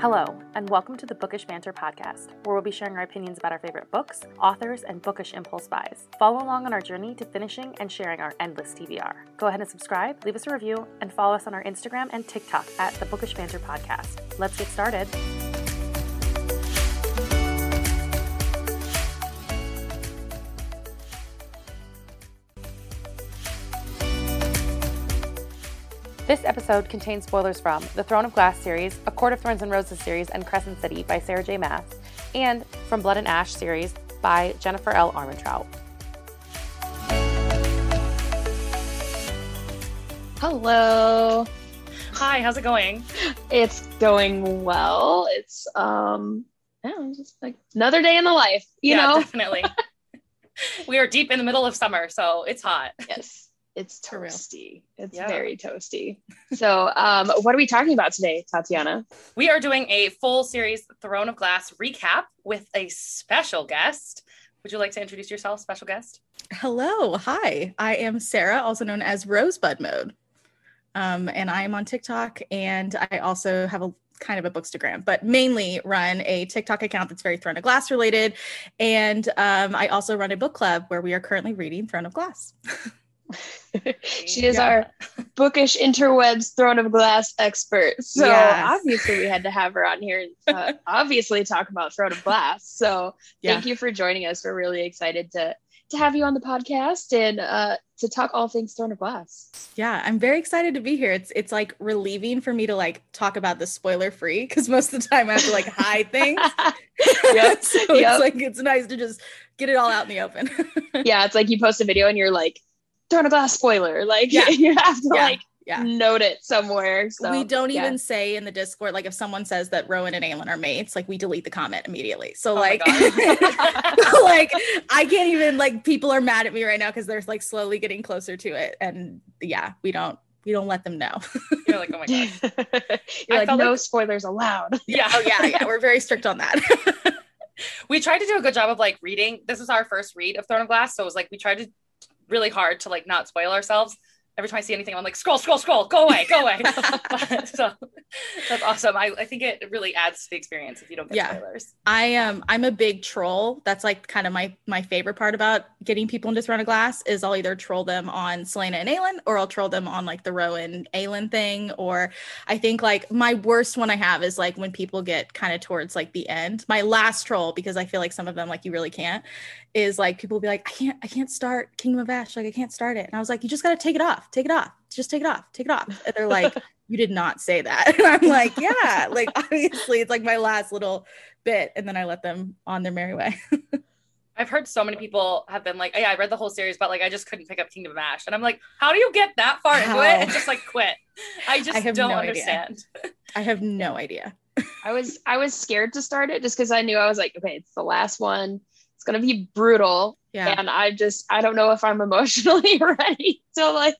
Hello, and welcome to the Bookish Banter podcast, where we'll be sharing our opinions about our favorite books, authors, and bookish impulse buys. Follow along on our journey to finishing and sharing our endless TBR. Go ahead and subscribe, leave us a review, and follow us on our Instagram and TikTok at the Bookish Banter podcast. Let's get started. This episode contains spoilers from the Throne of Glass series, A Court of Thorns and Roses series, and Crescent City by Sarah J. Maas, and from Blood and Ash series by Jennifer L. Armentrout. Hello. Hi, how's it going? It's going well. It's um yeah, just like another day in the life, you yeah, know. definitely. we are deep in the middle of summer, so it's hot. Yes. It's toasty. It's Yeah. very toasty. So, um what are we talking about today, Tatyana? We are doing a full series Throne of Glass recap with a special guest. Would you like to introduce yourself, special guest? Hello, hi. I am Sarah, also known as Rosebud Mode. Um, and I am on TikTok and I also have a kind of a bookstagram, but mainly run a TikTok account that's very Throne of Glass related. And um, I also run a book club where we are currently reading Throne of Glass. she is Yeah. our bookish interwebs throne of glass expert. So Yes. obviously we had to have her on here and uh, obviously talk about throne of glass. So Yeah. thank you for joining us. We're really excited to to have you on the podcast and uh to talk all things throne of glass. Yeah, I'm very excited to be here. It's it's like relieving for me to like talk about the spoiler free because most of the time I have to like hide things. Yep, so yep. it's like it's nice to just get it all out in the open. yeah, it's like you post a video and you're like, Throne of Glass spoiler. Like Yeah. you have to Yeah. like yeah. note it somewhere. So we don't yeah. even say in the Discord, like if someone says that Rowan and Aelin are mates, like we delete the comment immediately. So Oh like, like I can't even like people are mad at me right now because they're like slowly getting closer to it, and yeah, we don't we don't let them know. You're like, oh my god. you're I like felt no like- spoilers allowed. Yeah. oh yeah, yeah, we're very strict on that. we tried to do a good job of like reading. This is our first read of Throne of Glass, so it was like we tried to really hard to like not spoil ourselves. Every time I see anything, I'm like, scroll, scroll, scroll, go away, go away. But- so that's awesome. I, I think it really adds to the experience if you don't get Yeah. spoilers. I um I'm a big troll. That's like kind of my my favorite part about getting people into Throne of Glass is I'll either troll them on Celaena and Aelin or I'll troll them on like the Rowan Aelin thing. Or I think like my worst one I have is like when people get kind of towards like the end. My last troll, because I feel like some of them like you really can't, is like people will be like, I can't I can't start Kingdom of Ash, like I can't start it. And I was like, you just gotta take it off, take it off, just take it off, take it off. And they're like, you did not say that. And I'm like, yeah, like obviously it's like my last little bit and then I let them on their merry way. I've heard so many people have been like, oh, yeah, I read the whole series, but like I just couldn't pick up Kingdom of Ash. And I'm like, how do you get that far into it and just like quit? I just I have don't no idea. understand. I have no idea. I was I was scared to start it just because I knew I was like, okay, it's the last one. It's gonna be brutal. Yeah. And I just I don't know if I'm emotionally ready to like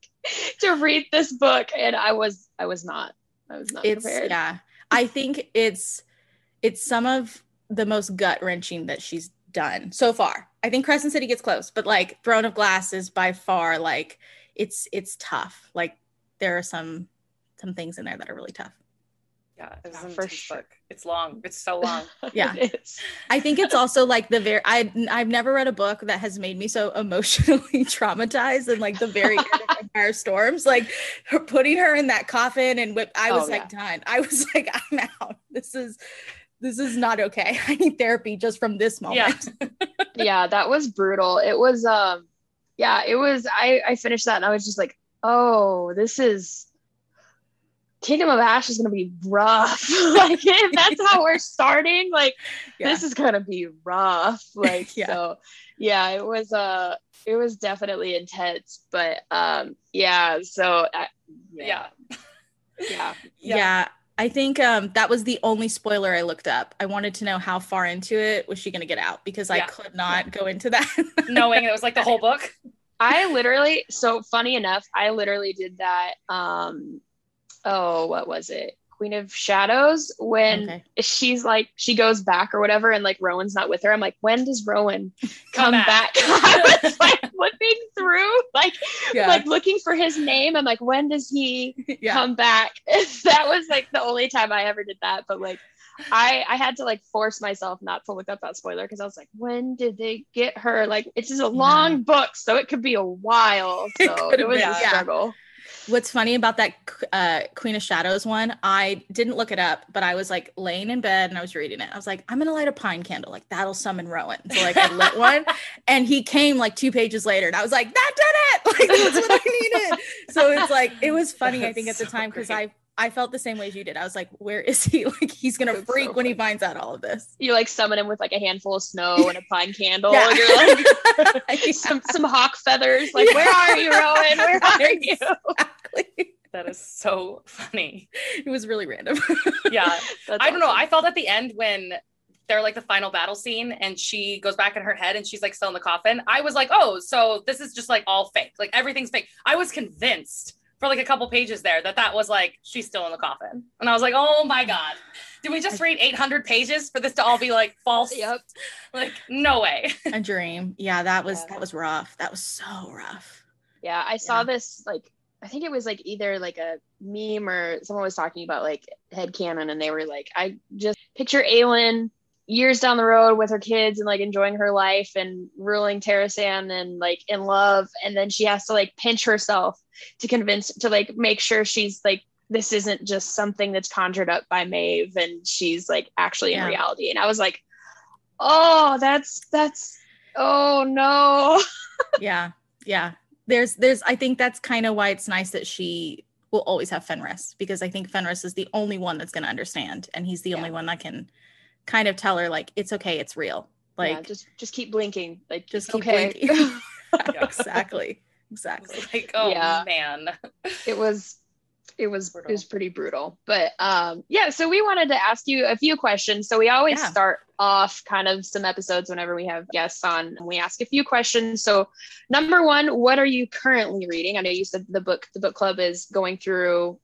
to read this book. And I was I was not. I was not It's prepared. yeah. I think it's it's some of the most gut wrenching that she's done so far. I think Crescent City gets close, but like Throne of Glass is by far like it's it's tough. Like there are some some things in there that are really tough. Yeah, it's Yeah, for sure. book. It's long. It's so long. Yeah. I think it's also like the very I I've never read a book that has made me so emotionally traumatized and like the very end of Empire Storms, like her putting her in that coffin and whip. I was Oh, like done. I was like, I'm out. This is this is not okay. I need therapy just from this moment. Yeah. yeah, that was brutal. It was um yeah, it was I I finished that and I was just like, "Oh, this is Kingdom of Ash is going to be rough." like if that's how we're starting, like Yeah. this is going to be rough. Like Yeah. so yeah, it was uh it was definitely intense, but um yeah, so I, Yeah. yeah. yeah. Yeah. I think um, that was the only spoiler I looked up. I wanted to know how far into it was she going to get out because I could not go into that. Knowing it was like the whole book. I literally so funny enough, I literally did that um oh, what was it? Queen of Shadows when Okay. she's like she goes back or whatever and like Rowan's not with her. I'm like, when does Rowan come Come back? back. I was like flipping through, like Yeah. like looking for his name. I'm like, when does he yeah. come back? that was like the only time I ever did that. But like I I had to like force myself not to look up that spoiler because I was like, when did they get her? Like, it's just a long book, so it could be a while. So could it, was be, a yeah. struggle. What's funny about that uh, Queen of Shadows one, I didn't look it up, but I was like laying in bed and I was reading it. I was like, I'm gonna light a pine candle, like that'll summon Rowan. So like I lit one, and he came like two pages later, and I was like, that did it! Like that's what I needed. So it's like it was funny, I think, at the so time because. I I felt the same way as you did. I was like, where is he? Like he's gonna That's so freak when he finds out all of this. You like summon him with like a handful of snow and a pine candle. Yeah. And you're like Yeah, some some hawk feathers. Like, where are you, Rowan? Where are you? exactly. That is so funny. It was really random. Yeah. That's I don't know. I felt at the end when they're like the final battle scene and she goes back in her head and she's like still in the coffin. I was like, oh, so this is just like all fake. Like everything's fake. I was convinced for like a couple pages there that that was like she's still in the coffin. And I was like, oh my God. Did we just read 800 pages for this to all be like false? Yep. Like, no way. a dream. Yeah, that was Yeah. that was rough. That was so rough. Yeah, I saw Yeah. this like I think it was like either like a meme or someone was talking about like headcanon and they were like, I just picture Aelin years down the road with her kids and like enjoying her life and ruling Terrasen and like in love and then she has to like pinch herself to convince to like make sure she's like this isn't just something that's conjured up by Maeve and she's like actually in reality. And I was like, oh, that's that's oh no. yeah yeah there's there's i think that's kind of why it's nice that she will always have Fenrys because i think Fenrys is the only one that's going to understand and he's the Yeah. only one that can kind of tell her like it's okay it's real like yeah, just just keep blinking. Like just keep okay. blinking. Yeah. exactly exactly like, oh Yeah. man. it was it was Brutal. it was pretty brutal but um yeah so we wanted to ask you a few questions so we always Yeah. start off kind of some episodes whenever we have guests on and we ask a few questions so number one what are you currently reading i know you said the book the book club is going through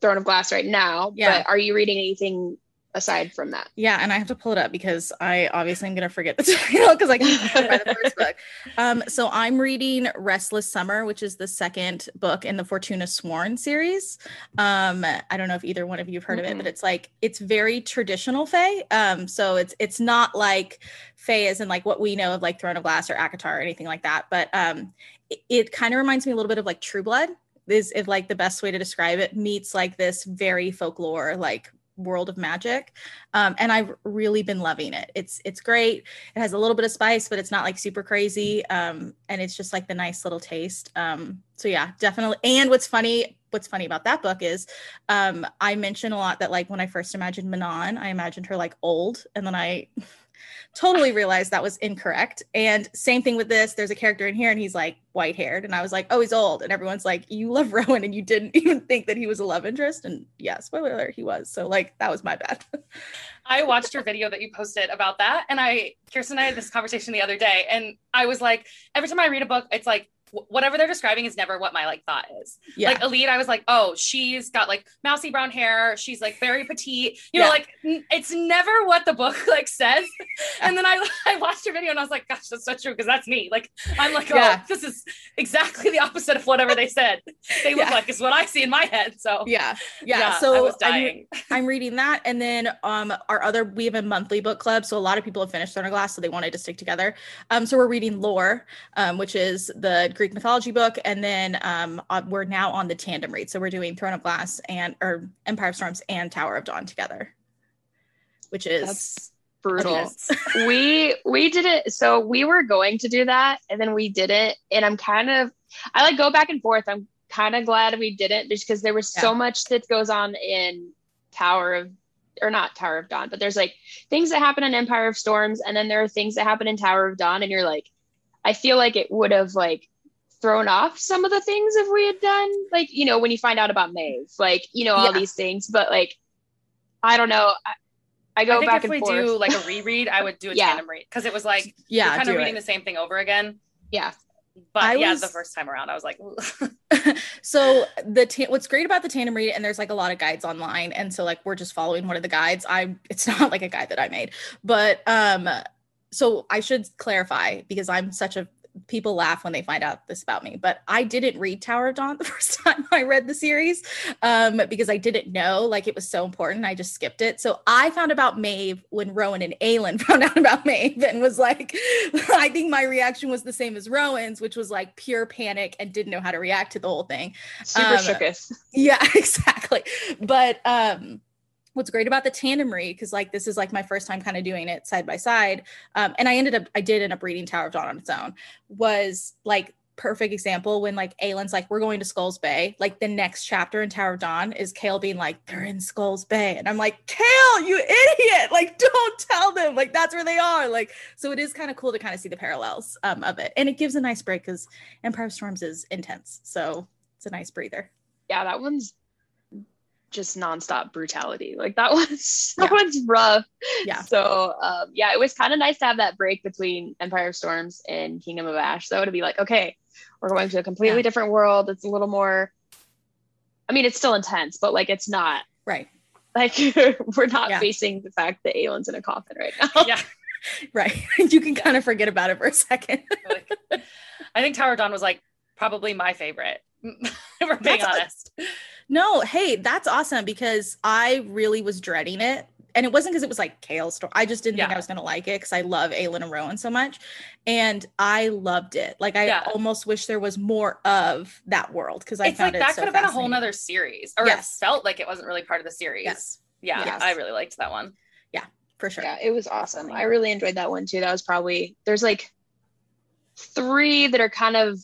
throne of glass right now Yeah. but are you reading anything aside from that Yeah, and I have to pull it up because I obviously am going to forget the title because I can't remember the first book. Um, so I'm reading Restless Slumber, which is the second book in the Fortuna Sworn series. Um, I don't know if either one of you have heard of it, but it's like it's very traditional Fae. Um, so it's it's not like Fae is in like what we know of like Throne of Glass or ACOTAR or anything like that. But um, it, it kind of reminds me a little bit of like True Blood. Is if like the best way to describe it meets like this very folklore like world of magic um, and i've really been loving it. It's it's great. It has a little bit of spice but it's not like super crazy um, and it's just like the nice little taste um, so yeah definitely and what's funny what's funny about that book is um, i mention a lot that like when i first imagined manon i imagined her like old and then i totally realized that was incorrect. And same thing with this there's a character in here and he's like white haired and i was like oh he's old. And everyone's like you love rowan and you didn't even think that he was a love interest. And yeah spoiler alert he was. So like that was my bad. I watched your video that you posted about that, and I, Kearsten and I had this conversation the other day, and I was like, every time I read a book, it's like whatever they're describing is never what my like thought is. yeah Like Elide, I was like, oh, she's got like mousy brown hair, she's like very petite, you know, Yeah. like n- it's never what the book like says. And then I I watched your video and I was like, gosh, that's so true because that's me. Like I'm like, oh, Yeah. this is exactly the opposite of whatever they said. They look like is what I see in my head. So yeah yeah, I so I'm- I'm reading that, and then um, our other we have a monthly book club, so a lot of people have finished Throne of Glass, so they wanted to stick together. Um, so we're reading Lore, um, which is the Greek mythology book, and then um, uh, we're now on the tandem read, so we're doing Throne of Glass and or Empire of Storms and Tower of Dawn together, which is that's brutal. we we did it. So we were going to do that and then we did it. And i'm kind of i like go back and forth. I'm kind of glad we didn't because there was so much that goes on in tower of or not tower of dawn but there's like things that happen in empire of storms and then there are things that happen in tower of dawn and you're like i feel like it would have like thrown off some of the things if we had done like you know when you find out about Maeve like you know all Yeah. these things but like i don't know i, I go I think back if and we forth do like a reread, I would do a Yeah. tandem read because it was like yeah, kind of reading it. the same thing over again. yeah But I yeah, was- the first time around, I was like, so the ta- what's great about the tandem read and there's like a lot of guides online and so like we're just following one of the guides i it's not like a guide that i made but um so i should clarify because i'm such a people laugh when they find out this about me, but I didn't read Tower of Dawn the first time I read the series um, because I didn't know like it was so important. I just skipped it. So I found about Maeve when Rowan and Aelin found out about Maeve and was like, I think my reaction was the same as Rowan's, which was like pure panic and didn't know how to react to the whole thing. Super Um. Yeah, exactly. But um what's great about the tandem read because like this is like my first time kind of doing it side by side um and i ended up i did end up reading tower of dawn on its own was like perfect example when like Aelin's like we're going to Skulls Bay like the next chapter in Tower of Dawn is Chaol being like they're in Skulls Bay and I'm like Chaol you idiot like don't tell them like that's where they are like so it is kind of cool to kind of see the parallels um, of it and it gives a nice break because Empire of Storms is intense so it's a nice breather. Yeah, that one's just nonstop brutality. Like that one's that Yeah. one's rough. Yeah. So um, yeah, it was kind of nice to have that break between Empire of Storms and Kingdom of Ash. So to be like, okay, we're going to a completely Yeah. different world. It's a little more. I mean, it's still intense, but like it's not right like we're not Yeah. facing the fact that Aelin's in a coffin right now. yeah. right you can kind of forget about it for a second I think Tower of Dawn was like probably my favorite. if we're being That's a- No, hey, that's awesome because I really was dreading it. And it wasn't because it was like Chaol's story. I just didn't think I was gonna like it because I love Aelin and Rowan so much. And I loved it. Like I Yeah. almost wish there was more of that world because I it's found like it that so could have been a whole fascinating. nother series. Or Yes. it felt like it wasn't really part of the series. Yes, Yeah, Yes. I really liked that one. Yeah, for sure. Yeah, it was awesome. I really enjoyed that one too. That was probably there's like three that are kind of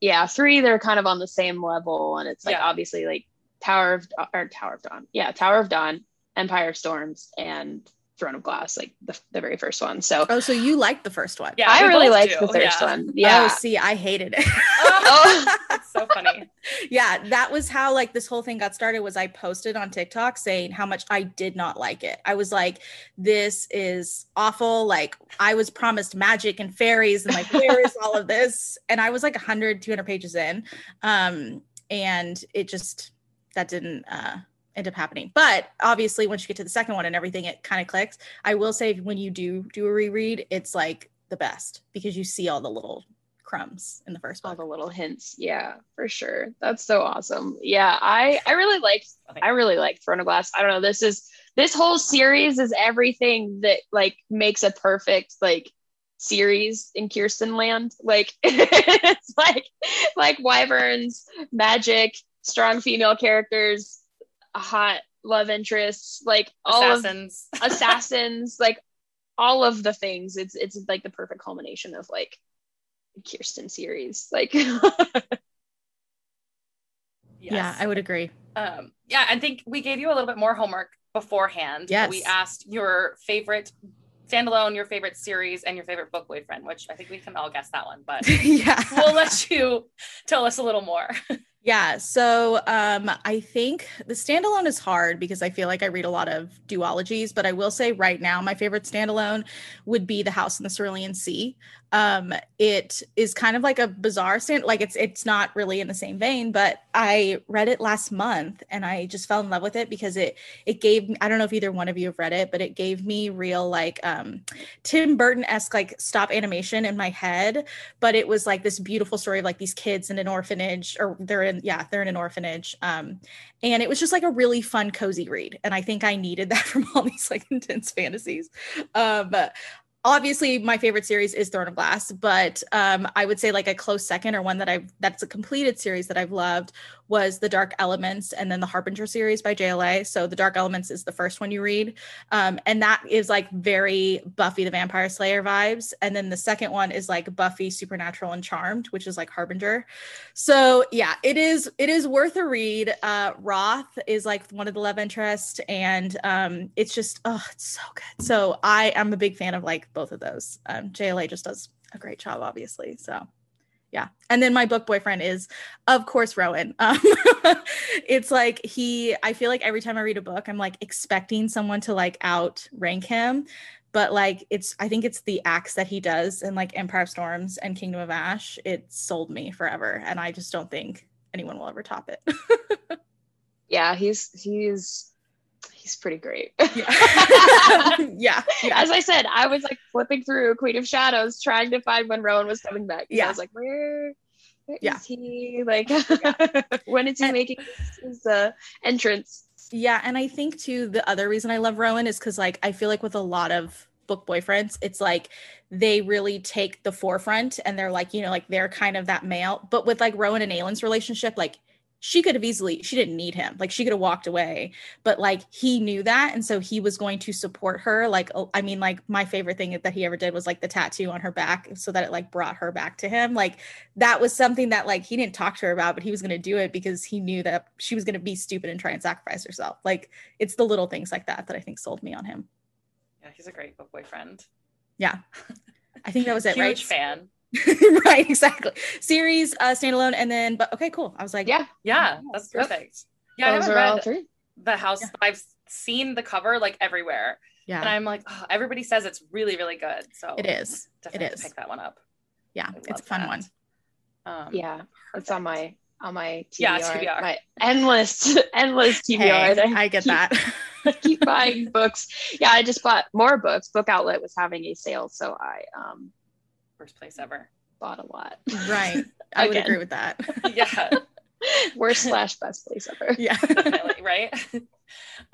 yeah, three that are kind of on the same level, and it's like Yeah. obviously like Tower of or Tower of Dawn, yeah, Tower of Dawn, Empire of Storms, and Throne of Glass, like the, the very first one. So Oh, so you liked the first one? Yeah, I really both liked do, the first yeah. one. Oh, Yeah, see, I hated it. Oh, that's so funny. yeah that was how like this whole thing got started was i posted on tiktok saying how much i did not like it i was like this is awful like i was promised magic and fairies and like where is all of this and i was like 100 200 pages in um and it just that didn't uh end up happening but obviously once you get to the second one and everything it kind of clicks i will say when you do do a reread it's like the best because you see all the little crumbs in the first all book the little hints. Yeah, for sure. That's so awesome. Yeah, I I really liked Okay. I really liked Throne of Glass. I don't know. This is this whole series is everything that like makes a perfect like series in Kearsten land. Like it's like like wyverns, magic, strong female characters, hot love interests, like all of Assassins. assassins, like all of the things. It's it's like the perfect culmination of like Kearsten series. Like Yes. yeah i would agree um, yeah, I think we gave you a little bit more homework beforehand. Yes. We asked your favorite standalone, your favorite series, and your favorite book boyfriend, which I think we can all guess that one, but yeah we'll let you tell us a little more. Yeah so um i think the standalone is hard because i feel like i read a lot of duologies but i will say right now my favorite standalone would be the house in the cerulean sea. Um it is kind of like a bizarre stand like it's it's not really in the same vein but i read it last month and i just fell in love with it because it it gave me i don't know if either one of you have read it but it gave me real like um tim burton-esque like stop animation in my head but it was like this beautiful story of like these kids in an orphanage or they're in yeah they're in an orphanage um and it was just like a really fun cozy read and i think i needed that from all these like intense fantasies. Um obviously my favorite series is throne of glass but um i would say like a close second or one that i've that's a completed series that i've loved was the dark elements and then the harbinger series by jla so the dark elements is the first one you read um and that is like very buffy the vampire slayer vibes and then the second one is like buffy supernatural and charmed which is like harbinger. So yeah it is it is worth a read. Uh roth is like one of the love interest and um it's just oh it's so good. So i am a big fan of like both of those. Um jla just does a great job obviously so yeah. And then my book boyfriend is of course rowan. Um, it's like he i feel like every time i read a book i'm like expecting someone to like outrank him but like it's i think it's the acts that he does in like empire of storms and kingdom of ash it sold me forever and i just don't think anyone will ever top it. Yeah, he's he's he's pretty great. Yeah. yeah. Yeah. As I said, I was like flipping through Queen of Shadows, trying to find when Rowan was coming back. Yeah. I was like, where, where Yeah. is he? Like, when is he And- making his, his uh, entrance? Yeah, and I think too the other reason I love Rowan is because like I feel like with a lot of book boyfriends, it's like they really take the forefront and they're like, you know, like they're kind of that male. But with like Rowan and Aelin's relationship, like she could have easily she didn't need him. Like she could have walked away but like he knew that and so he was going to support her. Like oh, i mean like my favorite thing that he ever did was like the tattoo on her back so that it like brought her back to him. Like that was something that like he didn't talk to her about but he was going to do it because he knew that she was going to be stupid and try and sacrifice herself. Like it's the little things like that that i think sold me on him. Yeah, he's a great boyfriend. yeah. I think that was it Huge right? fan. right exactly series uh standalone and then but okay cool i was like Yeah, Yeah, that's Yep. perfect. Yeah, I those haven't are all read three. the house. Yeah. I've seen the cover like everywhere, yeah and I'm like, oh, everybody says it's really, really good. So it is definitely it have to is. pick that one up. yeah it's a fun that. one Um, Yeah, it's on my on my TBR. Yeah, TBR. My endless, endless TBR. Hey, that I get keep- that. keep buying books. Yeah, I just bought more books. Book Outlet was having a sale, so I um First place ever. bought a lot. right. I would agree with that. Yeah, Worst slash best place ever. yeah. definitely. Right.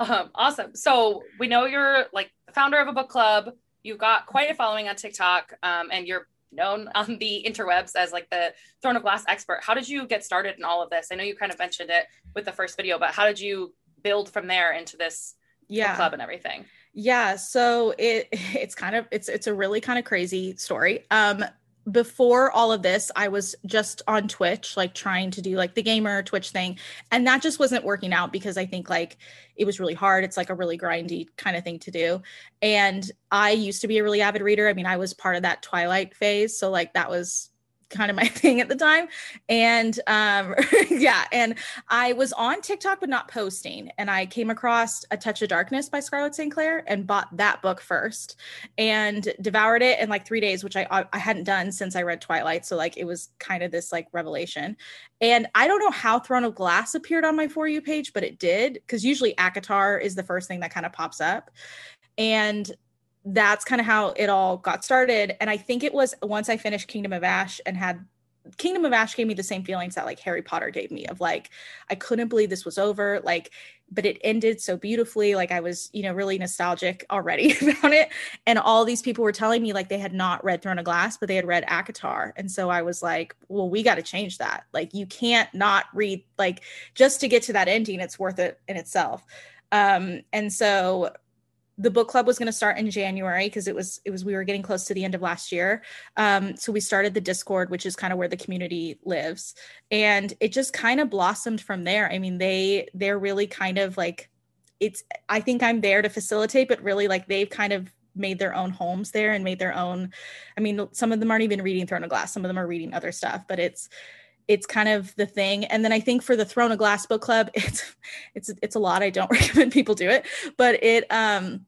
um, awesome. So we know you're like the founder of a book club. You've got quite a following on TikTok, um, and you're known on the interwebs as like the Throne of Glass expert. How did you get started in all of this? I know you kind of mentioned it with the first video, but how did you build from there into this book Yeah. club and everything? Yeah, so it it's kind of it's it's a really kind of crazy story. Um before all of this, I was just on Twitch like trying to do like the gamer Twitch thing and that just wasn't working out because I think like it was really hard. It's like a really grindy kind of thing to do. And I used to be a really avid reader. I mean, I was part of that Twilight phase, so like that was kind of my thing at the time. And um yeah and i was on tiktok but not posting. And i came across a touch of darkness by scarlett st clair and bought that book first and devoured it in like three days which i i hadn't done since i read twilight. So like it was kind of this like revelation. And i don't know how throne of glass appeared on my for you page but it did because usually ACOTAR is the first thing that kind of pops up. And that's kind of how it all got started. And I think it was once I finished Kingdom of Ash and had Kingdom of Ash gave me the same feelings that like Harry Potter gave me of like, I couldn't believe this was over. Like, but it ended so beautifully. Like, I was, you know, really nostalgic already about it. And all these people were telling me like they had not read Throne of Glass, but they had read ACOTAR. And so I was like, well, we got to change that. Like, you can't not read, like, just to get to that ending, it's worth it in itself. Um, and so the book club was going to start in January because it was it was we were getting close to the end of last year. Um, so we started the Discord, which is kind of where the community lives, and it just kind of blossomed from there. I mean, they they're really kind of like it's. I think I'm there to facilitate, but really like they've kind of made their own homes there and made their own. I mean, some of them aren't even reading Throne of Glass. Some of them are reading other stuff, but it's it's kind of the thing and then i think for the throne of glass book club it's it's it's a lot i don't recommend people do it but it um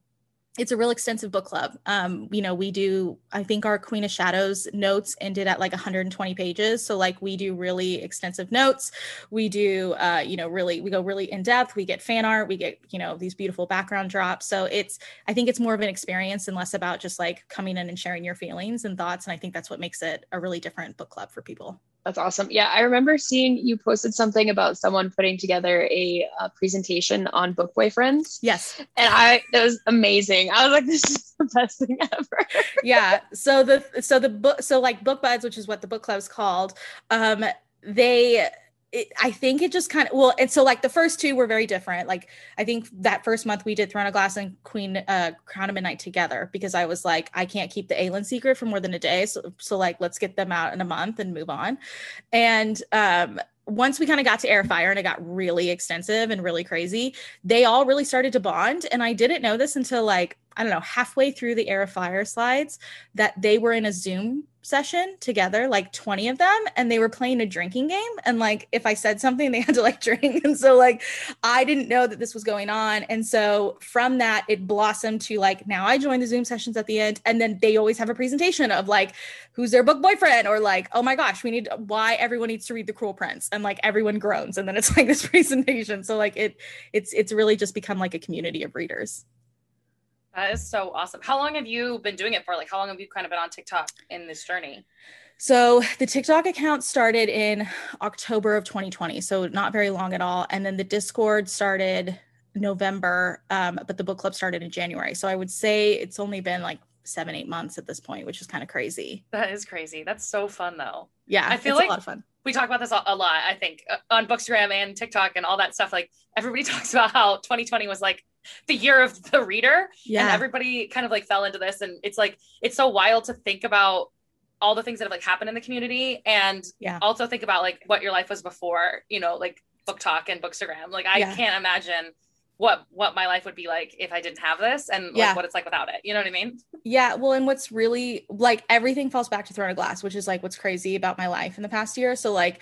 it's a real extensive book club. Um, you know, we do, I think our Queen of Shadows notes ended at like 120 pages. So like we do really extensive notes. We do uh, you know, really we go really in depth. We get fan art, we get, you know, these beautiful background drops. So it's I think it's more of an experience and less about just like coming in and sharing your feelings and thoughts. And I think that's what makes it a really different book club for people. That's awesome. Yeah, I remember seeing you posted something about someone putting together a uh, presentation on book boyfriends, Yes. and I that was amazing. I was like, this is the best thing ever. yeah so the so the book so like book buds which is what the book club's called um they it, I think it just kind of well, and so like the first two were very different. Like I think that first month we did Throne of Glass and Queen uh Crown of Midnight together because I was like, I can't keep the Aelin secret for more than a day. So so like let's get them out in a month and move on. And um once we kind of got to Airfire and it got really extensive and really crazy, they all really started to bond. And I didn't know this until like, I don't know, halfway through the Airfire slides that they were in a Zoom session together, like 20 of them, and they were playing a drinking game. And like if I said something, they had to like drink. And so like I didn't know that this was going on. And so from that, it blossomed to like now I join the Zoom sessions at the end. And then they always have a presentation of like who's their book boyfriend, or like, oh my gosh, we need why everyone needs to read the cruel prince. And like everyone groans. And then it's like this presentation. So like it it's it's really just become like a community of readers. That is so awesome. How long have you been doing it for? Like, how long have you kind of been on TikTok in this journey? So the TikTok account started in October of 2020, so not very long at all. And then the Discord started November, um, but the book club started in January. So I would say it's only been like seven, eight months at this point, which is kind of crazy. That is crazy. That's so fun, though. Yeah, I feel it's like a lot of fun. We talk about this a lot. I think uh, on Bookstagram and TikTok and all that stuff. Like everybody talks about how 2020 was like the year of the reader, and everybody kind of like fell into this. And it's like it's so wild to think about all the things that have like happened in the community, and Yeah. also think about like what your life was before. You know, like BookTok and Bookstagram. Like I Yeah. can't imagine what what my life would be like if I didn't have this, and like what it's like without it. You know what I mean? Yeah, well, and what's really like everything falls back to Throne of Glass, which is like what's crazy about my life in the past year. So like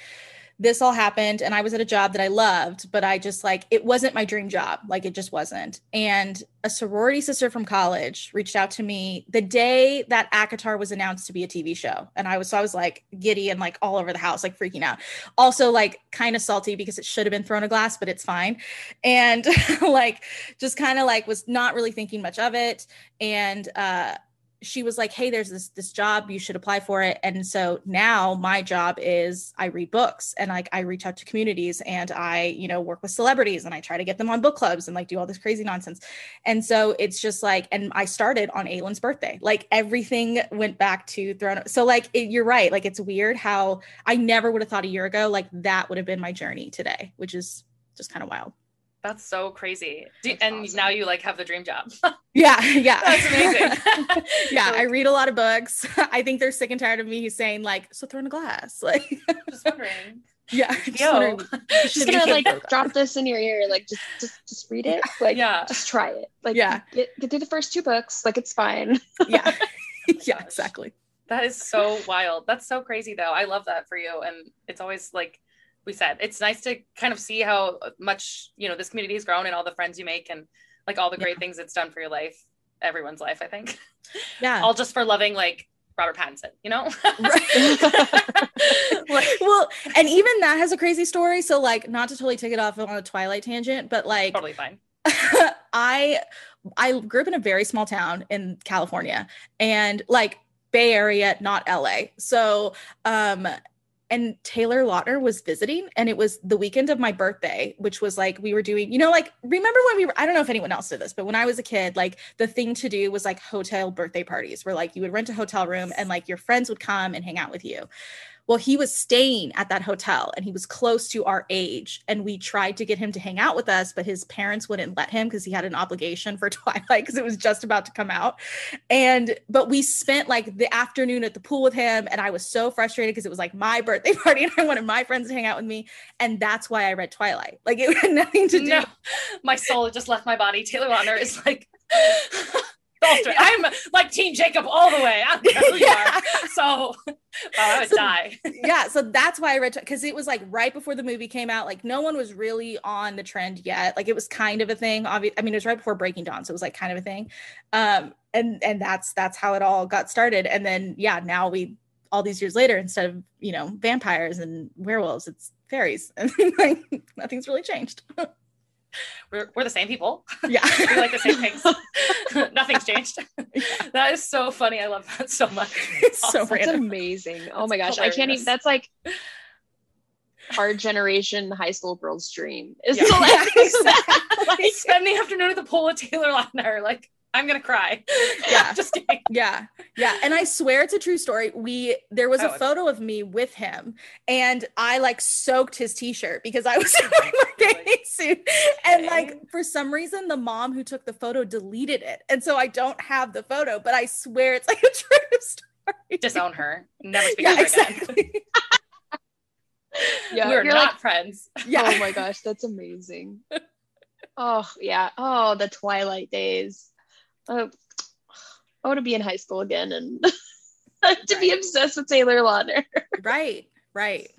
this all happened and I was at a job that I loved, but I just like it wasn't my dream job. Like it just wasn't. And a sorority sister from college reached out to me the day that ACOTAR was announced to be a TV show. And I was so I was like giddy and like all over the house, like freaking out. Also like kind of salty because it should have been Throne of Glass, but it's fine. And like just kind of like was not really thinking much of it. And uh she was like hey there's this this job you should apply for it. And so now my job is i read books and like i reach out to communities and i you know work with celebrities and i try to get them on book clubs and like do all this crazy nonsense. And so it's just like and i started on Aelin's birthday. Like everything went back to throne so like it, you're right. Like it's weird how i never would have thought a year ago like that would have been my journey today which is just kind of wild That's so crazy. Do, That's and awesome. now you like have the dream job. yeah yeah That's amazing. yeah, I read a lot of books. I think they're sick and tired of me saying like, "So Throne of Glass." Like, Just wondering. yeah, just Yo. just gonna like kid drop this in your ear, like just just just read it, like Yeah. just try it, like Yeah. get get through the first two books, like it's fine. yeah, yeah, Gosh. exactly. That is so wild. That's so crazy though. I love that for you. And it's always like we said, it's nice to kind of see how much, you know, this community has grown and all the friends you make and like all the great things it's done for your life, everyone's life, I think. Yeah. All just for loving like Robert Pattinson, you know? like, well, and even that has a crazy story. So, like, not to totally take it off on a Twilight tangent, but like, totally fine. I I grew up in a very small town in California and like Bay Area, not LA. So um and Taylor Lautner was visiting and it was the weekend of my birthday, which was like we were doing, you know, like remember when we were I don't know if anyone else did this, but when I was a kid, like the thing to do was like hotel birthday parties where like you would rent a hotel room and like your friends would come and hang out with you. Well, he was staying at that hotel and he was close to our age. And we tried to get him to hang out with us, but his parents wouldn't let him because he had an obligation for Twilight because it was just about to come out. And, but we spent like the afternoon at the pool with him. And I was so frustrated because it was like my birthday party and I wanted my friends to hang out with me. And that's why I read Twilight. Like it had nothing to do. No, my soul just left my body. Taylor Lautner is like I'm like Team Jacob all the way. I don't know who you Yeah. are. So, wow, I would So- die. yeah so that's why i read because it was like right before the movie came out like no one was really on the trend yet like it was kind of a thing obvi- i mean it was right before breaking dawn so it was like kind of a thing um and and that's that's how it all got started and then yeah now we all these years later instead of you know vampires and werewolves it's fairies and like nothing's really changed We're, we're the same people. yeah we like the same things. Nothing's changed. That is so funny. I love that so much. it's so Awesome. That's random amazing. oh That's my gosh, I can't even. That's like our generation high school girl's dream. Is Yeah. to like, Like, spend the afternoon at the pool with Taylor Lautner. Like, I'm gonna cry. Yeah. just kidding. Yeah. Yeah. And I swear it's a true story. We there was Oh, a it's- photo of me with him and I like soaked his t-shirt because I was oh wearing my Really? bathing suit. And like for some reason the mom who took the photo deleted it. And so I don't have the photo, but I swear it's like a true story. Disown her. Never speak yeah, to her again. yeah, We're you're not like, friends. yeah. oh my gosh, that's amazing. oh yeah. Oh, the Twilight days. Oh, I want to be in high school again and to be obsessed with Taylor Lautner. right, right.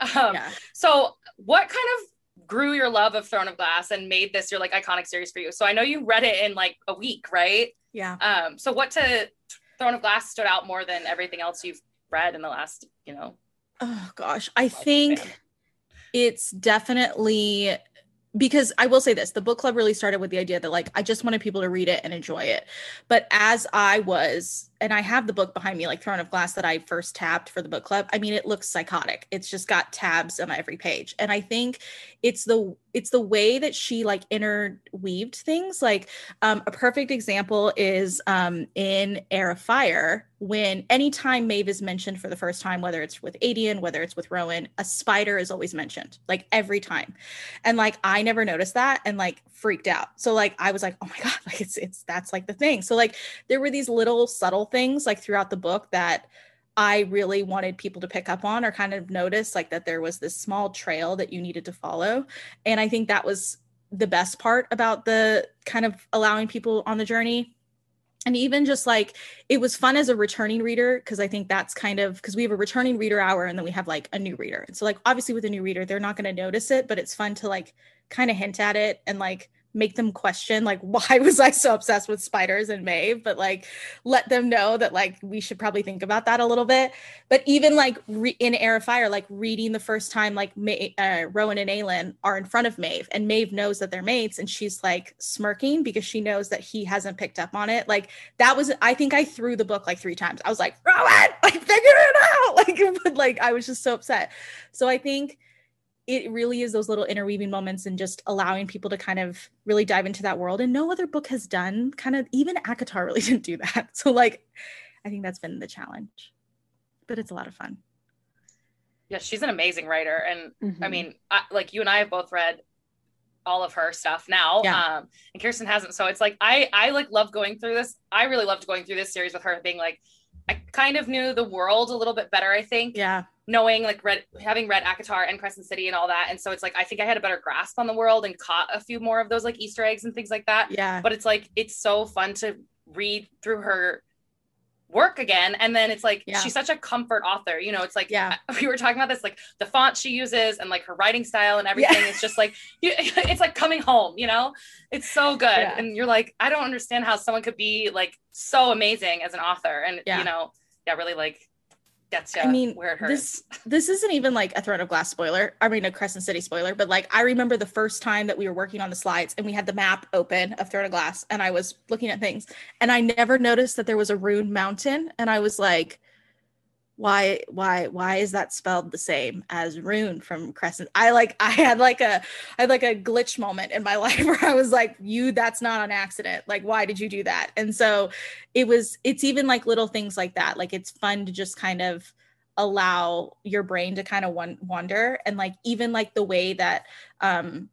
Um, yeah. So, what kind of grew your love of Throne of Glass and made this your like iconic series for you? So, I know you read it in like a week, right? Yeah. Um, so what to Throne of Glass stood out more than everything else you've read in the last, you know? Oh gosh, I think it's definitely because I will say this the book club really started with the idea that like I just wanted people to read it and enjoy it. But as I was, and I have the book behind me, like Throne of Glass, that I first tabbed for the book club. I mean, it looks psychotic. It's just got tabs on every page. And I think it's the it's the way that she like interweaved things. Like um, a perfect example is um, in Heir of Fire, when anytime Maeve is mentioned for the first time, whether it's with Aedion, whether it's with Rowan, a spider is always mentioned, like every time. And like I never noticed that and like freaked out. So like I was like, oh my God, like it's it's that's like the thing. So like there were these little subtle things like throughout the book that I really wanted people to pick up on or kind of notice like that there was this small trail that you needed to follow. And I think that was the best part about the kind of allowing people on the journey. And even just like it was fun as a returning reader because I think that's kind of because we have a returning reader hour and then we have like a new reader. And so like obviously with a new reader, they're not going to notice it, but it's fun to like kind of hint at it and like make them question like why was i so obsessed with spiders and maeve but like let them know that like we should probably think about that a little bit. But even like re- in Heir of Fire like reading the first time like May- uh, rowan and aelin are in front of maeve and maeve knows that they're mates and she's like smirking because she knows that he hasn't picked up on it. Like that was i think i threw the book like three times. I was like rowan like figure it out! Like like i was just so upset. So i think it really is those little interweaving moments and just allowing people to kind of really dive into that world. And no other book has done kind of even ACOTAR really didn't do that. So like i think that's been the challenge. But it's a lot of fun. Yeah she's an amazing writer. And Mm-hmm. i mean I, like you and i have both read all of her stuff now. Yeah. um and kearsten hasn't. So it's like i i like love going through this. I really loved going through this series with her being like i kind of knew the world a little bit better i think yeah knowing like read having read ACOTAR and Crescent City and all that. And so it's like I think I had a better grasp on the world and caught a few more of those like Easter eggs and things like that. yeah But it's like it's so fun to read through her work again. And then it's like Yeah. she's such a comfort author. You know, it's like Yeah. we were talking about this, like the font she uses and like her writing style and everything. It's just like you, it's like coming home, you know? It's so good. Yeah. And you're like, I don't understand how someone could be like so amazing as an author. And Yeah. you know, yeah, really like gets you I mean, where it hurts. this this isn't even like a Throne of Glass spoiler. I mean, a Crescent City spoiler, but like I remember the first time that we were working on the slides and we had the map open of Throne of Glass, and I was looking at things, and I never noticed that there was a rune mountain, and I was like, why, why, why is that spelled the same as rune from Crescent? I like, I had like a, I had like a glitch moment in my life where I was like, you, that's not an accident. Like, why did you do that? And so it was it's even like little things like that like it's fun to just kind of allow your brain to kind of wan- wander and like even like the way that um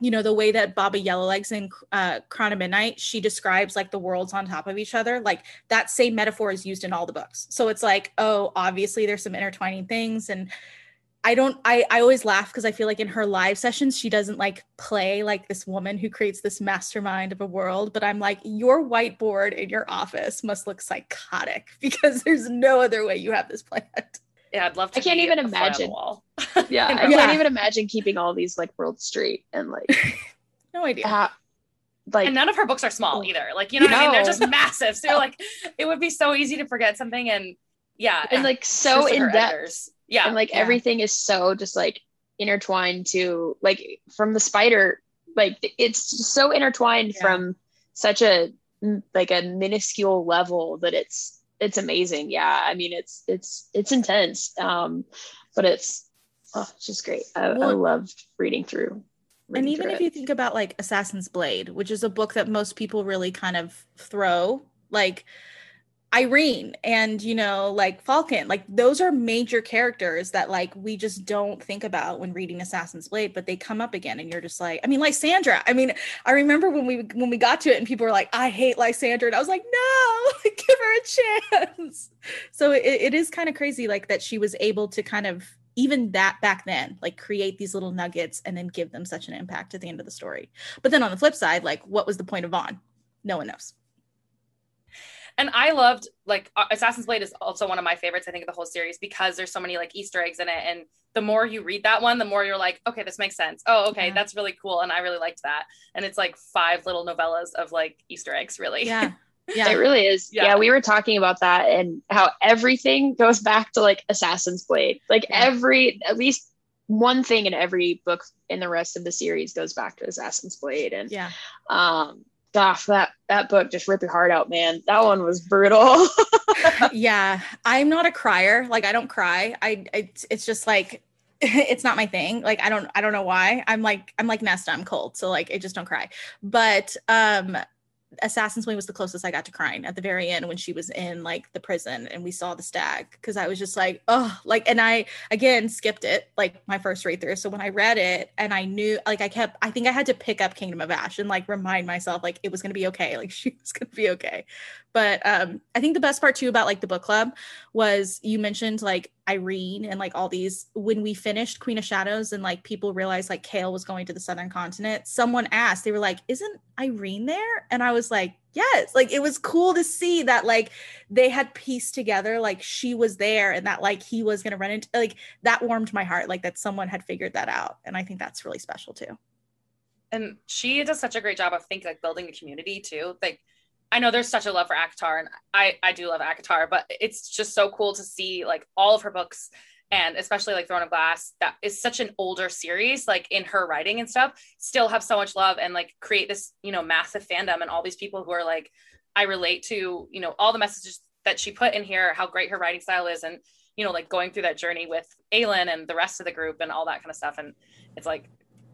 you know the way that baba yellowlegs in uh crown of midnight she describes like the worlds on top of each other. Like that same metaphor is used in all the books. So it's like oh obviously there's some intertwining things. And I don't I I always laugh because I feel like in her live sessions she doesn't like play like this woman who creates this mastermind of a world. But I'm like your whiteboard in your office must look psychotic because there's no other way you have this planned. Yeah, I'd love to. I can't even a fly on the imagine. Yeah, I know? Yeah. can't even imagine keeping all these like world straight and like No idea. like and none of her books are small oh. either. Like, you know what I mean? They're just massive. So like, it would be so easy to forget something. And yeah, and like so kudos to her in depth editors. Yeah. and like yeah. everything is so just like intertwined to like from the spider like it's so intertwined Yeah. from such a like a minuscule level that it's it's amazing. Yeah. I mean it's it's it's intense. Um but it's oh it's just great. I, I Well- loved reading through and even through if it. you think about like Assassin's Blade, which is a book that most people really kind of throw, like Yrene and you know like Falcon, like those are major characters that like we just don't think about when reading Assassin's Blade, but they come up again and you're just like, I mean Lysandra. I mean, I remember when we when we got to it and people were like, I hate Lysandra, and I was like, no, give her a chance. So it, it is kind of crazy like that she was able to kind of even that back then like create these little nuggets and then give them such an impact at the end of the story but then on the flip side like what was the point of vaughan no one knows And I loved like uh, Assassin's Blade is also one of my favorites, I think, of the whole series because there's so many like Easter eggs in it. And the more you read that one, the more you're like, okay, this makes sense. Oh, okay, Yeah. that's really cool. And I really liked that. And it's like five little novellas of like Easter eggs, really. Yeah. Yeah. It really is. Yeah. Yeah. we were talking about that and how everything goes back to like Assassin's Blade. Like Yeah. every at least one thing in every book in the rest of the series goes back to Assassin's Blade. And yeah. um gosh, that that book just ripped your heart out, man. That one was brutal. yeah i'm not a crier. Like i don't cry. I it's, just like it's not my thing. Like i don't i don't know why. I'm like i'm like nesta i'm cold. So like i just don't cry. But um assassin's blade was the closest i got to crying at the very end when she was in like the prison and we saw the stag because i was just like oh like and i again skipped it like my first read through so when i read it and i knew like i kept i think i had to pick up kingdom of ash and like remind myself like it was going to be okay like she was going to be okay but um i think the best part too about like the book club was you mentioned like Yrene and like all these when we finished queen of shadows and like people realized like Chaol was going to the southern continent someone asked they were like isn't Yrene there? And i was like yes. Like it was cool to see that like they had pieced together like she was there and that like he was going to run into like that warmed my heart like that someone had figured that out. And i think that's really special too. And she does such a great job of think like building a community too. Like i know there's such a love for ACOTAR and i i do love ACOTAR but it's just so cool to see like all of her books and especially like throne of glass that is such an older series like in her writing and stuff still have so much love and like create this you know massive fandom and all these people who are like i relate to you know all the messages that she put in here how great her writing style is and you know like going through that journey with Aelin and the rest of the group and all that kind of stuff and it's like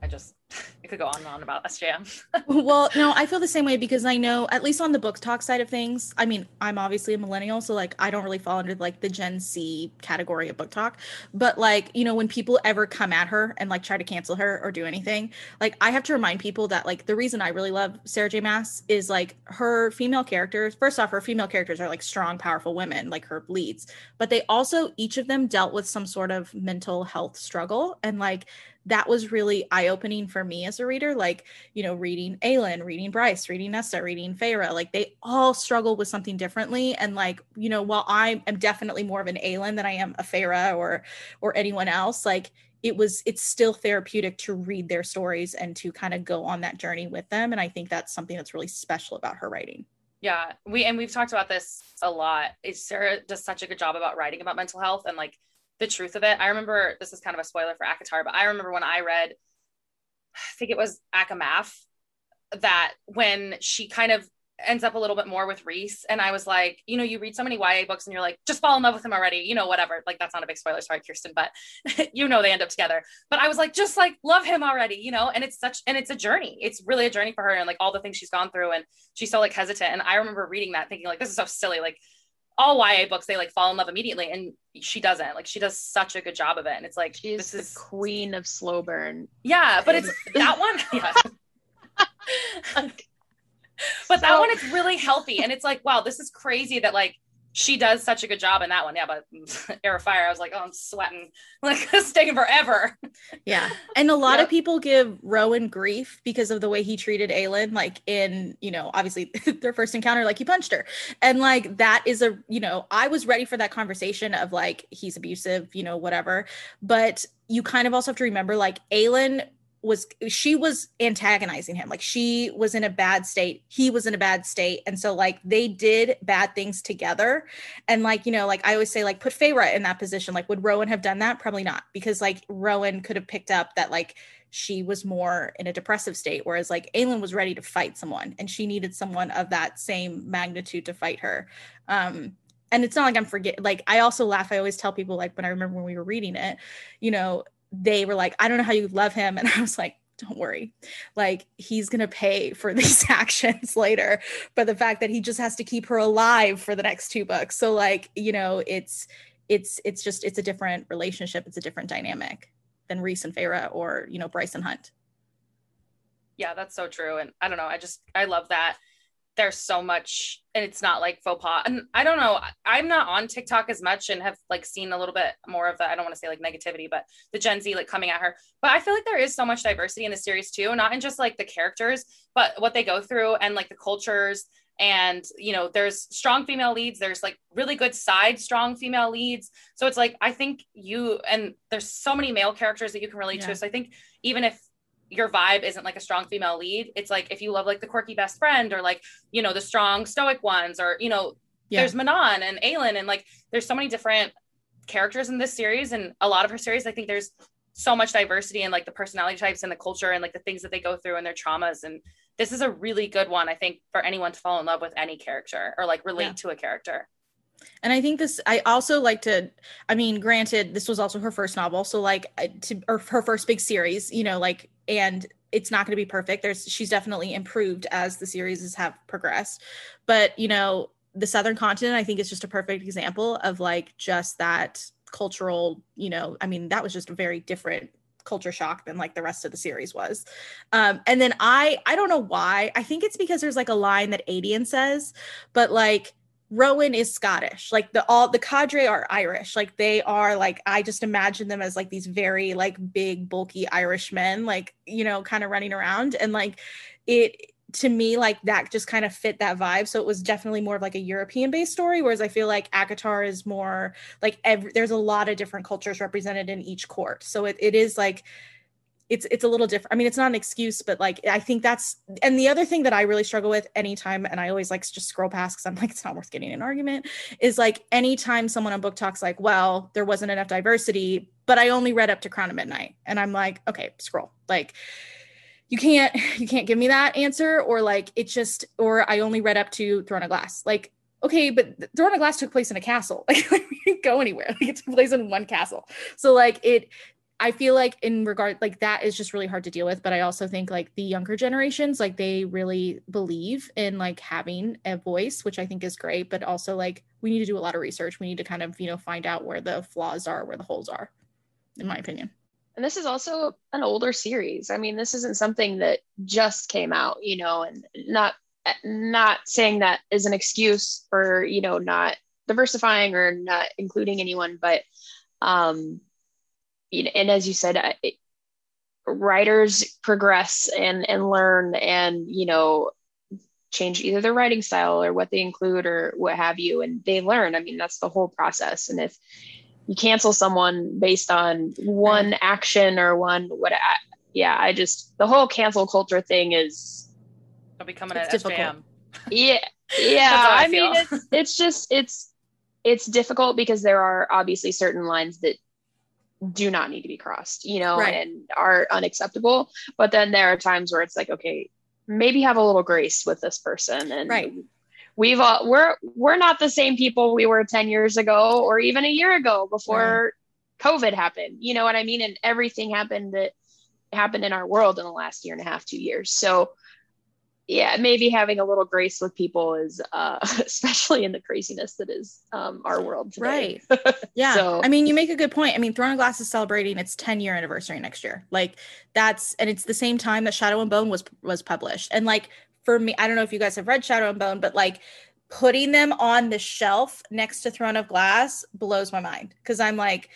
i just it could go on and on about sjm well, no, I feel the same way because I know at least on the BookTok side of things. I mean, I'm obviously a millennial, so like I don't really fall under like the Gen Z category of BookTok. But like, you know, when people ever come at her and like try to cancel her or do anything, like I have to remind people that like the reason I really love Sarah J. Maas is like her female characters. First off, her female characters are like strong, powerful women, like her leads, but they also each of them dealt with some sort of mental health struggle and like that was really eye-opening for me as a reader like you know reading Aelin, reading Bryce, reading Nesta, reading Feyre like they all struggle with something differently and like you know while I am definitely more of an Aelin than I am a Feyre or or anyone else like it was it's still therapeutic to read their stories and to kind of go on that journey with them and I think that's something that's really special about her writing. Yeah, we and we've talked about this a lot. Sarah does such a good job about writing about mental health and like the truth of it. I remember this is kind of a spoiler for ACOTAR, but I remember when I read, I think it was ACOMAF, that when she kind of ends up a little bit more with Rhys, and I was like, you know, you read so many YA books and you're like, just fall in love with him already, you know, whatever. Like that's not a big spoiler, sorry, Kearsten, but you know they end up together. But I was like, just like love him already, you know. And it's such and it's a journey. It's really a journey for her and like all the things she's gone through, and she's so like hesitant. And I remember reading that, thinking like, this is so silly, like all YA books, they like fall in love immediately, and she doesn't. Like she does such a good job of it, and it's like She's this the is queen of slow burn. yeah, but it's that one, yeah. but that So- one it's really healthy, and it's like wow, this is crazy that like she does such a good job in that one. Yeah, but Heir of Fire, I was like, oh, I'm sweating, like it's taking forever. Yeah. And a lot Yep. of people give Rowan grief because of the way he treated Aelin, like in, you know, obviously their first encounter, like he punched her. And like that is a, you know, I was ready for that conversation of like he's abusive, you know, whatever. But you kind of also have to remember like Aelin was she was antagonizing him. Like she was in a bad state he was in a bad state. And so like they did bad things together. And like you know like i always say like put Feyre in that position. Like would rowan have done that? Probably not. Because like rowan could have picked up that like she was more in a depressive state whereas like Aelin was ready to fight someone and she needed someone of that same magnitude to fight her. Um and it's not like i'm forget like i also laugh. I always tell people like when i remember when we were reading it you know they were like, I don't know how you love him. And I was like, don't worry. Like, he's going to pay for these actions later. But the fact that he just has to keep her alive for the next two books. So, like, you know, it's, it's, it's just, it's a different relationship. It's a different dynamic than Rhys and Feyre or, you know, Bryson Hunt. Yeah, that's so true. And I don't know, I just I love that. There's so much and it's not like faux pas. And i don't know i'm not on tiktok as much and have like seen a little bit more of the i don't want to say like negativity but the gen z like coming at her. But i feel like there is so much diversity in the series too not in just like the characters but what they go through and like the cultures. And you know there's strong female leads there's like really good side strong female leads. So it's like i think you and there's so many male characters that you can relate Yeah. to so i think even if your vibe isn't like a strong female lead it's like if you love like the quirky best friend or like you know the strong stoic ones or you know Yeah. there's manon and aelin and like there's so many different characters in this series and a lot of her series i think there's so much diversity in like the personality types and the culture and like the things that they go through and their traumas and this is a really good one i think for anyone to fall in love with any character or like relate Yeah. to a character And I think this, I also like to, I mean, granted, this was also her first novel. So, like, to, or her first big series, you know, like, and it's not going to be perfect. There's, she's definitely improved as the series have progressed. But, you know, the Southern continent, I think, is just a perfect example of like just that cultural, you know, I mean, that was just a very different culture shock than like the rest of the series was. Um, and then I, I don't know why. I think it's because there's like a line that Aedion says, but like, Rowan is Scottish. Like the all the cadre are Irish. Like they are like I just imagine them as like these very like big bulky Irish men like you know kind of running around and like it to me like that just kind of fit that vibe so it was definitely more of like a European based story whereas I feel like ACOTAR is more like every, there's a lot of different cultures represented in each court. So it, it is like it's it's a little different. I mean, it's not an excuse, but like I think that's and the other thing that I really struggle with anytime, and I always like just scroll past because I'm like, it's not worth getting an argument, is like anytime someone on BookTok's like, well, there wasn't enough diversity, but I only read up to Crown of Midnight. And I'm like, okay, scroll. Like you can't you can't give me that answer, or like it just or I only read up to Throne of Glass. Like okay, but th- Throne of Glass took place in a castle. Like we didn't go anywhere. Like it took place in one castle. So like it I feel like in regard like that is just really hard to deal with. But I also think like the younger generations, like they really believe in like having a voice, which I think is great. But also like we need to do a lot of research. We need to kind of, you know, find out where the flaws are, where the holes are, in my opinion. And this is also an older series. I mean, this isn't something that just came out, you know, and not not saying that is an excuse for, you know, not diversifying or not including anyone, but um you know, and as you said, I- writers progress and and learn and, you know, change either their writing style or what they include or what have you and they learn. I mean, that's the whole process. And if you cancel someone based on one action or one what I, yeah i just the whole cancel culture thing is I'll be coming at difficult. Yeah yeah I i, mean it's, it's just it's it's difficult because there are obviously certain lines that do not need to be crossed you know Right. and are unacceptable. But then there are times where it's like okay maybe have a little grace with this person. And Right. we've all we're we're not the same people we were 10 years ago or even a year ago before covid happened. You know what i mean? And everything happened that happened in our world in the last year and a half two years. So yeah maybe having a little grace with people is uh especially in the craziness that is um our world today. Right. Yeah. So- I mean, you make a good point. I mean, Throne of Glass is celebrating its 10 year anniversary next year. Like that's and it's the same time that Shadow and Bone was was published. And like for me, I don't know if you guys have read Shadow and Bone, but like putting them on the shelf next to Throne of Glass blows my mind because I'm like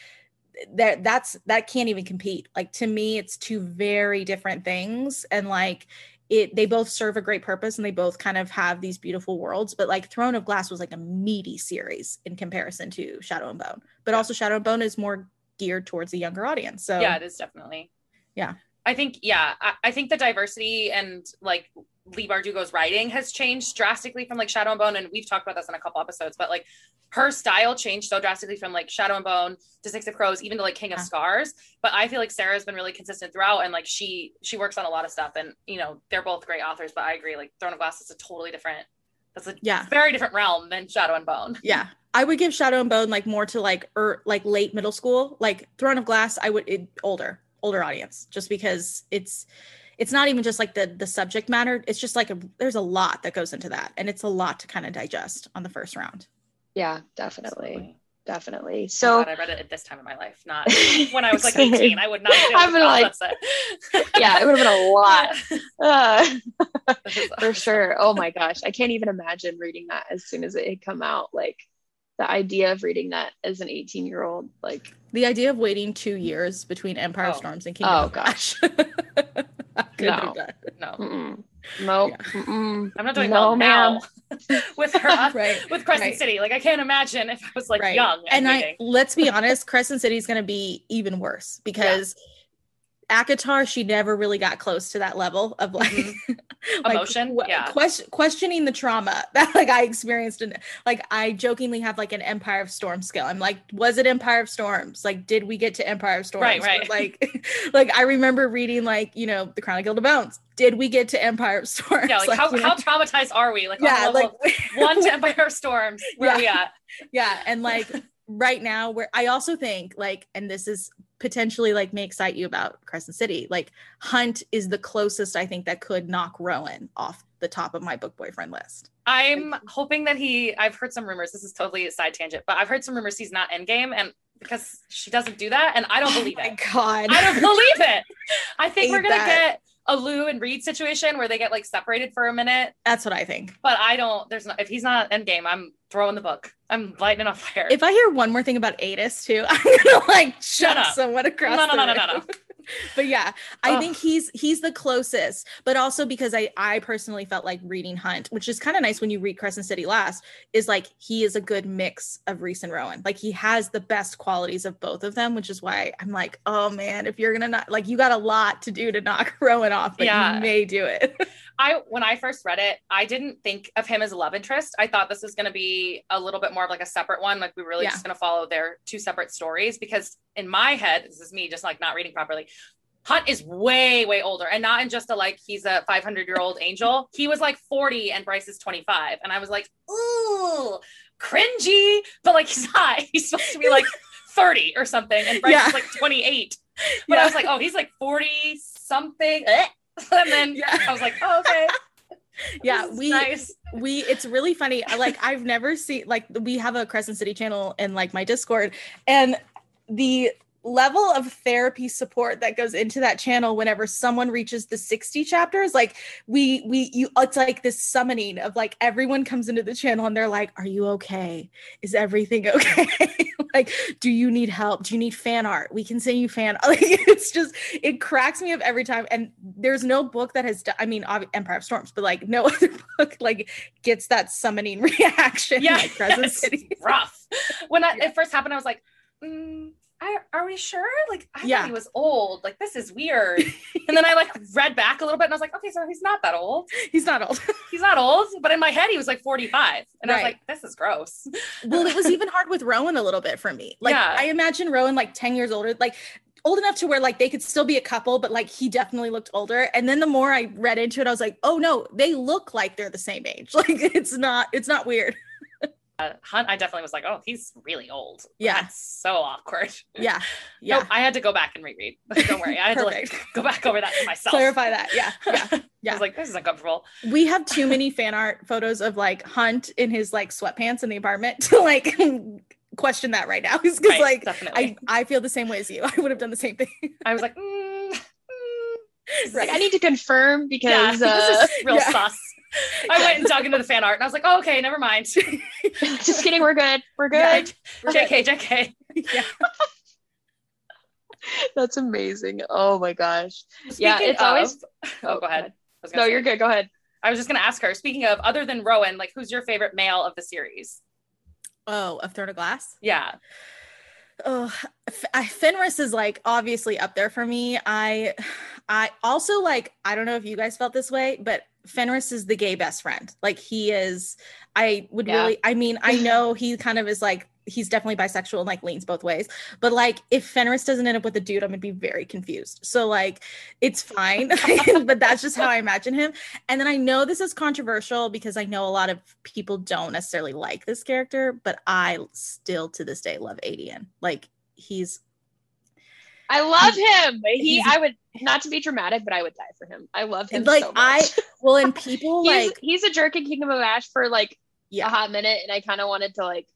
that that's that can't even compete. Like to me, it's two very different things. And like it they both serve a great purpose and they both kind of have these beautiful worlds but like throne of glass was like a meaty series in comparison to shadow and bone but also shadow and bone is more geared towards a younger audience so yeah it is definitely Yeah. i think yeah I, I think the diversity and like Leigh Bardugo's writing has changed drastically from like shadow and bone and we've talked about this in a couple episodes but like her style changed so drastically from like shadow and bone to six of crows even to like king of scars. But i feel like sarah's been really consistent throughout and like she she works on a lot of stuff and you know they're both great authors but i agree like throne of glass is a totally different that's a yeah. very different realm than shadow and bone. Yeah. I would give shadow and bone like more to like or like late middle school. Like throne of glass i would it, older older audience just because it's it's not even just like the the subject matter. It's just like a, there's a lot that goes into that and it's a lot to kind of digest on the first round. Yeah definitely. Absolutely. definitely. So so i read it at this time in my life not when i was like Same. 18 i would not be able I've been like- yeah it would have been a lot. Uh, for sure. Oh my gosh, I can't even imagine reading that as soon as it had come out. Like the idea of reading that as an 18 year old, like The idea of waiting two years between Empire of Oh. Storms and Kingdom Oh, of Ash. No. No, mm-mm. nope. Yeah. mm-mm. I'm not doing No, well ma'am. now with her right. with Crescent Right. City. Like I can't imagine if I was like right. young And, and, I let's be honest, Crescent City is going to be even worse because ACOTAR, she never really got close to that level of like, mm-hmm. like, Emotion? Yeah. ques- questioning the trauma that like I experienced and like I jokingly have like an Empire of Storms scale. I'm like, was it Empire of Storms? Like, did we get to Empire of Storms? Right, But, right. like, like I remember reading like you know the Chronicle of Bones. Did we get to Empire of Storms? yeah, like, how, you know? how traumatized are we? Like yeah, like one to Empire of Storms. Where Yeah. we at? yeah and like right now where i also think like and this is potentially like may excite you about crescent city like hunt is the closest i think that could knock rowan off the top of my book boyfriend list I'm hoping that he. I've heard some rumors. This is totally a side tangent, but I've heard some rumors he's not Endgame, and because she doesn't do that, and I don't oh believe oh my it. god I don't believe it. I think Hate we're gonna that. get a Lou and Reed situation where they get like separated for a minute, that's what i think but I don't. There's not. If he's not Endgame, I'm throwing the book. I'm lighting it on fire. if i hear one more thing about Aidas too i'm gonna like shut no. someone across no, no, no, no, no, no. but yeah i Ugh. think he's he's the closest but also because i i personally felt like reading hunt which is kind of nice when you read crescent city last is like he is a good mix of Rhys and rowan like he has the best qualities of both of them which is why i'm like oh man if you're gonna not like you got a lot to do to knock rowan off but Yeah. you may do it I when I first read it, I didn't think of him as a love interest. I thought this was going to be a little bit more of like a separate one. Like we were really Yeah. just going to follow their two separate stories because in my head, this is me just like not reading properly. Hunt is way way older and not in just a like he's a 500 year old angel. He was like 40 and Bryce is 25 and I was like, "Ooh, cringy." But like he's not. He's supposed to be like 30 or something and Bryce Yeah. is like 28. But I was like, "Oh, he's like 40 something." And then Yeah. I was like, "Oh, okay." yeah we nice. we it's really funny like i've never seen like we have a crescent city channel in like my discord and the level of therapy support that goes into that channel whenever someone reaches the 60 chapters like we we you it's like this summoning of like everyone comes into the channel and they're like are you okay? Is everything okay? Like do you need help? Do you need fan art? We can send you fan like it's just it cracks me up every time. And there's no book that has i mean empire of storms but like no other book like gets that summoning reaction Yeah, like it's rough. When I, Yeah. it first happened, I was like, mm, "Are we sure?" Like, I Yeah. thought he was old. Like, this is weird. and then I like read back a little bit, and I was like, "Okay, so he's not that old. he's not old He's not old." But in my head, he was like forty-five, and I was like, "This is gross." well it was even hard with rowan a little bit for me like Yeah. i imagine rowan like 10 years older like old enough to where like they could still be a couple but like he definitely looked older and then the more i read into it i was like oh no they look like they're the same age like it's not it's not weird Uh, Hunt, I definitely was like, "Oh, he's really old." Yeah. That's so awkward. yeah yeah Nope, I had to go back and reread. Don't worry, I had to like go back over that for myself. clarify that yeah yeah Yeah. I was like, "This is uncomfortable." we have too many fan art photos of like hunt in his like sweatpants in the apartment to like question that right now because Right, like definitely. I, I feel the same way as you i would have done the same thing I was like, mm, mm, Like, I need to confirm yeah, because uh, this is real yeah. sus. I went and dug into the fan art and I was like, oh, okay, never mind. just kidding, we're good. We're Yeah. good. JK, JK. yeah That's amazing. Oh my gosh. Yeah, Speaking it's always- Oh, go ahead. I was gonna No, say- you're good. Go ahead. I was just gonna ask her. Speaking of, other than Rowan, like, who's your favorite male of the series? oh of throne of glass Yeah, oh F- I, Fenrys is like obviously up there for me i i also like i don't know if you guys felt this way but Fenrys is the gay best friend. Like he is i would Yeah. really i mean i know he kind of is like he's definitely bisexual and like leans both ways. But like if Fenrys doesn't end up with a dude i'm gonna be very confused. So like it's fine. But that's just how i imagine him. And then i know this is controversial because i know a lot of people don't necessarily like this character but i still to this day love Aedion like he's I love him. He, I would not to be dramatic, but I would die for him. I love him like so much. i well and people he's, like he's a jerk in Kingdom of Ash for like yeah a hot minute, and I kind of wanted to like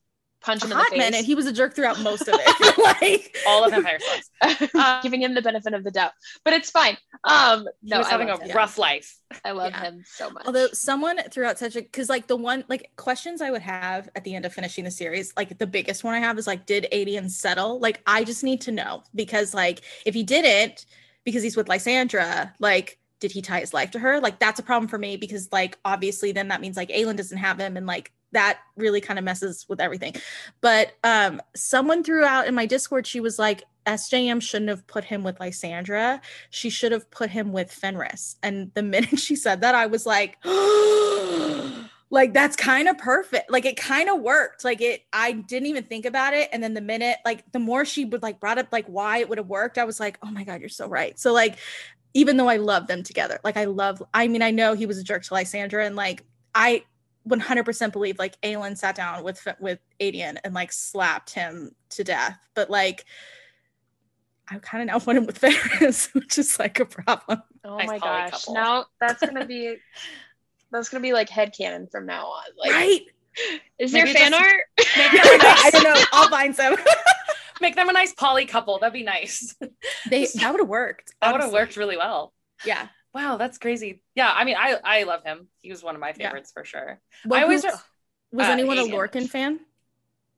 punch him in the face. minute. He was a jerk throughout most of it. like All of Vampire Slugs. Uh, giving him the benefit of the doubt, but it's fine. Um, He no, was I having a him. rough life. I love Yeah. him so much. Although someone threw out such a because like the one like questions I would have at the end of finishing the series, like the biggest one I have is like, did Aedion settle? Like I just need to know because like if he didn't, because he's with Lysandra, like did he tie his life to her? Like that's a problem for me because like obviously then that means like Aelin doesn't have him and like that really kind of messes with everything. But um someone threw out in my Discord, she was like, SJM shouldn't have put him with Lysandra. She should have put him with Fenrys. And the minute she said that, I was like, like that's kind of perfect. Like it kind of worked. Like it, I didn't even think about it. And then the minute, like the more she would like brought up like why it would have worked, I was like, oh my God, you're so right. So like even though I love them together, like I love, I mean, I know he was a jerk to Lysandra and like I 100% believe like Aelin sat down with with Aedion and like slapped him to death. But like I kind of now want him with Fenrys, which is like a problem. oh Nice my gosh, couple. now that's gonna be that's gonna be like headcanon from now on. Like, right? is there fan just- art? Make them a I don't know. I'll find some. make them a nice poly couple. That'd be nice. they that would have worked. That would have worked really well. Yeah. Wow, that's crazy. Yeah, I mean, I I love him. He was one of my Yeah. favorites for sure. Well, I always who- was uh, anyone a Aedion. Lorcan fan?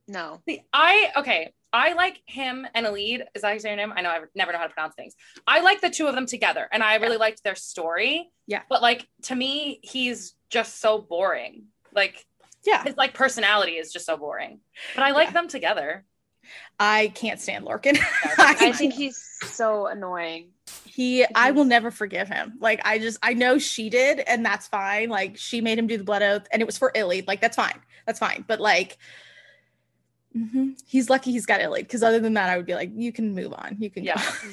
No. See, I okay. I like him and Elide. Is that how you say your name? I know I never know how to pronounce things. I like the two of them together, and I really liked their story. Yeah. But like to me, he's just so boring. Like Yeah. his like personality is just so boring. But I like Yeah. them together. I can't stand Lorcan. I think he's so annoying. he I will never forgive him. Like I just I know she did and that's fine. Like she made him do the blood oath and it was for Illy. Like that's fine. That's fine. But like mhm, he's lucky he's got Illy because other than that I would be like you can move on. You can Yeah. go.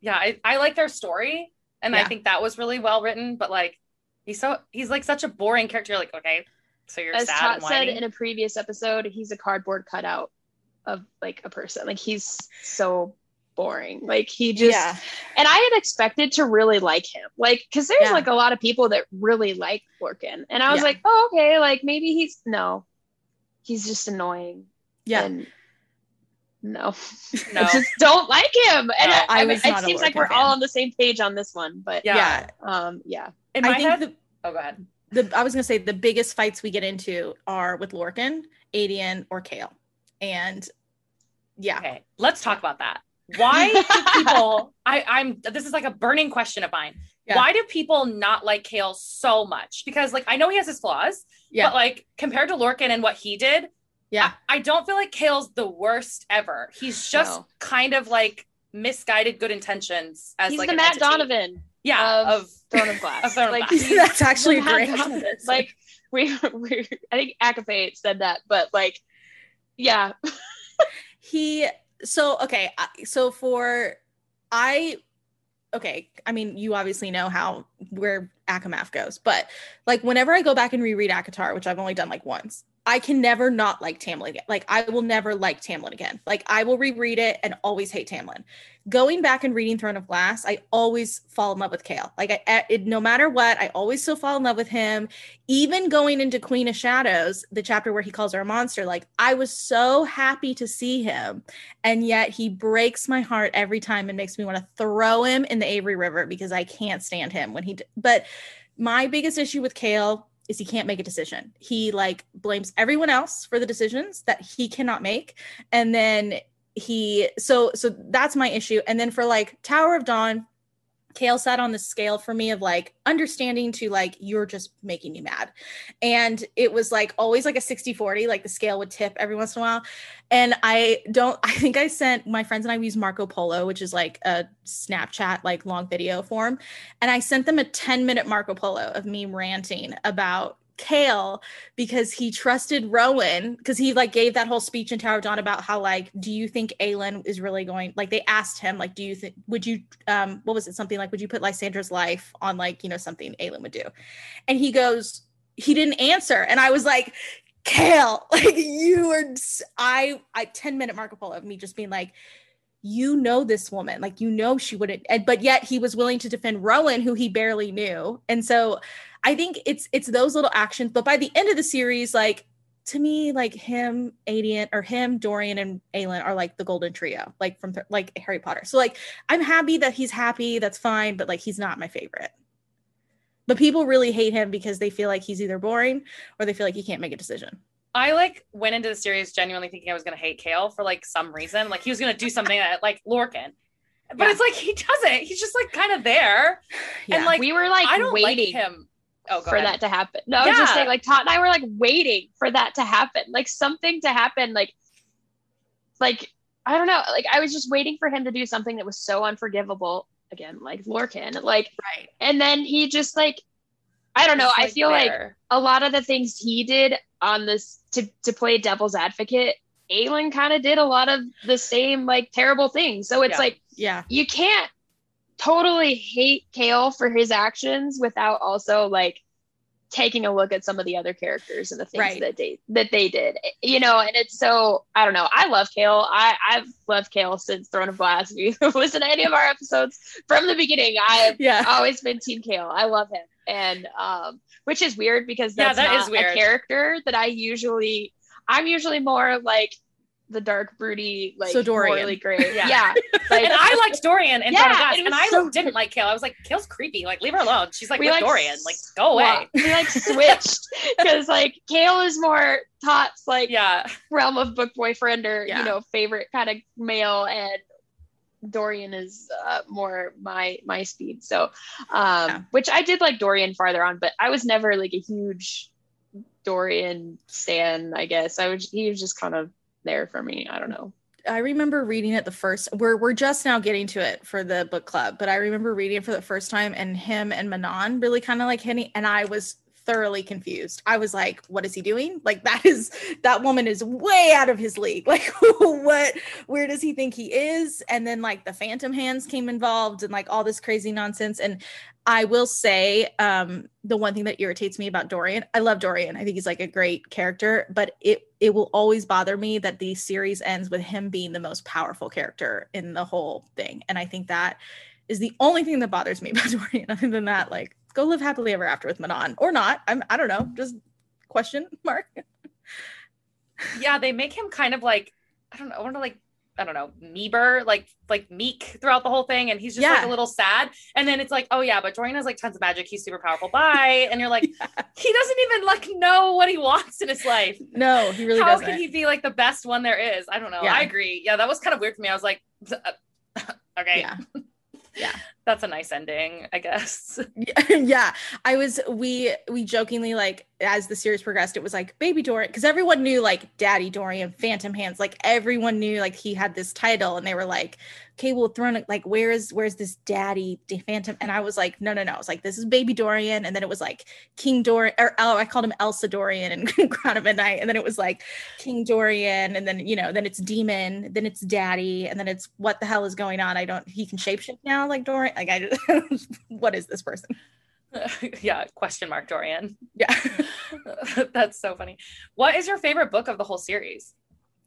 Yeah, I, I like their story, and I think that was really well written. But like, he's so he's like such a boring character. You're like, okay, so you're As sad Tot and said in a previous episode, he's a cardboard cutout of like a person. Like he's so boring. Like he just yeah. and I had expected to really like him. Like because there's Yeah. like a lot of people that really like Lorcan. And I was Yeah. like, oh okay, like maybe he's no. He's just annoying. Yeah. And no. No. I just don't like him. And No, I, I I mean, was it not a seems like we're fan. all on the same page on this one. But Yeah. yeah. um yeah. in my I think head, the oh, go ahead. the I was gonna say the biggest fights we get into are with Lorcan, Aedion, or Chaol. And yeah. Okay, let's talk about that. Why do people? I, I'm. This is like a burning question of mine. Yeah. Why do people not like Chaol so much? Because like I know he has his flaws, Yeah. but like compared to Lorcan and what he did, Yeah. I, I don't feel like Chaol's the worst ever. He's just No. kind of like misguided good intentions as He's like the Matt entity. Donovan Yeah, of, of Throne of Glass. of Throne of like, Glass. That's actually a great Like we we I think Akape said that, but like yeah. he so okay so for i okay i mean you obviously know how where ACOMAF goes but like whenever i go back and reread ACOTAR which i've only done like once i can never not like tamlin again. Like i will never like tamlin again. Like i will reread it and always hate tamlin. Going back and reading throne of glass i always fall in love with Chaol. Like I, it, no matter what i always still fall in love with him. Even going into Queen of Shadows, the chapter where he calls her a monster, like I was so happy to see him. And yet he breaks my heart every time and makes me want to throw him in the Avery River because I can't stand him when he, d- but my biggest issue with Chaol is he can't make a decision. He like blames everyone else for the decisions that he cannot make. And then he, so, so that's my issue. And then for like Tower of Dawn, Chaol sat on the scale for me of like understanding to like, you're just making me mad. And it was like always like a 60 40, like the scale would tip every once in a while. And I don't, I think I sent my friends and I use Marco Polo, which is like a Snapchat, like long video form. And I sent them a 10 minute Marco Polo of me ranting about Chaol because he trusted Rowan because he like gave that whole speech in Tower of Dawn about how like do you think Aelin is really going like they asked him like do you think would you um what was it something like would you put Lysandra's life on like you know something Aelin would do? And he goes he didn't answer. And I was like Chaol like you are I 10 minute Polo of me just being like you know this woman like you know she wouldn't and, but yet he was willing to defend Rowan who he barely knew. And so I think it's it's those little actions but by the end of the series like to me, like him, Aedion, or him, Dorian, and Aelin are like the golden trio, like from like Harry Potter. So like, I'm happy that he's happy. That's fine, but like, he's not my favorite. But people really hate him because they feel like he's either boring or they feel like he can't make a decision. I like went into the series genuinely thinking I was gonna hate Chaol for like some reason. Like he was gonna do something that like Lorcan. But Yeah. it's like he doesn't. He's just like kind of there. Yeah. And like we were like I don't waiting like him. Oh, for ahead. that to happen. No, I was just saying, like Todd and I were like waiting for that to happen, like something to happen, like, like I don't know, like I was just waiting for him to do something that was so unforgivable. Again, like Lorcan, like, right. and then he just like, I don't know. I feel like a lot of the things he did on this to to play devil's advocate, Aelin kind of did a lot of the same like terrible things. So it's Yeah. like Yeah. you can't totally hate Chaol for his actions without also like taking a look at some of the other characters and the things Right. that they that they did. You know, and it's so I don't know. I love Chaol. I I've loved Chaol since Throne of Glass. If you listen to any of our episodes from the beginning, I've Yeah. always been Team Chaol. I love him, and um, which is weird because Yeah, that's that not is weird. a character that I usually. I'm usually more like the dark, broody, like So Dorian. morally gray. Yeah. Yeah, like, and I liked Dorian in Yeah, Throne of Glass, it and I so didn't like Chaol. I was like, Chaol's creepy. Like, leave her alone. She's like We, with like, Dorian. Like, go away. Well, we like switched because like Chaol is more Tot's like Yeah. realm of book boyfriend or Yeah. you know favorite kind of male and Dorian is uh, more my my speed. So um Yeah. which I did like Dorian farther on, but I was never like a huge Dorian stan, I guess. I was he was just kind of there for me. I don't know. I remember reading it the first we're we're just now getting to it for the book club, but I remember reading it for the first time and him and Manon really kind of like hitting and I was thoroughly confused. I was like, what is he doing? Like that is that woman is way out of his league. Like what where does he think he is? And then like the phantom hands came involved and like all this crazy nonsense and I will say um the one thing that irritates me about Dorian, I love Dorian. I think he's like a great character, but it it will always bother me that the series ends with him being the most powerful character in the whole thing. And I think that is the only thing that bothers me about Dorian. Other than that, like go live happily ever after with Manon or not. I'm I don't know, just question mark. Yeah, they make him kind of like, I don't know, I want to like, I don't know, Meeber, like like meek throughout the whole thing, and he's just like a little sad. And then it's like, oh yeah, but Dorian has like tons of magic. He's super powerful. Bye. And you're like, he doesn't even like know what he wants in his life. No, he really How doesn't. can he be like the best one there is? I don't know. Yeah. I agree. Yeah, that was kind of weird for me. I was like, okay, Yeah. Yeah. That's a nice ending, I guess. yeah i was we we jokingly like as the series progressed it was like baby dorian because everyone knew like daddy dorian phantom hands like everyone knew like he had this title and they were like okay well throne like where is where's this daddy phantom? And i was like no no no. It's like this is baby dorian and then it was like king dorian or oh, i called him elsa dorian and crown of midnight and then it was like king dorian and then you know then it's demon then it's daddy and then it's what the hell is going on? I don't he can shapeshift now like dorian like i just what is this person yeah, question mark Dorian. yeah that's so funny. What is your favorite book of the whole series?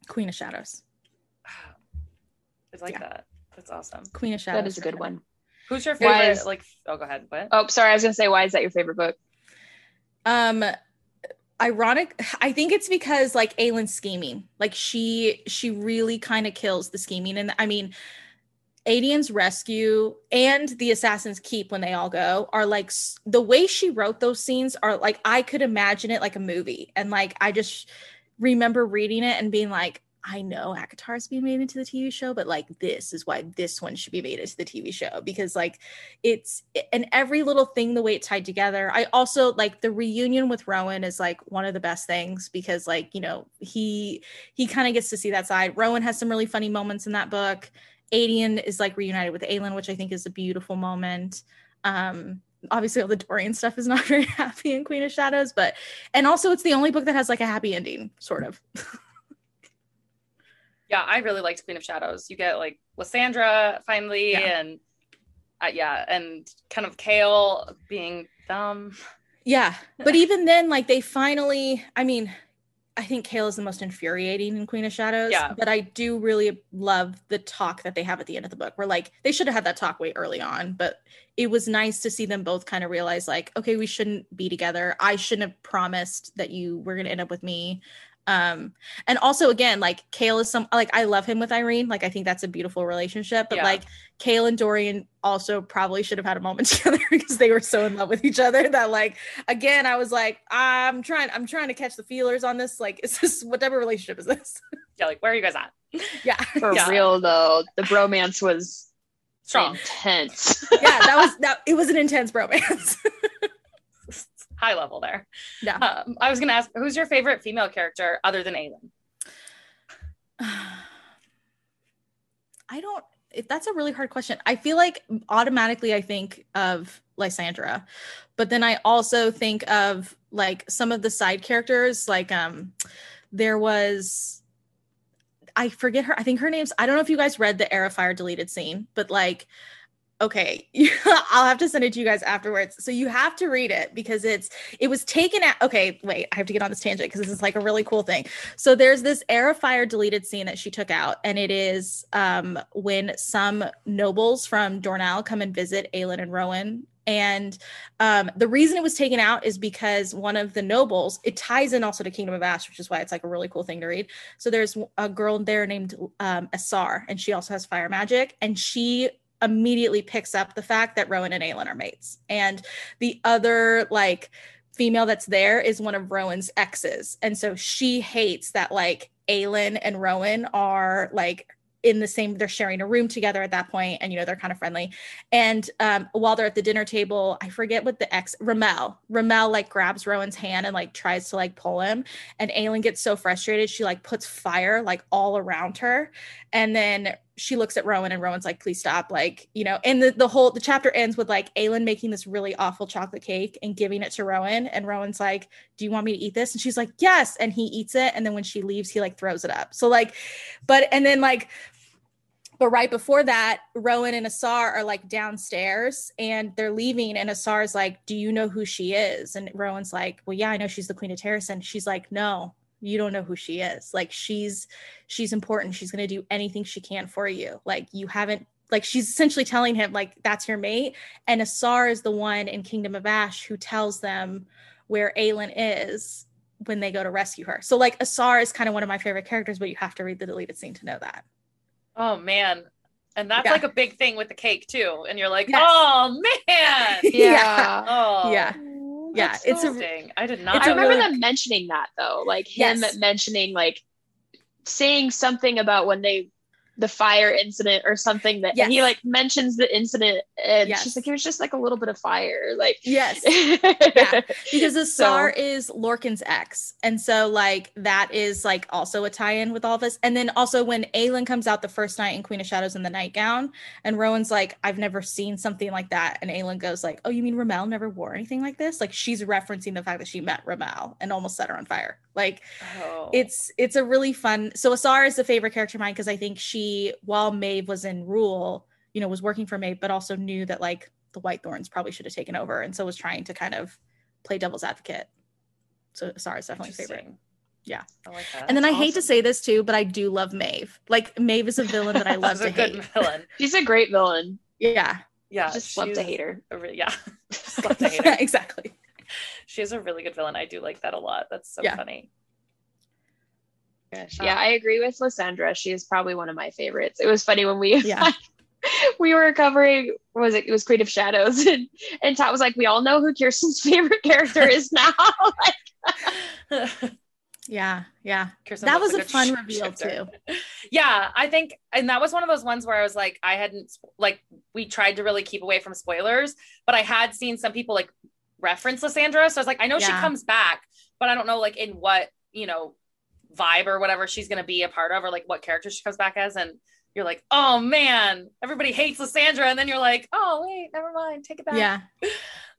Queen of Shadows. It's like Yeah. that. That's awesome. Queen of Shadows. That is a good one. Who's your favorite? is- like, oh, go ahead. What? Oh, sorry, I was gonna say, why is that your favorite book? Um ironic I think it's because like Aelin's scheming. Like she she really kind of kills the scheming and I mean Aedion's rescue and the assassin's keep when they all go are like the way she wrote those scenes are like I could imagine it like a movie and like I just remember reading it and being like I know ACOTAR is being made into the TV show, but like this is why this one should be made into the TV show because like it's and every little thing the way it tied together. I also like the reunion with Rowan is like one of the best things because like you know he he kind of gets to see that side. Rowan has some really funny moments in that book. Aedion is like reunited with Aelin, which I think is a beautiful moment. Um, obviously all the Dorian stuff is not very happy in Queen of Shadows, but and also it's the only book that has like a happy ending, sort of. Yeah, I really liked Queen of Shadows. You get like Lysandra finally, Yeah. and uh, yeah, and kind of Chaol being dumb. Yeah. But even then, like they finally, I mean, I think Chaol is the most infuriating in Queen of Shadows. Yeah. But I do really love the talk that they have at the end of the book. Where like they should have had that talk way early on, but it was nice to see them both kind of realize, like, okay, we shouldn't be together. I shouldn't have promised that you were gonna end up with me. Um, and also again, like Chaol is some like I love him with Yrene Like I think that's a beautiful relationship. But Yeah. like Chaol and Dorian also probably should have had a moment together because they were so in love with each other that like again, I was like, I'm trying, I'm trying to catch the feelers on this. Like, is this what type of relationship is this? Yeah, like where are you guys at? yeah. For Yeah. real though, the bromance was Strong, intense. Yeah, that was that it was an intense bromance. High level there. yeah. Um, I was gonna ask, who's your favorite female character other than Aelin? I don't. If that's a really hard question, I feel like automatically I think of Lysandra, but then I also think of like some of the side characters. Like, um, there was, I forget her. I think her name's. I don't know if you guys read the Heir of Fire deleted scene, but like, okay, I'll have to send it to you guys afterwards. So you have to read it because it's it was taken out. Okay, wait, I have to get on this tangent because this is like a really cool thing. So there's this Heir of Fire deleted scene that she took out, and it is um, when some nobles from Doranelle come and visit Aelin and Rowan. And um, the reason it was taken out is because one of the nobles, it ties in also to Kingdom of Ash, which is why it's like a really cool thing to read. So there's a girl there named um, Asar, and she also has fire magic, and she immediately picks up the fact that Rowan and Aelin are mates. And the other like female that's there is one of Rowan's exes. And so she hates that like Aelin and Rowan are like in the same they're sharing a room together at that point and you know they're kind of friendly and um while they're at the dinner table i forget what the ex Remelle Remelle like grabs rowan's hand and like tries to like pull him and Aelin gets so frustrated she like puts fire like all around her and then she looks at Rowan and Rowan's like, please stop. Like, you know, and the, the whole the chapter ends with like Aelin making this really awful chocolate cake and giving it to Rowan. And Rowan's like, Do you want me to eat this? And she's like, Yes. And he eats it. And then when she leaves, he like throws it up. So like, but and then like but right before that, Rowan and Asar are like downstairs and they're leaving. And Asar's like, Do you know who she is? And Rowan's like, Well, yeah, I know she's the Queen of Terrasen. And she's like, No, you don't know who she is. Like she's she's important. She's gonna do anything she can for you. Like you haven't like she's essentially telling him, like, that's your mate. And Asar is the one in Kingdom of Ash who tells them where Aelin is when they go to rescue her. So like Asar is kind of one of my favorite characters, but you have to read the deleted scene to know that. Oh man. And that's Yeah. like a big thing with the cake too. And you're like, Yes. oh man. Yeah. Oh yeah. Yeah, that's it's a- interesting. I did not. I remember them mentioning that though, like him Yes. mentioning like saying something about when they the fire incident or something that and he like mentions the incident and Yes. she's like it was just like a little bit of fire like Yes. yeah because Asar is Lorcan's ex. And so like that is like also a tie-in with all this. And then also when Aelin comes out the first night in Queen of Shadows in the nightgown, and Rowan's like, I've never seen something like that. And Aelin goes like, Oh, you mean Remelle never wore anything like this? Like she's referencing the fact that she met Remelle and almost set her on fire. Like Oh. it's it's a really fun so Asar is the favorite character of mine because I think she, while Maeve was in rule, you know, was working for Maeve, but also knew that like the White Thorns probably should have taken over, and so was trying to kind of play devil's advocate. So Asar is definitely a favorite. Yeah. I like that. And then I That's hate to say this too, but I do love Maeve. Like Maeve is a villain that I love That's to a good hate. villain. she's a great villain Yeah, Yeah. just love to hate her a re- yeah. Just love to hate her. exactly. She is a really good villain. I do like that a lot. That's so Yeah. funny. Yeah I agree with Lysandra she is probably one of my favorites it was funny when we Yeah. we were covering was it it was Queen of Shadows and and Todd was like we all know who Kearsten's favorite character is now Yeah, yeah. Kearsten That loves was a good fun sh- reveal shifter. too. Yeah, I think, and that was one of those ones where I was like, I hadn't like we tried to really keep away from spoilers, but I had seen some people like reference Lysandra, so I was like, I know she comes back, but I don't know like in what you know vibe or whatever she's gonna be a part of, or like what character she comes back as, and you're like, oh man, everybody hates Lysandra, and then you're like, oh wait, never mind, take it back. Yeah.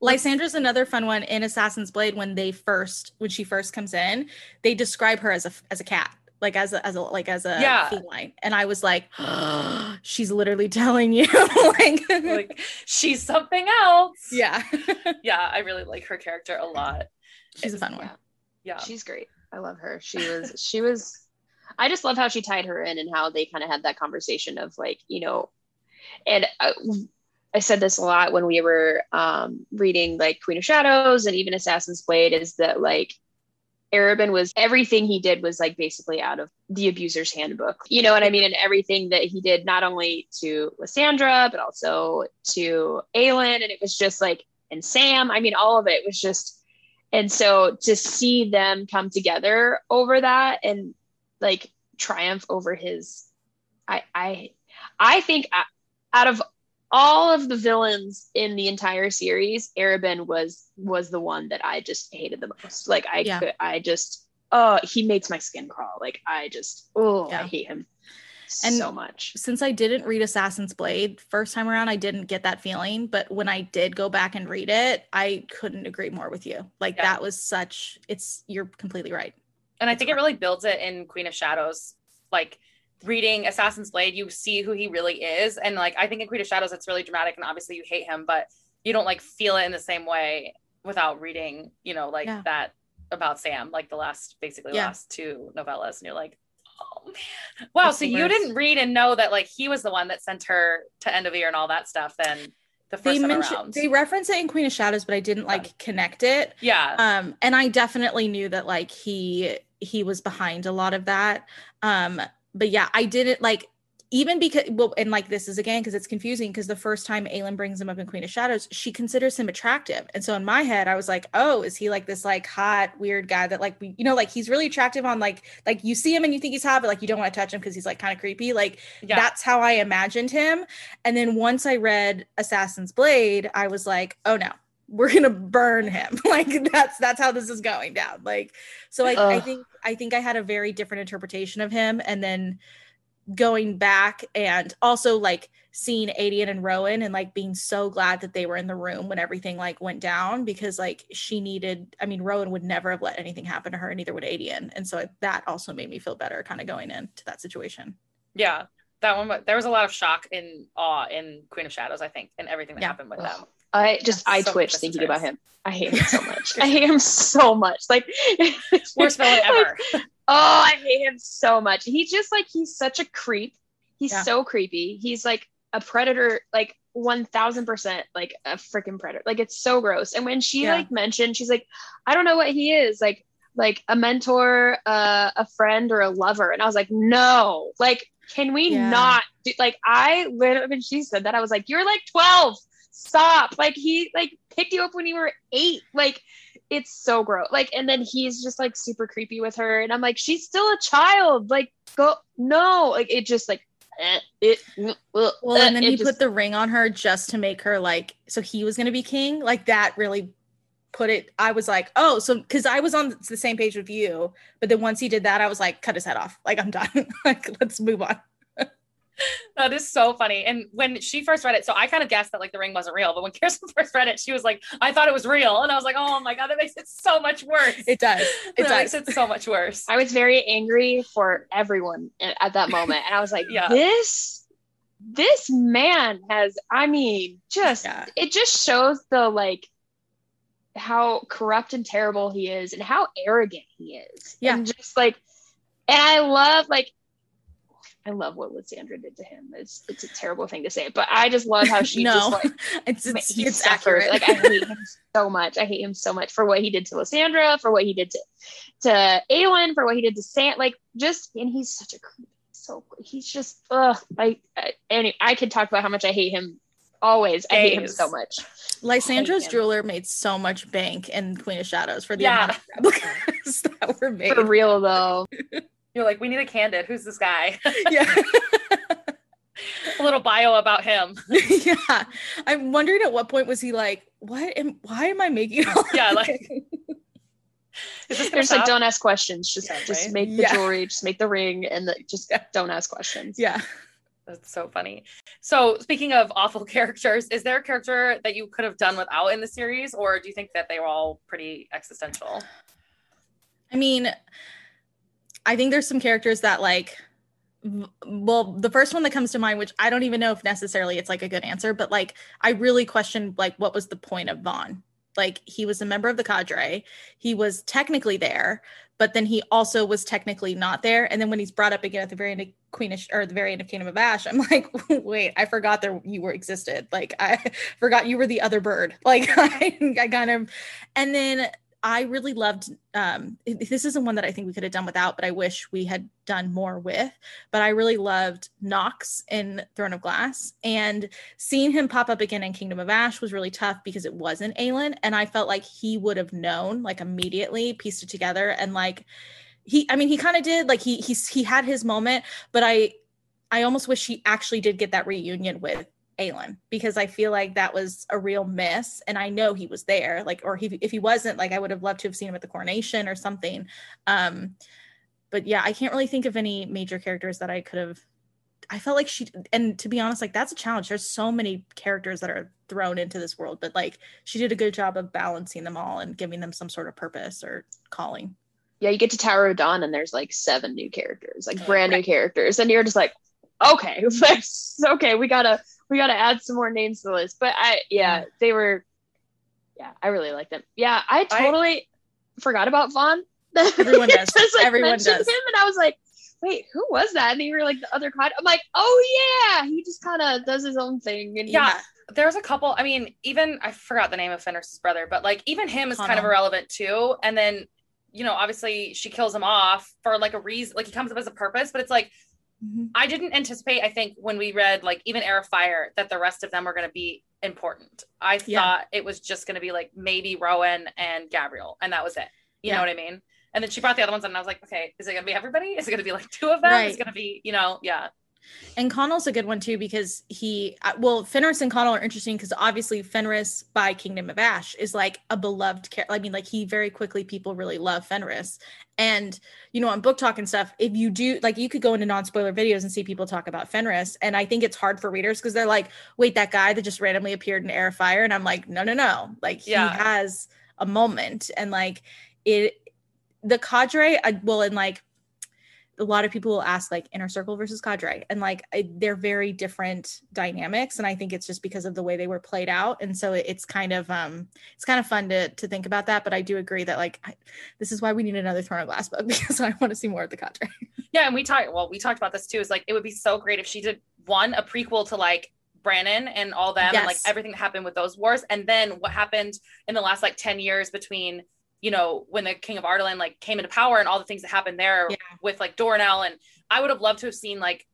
Lysandra's another fun one in Assassin's Blade when they first when she first comes in, they describe her as a as a cat, like as a as a like as a Yeah. feline. And I was like, she's literally telling you like, like she's something else. yeah. yeah, I really like her character a lot. she's a fun one. Yeah. Yeah, She's great. I love her. She was she was I just love how she tied her in and how they kind of had that conversation of like, you know, and uh, I said this a lot when we were um reading like Queen of Shadows and even Assassin's Blade is that like Arobynn was everything he did was like basically out of the abuser's handbook. You know what I mean? And everything that he did, not only to Lysandra, but also to Aelin. And it was just like, and Sam, I mean, all of it was just, and so to see them come together over that and like triumph over his, I, I, I think out of all of the villains in the entire series, Arobynn was was the one that I just hated the most. Like I yeah. could, I just oh he makes my skin crawl. Like I just oh yeah. I hate him and so much. Since I didn't read Assassin's Blade first time around, I didn't get that feeling. But when I did go back and read it, I couldn't agree more with you. Like yeah. that was such it's you're completely right. And I think it really builds it in Queen of Shadows. Like reading Assassin's Blade, you see who he really is. And like I think in Queen of Shadows, it's really dramatic and obviously you hate him, but you don't like feel it in the same way without reading, you know, like yeah. that about Sam, like the last basically yeah. last two novellas. And you're like, oh man. Wow. so you didn't read and know that like he was the one that sent her to Endovier and all that stuff then the first they mentioned they reference it in Queen of Shadows, but I didn't like yeah. connect it. Yeah. Um, and I definitely knew that like he he was behind a lot of that. Um, but yeah, I didn't like even because well, and like this is again because it's confusing because the first time Aelin brings him up in Queen of Shadows, she considers him attractive, and so in my head I was like, oh, is he like this like hot weird guy that like we you know like he's really attractive on like like you see him and you think he's hot, but like you don't want to touch him because he's like kind of creepy. Like yeah. that's how I imagined him. And then once I read Assassin's Blade, I was like, oh no, we're gonna burn him like that's that's how this is going down like so Ugh. i think i think i had a very different interpretation of him and then going back and also like seeing Aedion and Rowan and like being so glad that they were in the room when everything like went down because like she needed I mean Rowan would never have let anything happen to her neither would Aedion and so that also made me feel better kind of going into that situation. Yeah. That one there was a lot of shock and awe in Queen of Shadows I think and everything that yeah. happened with Ugh. them. I just I so twitch thinking about him. I hate him so much. I hate him so much. Like worst villain ever. Oh, I hate him so much. He's just like he's such a creep. He's yeah. so creepy. He's like a predator, like one thousand percent, like a freaking predator. Like it's so gross. And when she yeah. like mentioned, she's like, I don't know what he is. Like like a mentor, uh, a friend, or a lover. And I was like, no. Like, can we yeah. not? Do, like I literally when she said that, I was like, you're like twelve stop. Like he like picked you up when you were eight. Like it's so gross. Like, and then he's just like super creepy with her. And I'm like, she's still a child. Like, go no. Like it just like eh, it well and then he just, put the ring on her just to make her like so he was gonna be king. Like that really put it I was like, oh, so because I was on the same page with you, but then once he did that, I was like, cut his head off. Like I'm done. like let's move on. that is so funny. And when she first read it, so I kind of guessed that like the ring wasn't real, but when Kearsten first read it, she was like, I thought it was real. And I was like, oh my God, that makes it so much worse. It does. It that does. makes it so much worse. I was very angry for everyone at that moment. And I was like, yeah. this, this man has, I mean, just, yeah. it just shows the like, how corrupt and terrible he is and how arrogant he is. Yeah. And just like, and I love like I love what Lysandra did to him. It's it's a terrible thing to say, but I just love how she no, just like it's it's, he it's accurate. Like I hate him so much. I hate him so much for what he did to Lysandra, for what he did to to Aelin, for what he did to Sam. Like just and he's such a creep. So he's just ugh. Like I, I could talk about how much I hate him. Always, I hate him so much. Lysandra's jeweler made so much bank in Queen of Shadows for the yeah. amount of replicas that were made. For real though. You're like, we need a candid. Who's this guy? Yeah. a little bio about him. yeah. I'm wondering at what point was he like, what am why am I making all Yeah, like There's stop? like don't ask questions. Just yeah, just right? make the yeah. jewelry, just make the ring, and the, just don't ask questions. Yeah. That's so funny. So, speaking of awful characters, is there a character that you could have done without in the series, or do you think that they were all pretty existential? I mean, I think there's some characters that like well the first one that comes to mind which i don't even know if necessarily it's like a good answer but like i really questioned like what was the point of vaughan? Like he was a member of the cadre. He was technically there but then he also was technically not there. And then when he's brought up again at the very end of queenish or the very end of kingdom of ash i'm like wait i forgot that you were existed. Like i forgot you were the other bird. Like I, I kind of and then I really loved um this isn't one that I think we could have done without, but I wish we had done more with. But I really loved Nox in Throne of Glass. And seeing him pop up again in Kingdom of Ash was really tough because it wasn't Aelin. And I felt like he would have known like immediately, pieced it together, and like he I mean he kind of did like he he's he had his moment, but I I almost wish he actually did get that reunion with Aelin because I feel like that was a real miss. And I know he was there, like, or he, if he wasn't, like, I would have loved to have seen him at the coronation or something. Um, but yeah, I can't really think of any major characters that I could have. I felt like she, and to be honest, like that's a challenge. There's so many characters that are thrown into this world, but like she did a good job of balancing them all and giving them some sort of purpose or calling. Yeah, you get to Tower of Dawn and there's like seven new characters, like brand new characters, and you're just like, okay, okay, we gotta we gotta add some more names to the list. But I yeah, they were yeah, I really like them. Yeah, I totally I, forgot about Vaughan. Everyone does. Like, Everyone does. Him and I was like, wait, who was that? And you were like the other cod. I'm like, oh yeah, he just kind of does his own thing. And yeah, there's a couple. I mean, even I forgot the name of Fenrys's brother, but like even him is Connall. kind of irrelevant too. And then, you know, obviously she kills him off for like a reason. Like he comes up as a purpose, but it's like Mm-hmm. I didn't anticipate, I think, when we read like even Heir of Fire, that the rest of them were going to be important. I yeah. thought it was just going to be like maybe Rowan and Gavriel, and that was it. You yeah. know what I mean? And then she brought the other ones, and I was like, okay, is it going to be everybody? Is it going to be like two of them? Right. Is it going to be, you know, yeah. And Connall's a good one too because he, uh, well, Fenrys and Connall are interesting because obviously Fenrys by Kingdom of Ash is like a beloved character. I mean, like he very quickly people really love Fenrys, and you know on BookTok and stuff. If you do like, you could go into non spoiler videos and see people talk about Fenrys, and I think it's hard for readers because they're like, wait, that guy that just randomly appeared in Heir of Fire, and I'm like, no, no, no, like yeah. he has a moment, and like it, the cadre, I, well, and like a lot of people will ask like inner circle versus cadre. And like I, they're very different dynamics. And i think it's just because of the way they were played out. And so it, it's kind of um it's kind of fun to to think about that. But i do agree that like I, this is why we need another throne of glass book because i want to see more of the cadre. Yeah. And we talked well we talked about this too. Is like it would be so great if she did one a prequel to like Brannon and all them yes. and like everything that happened with those wars. And then what happened in the last like 10 years between you know, when the King of Adarlan like came into power and all the things that happened there yeah. with like Doranelle. And I would have loved to have seen like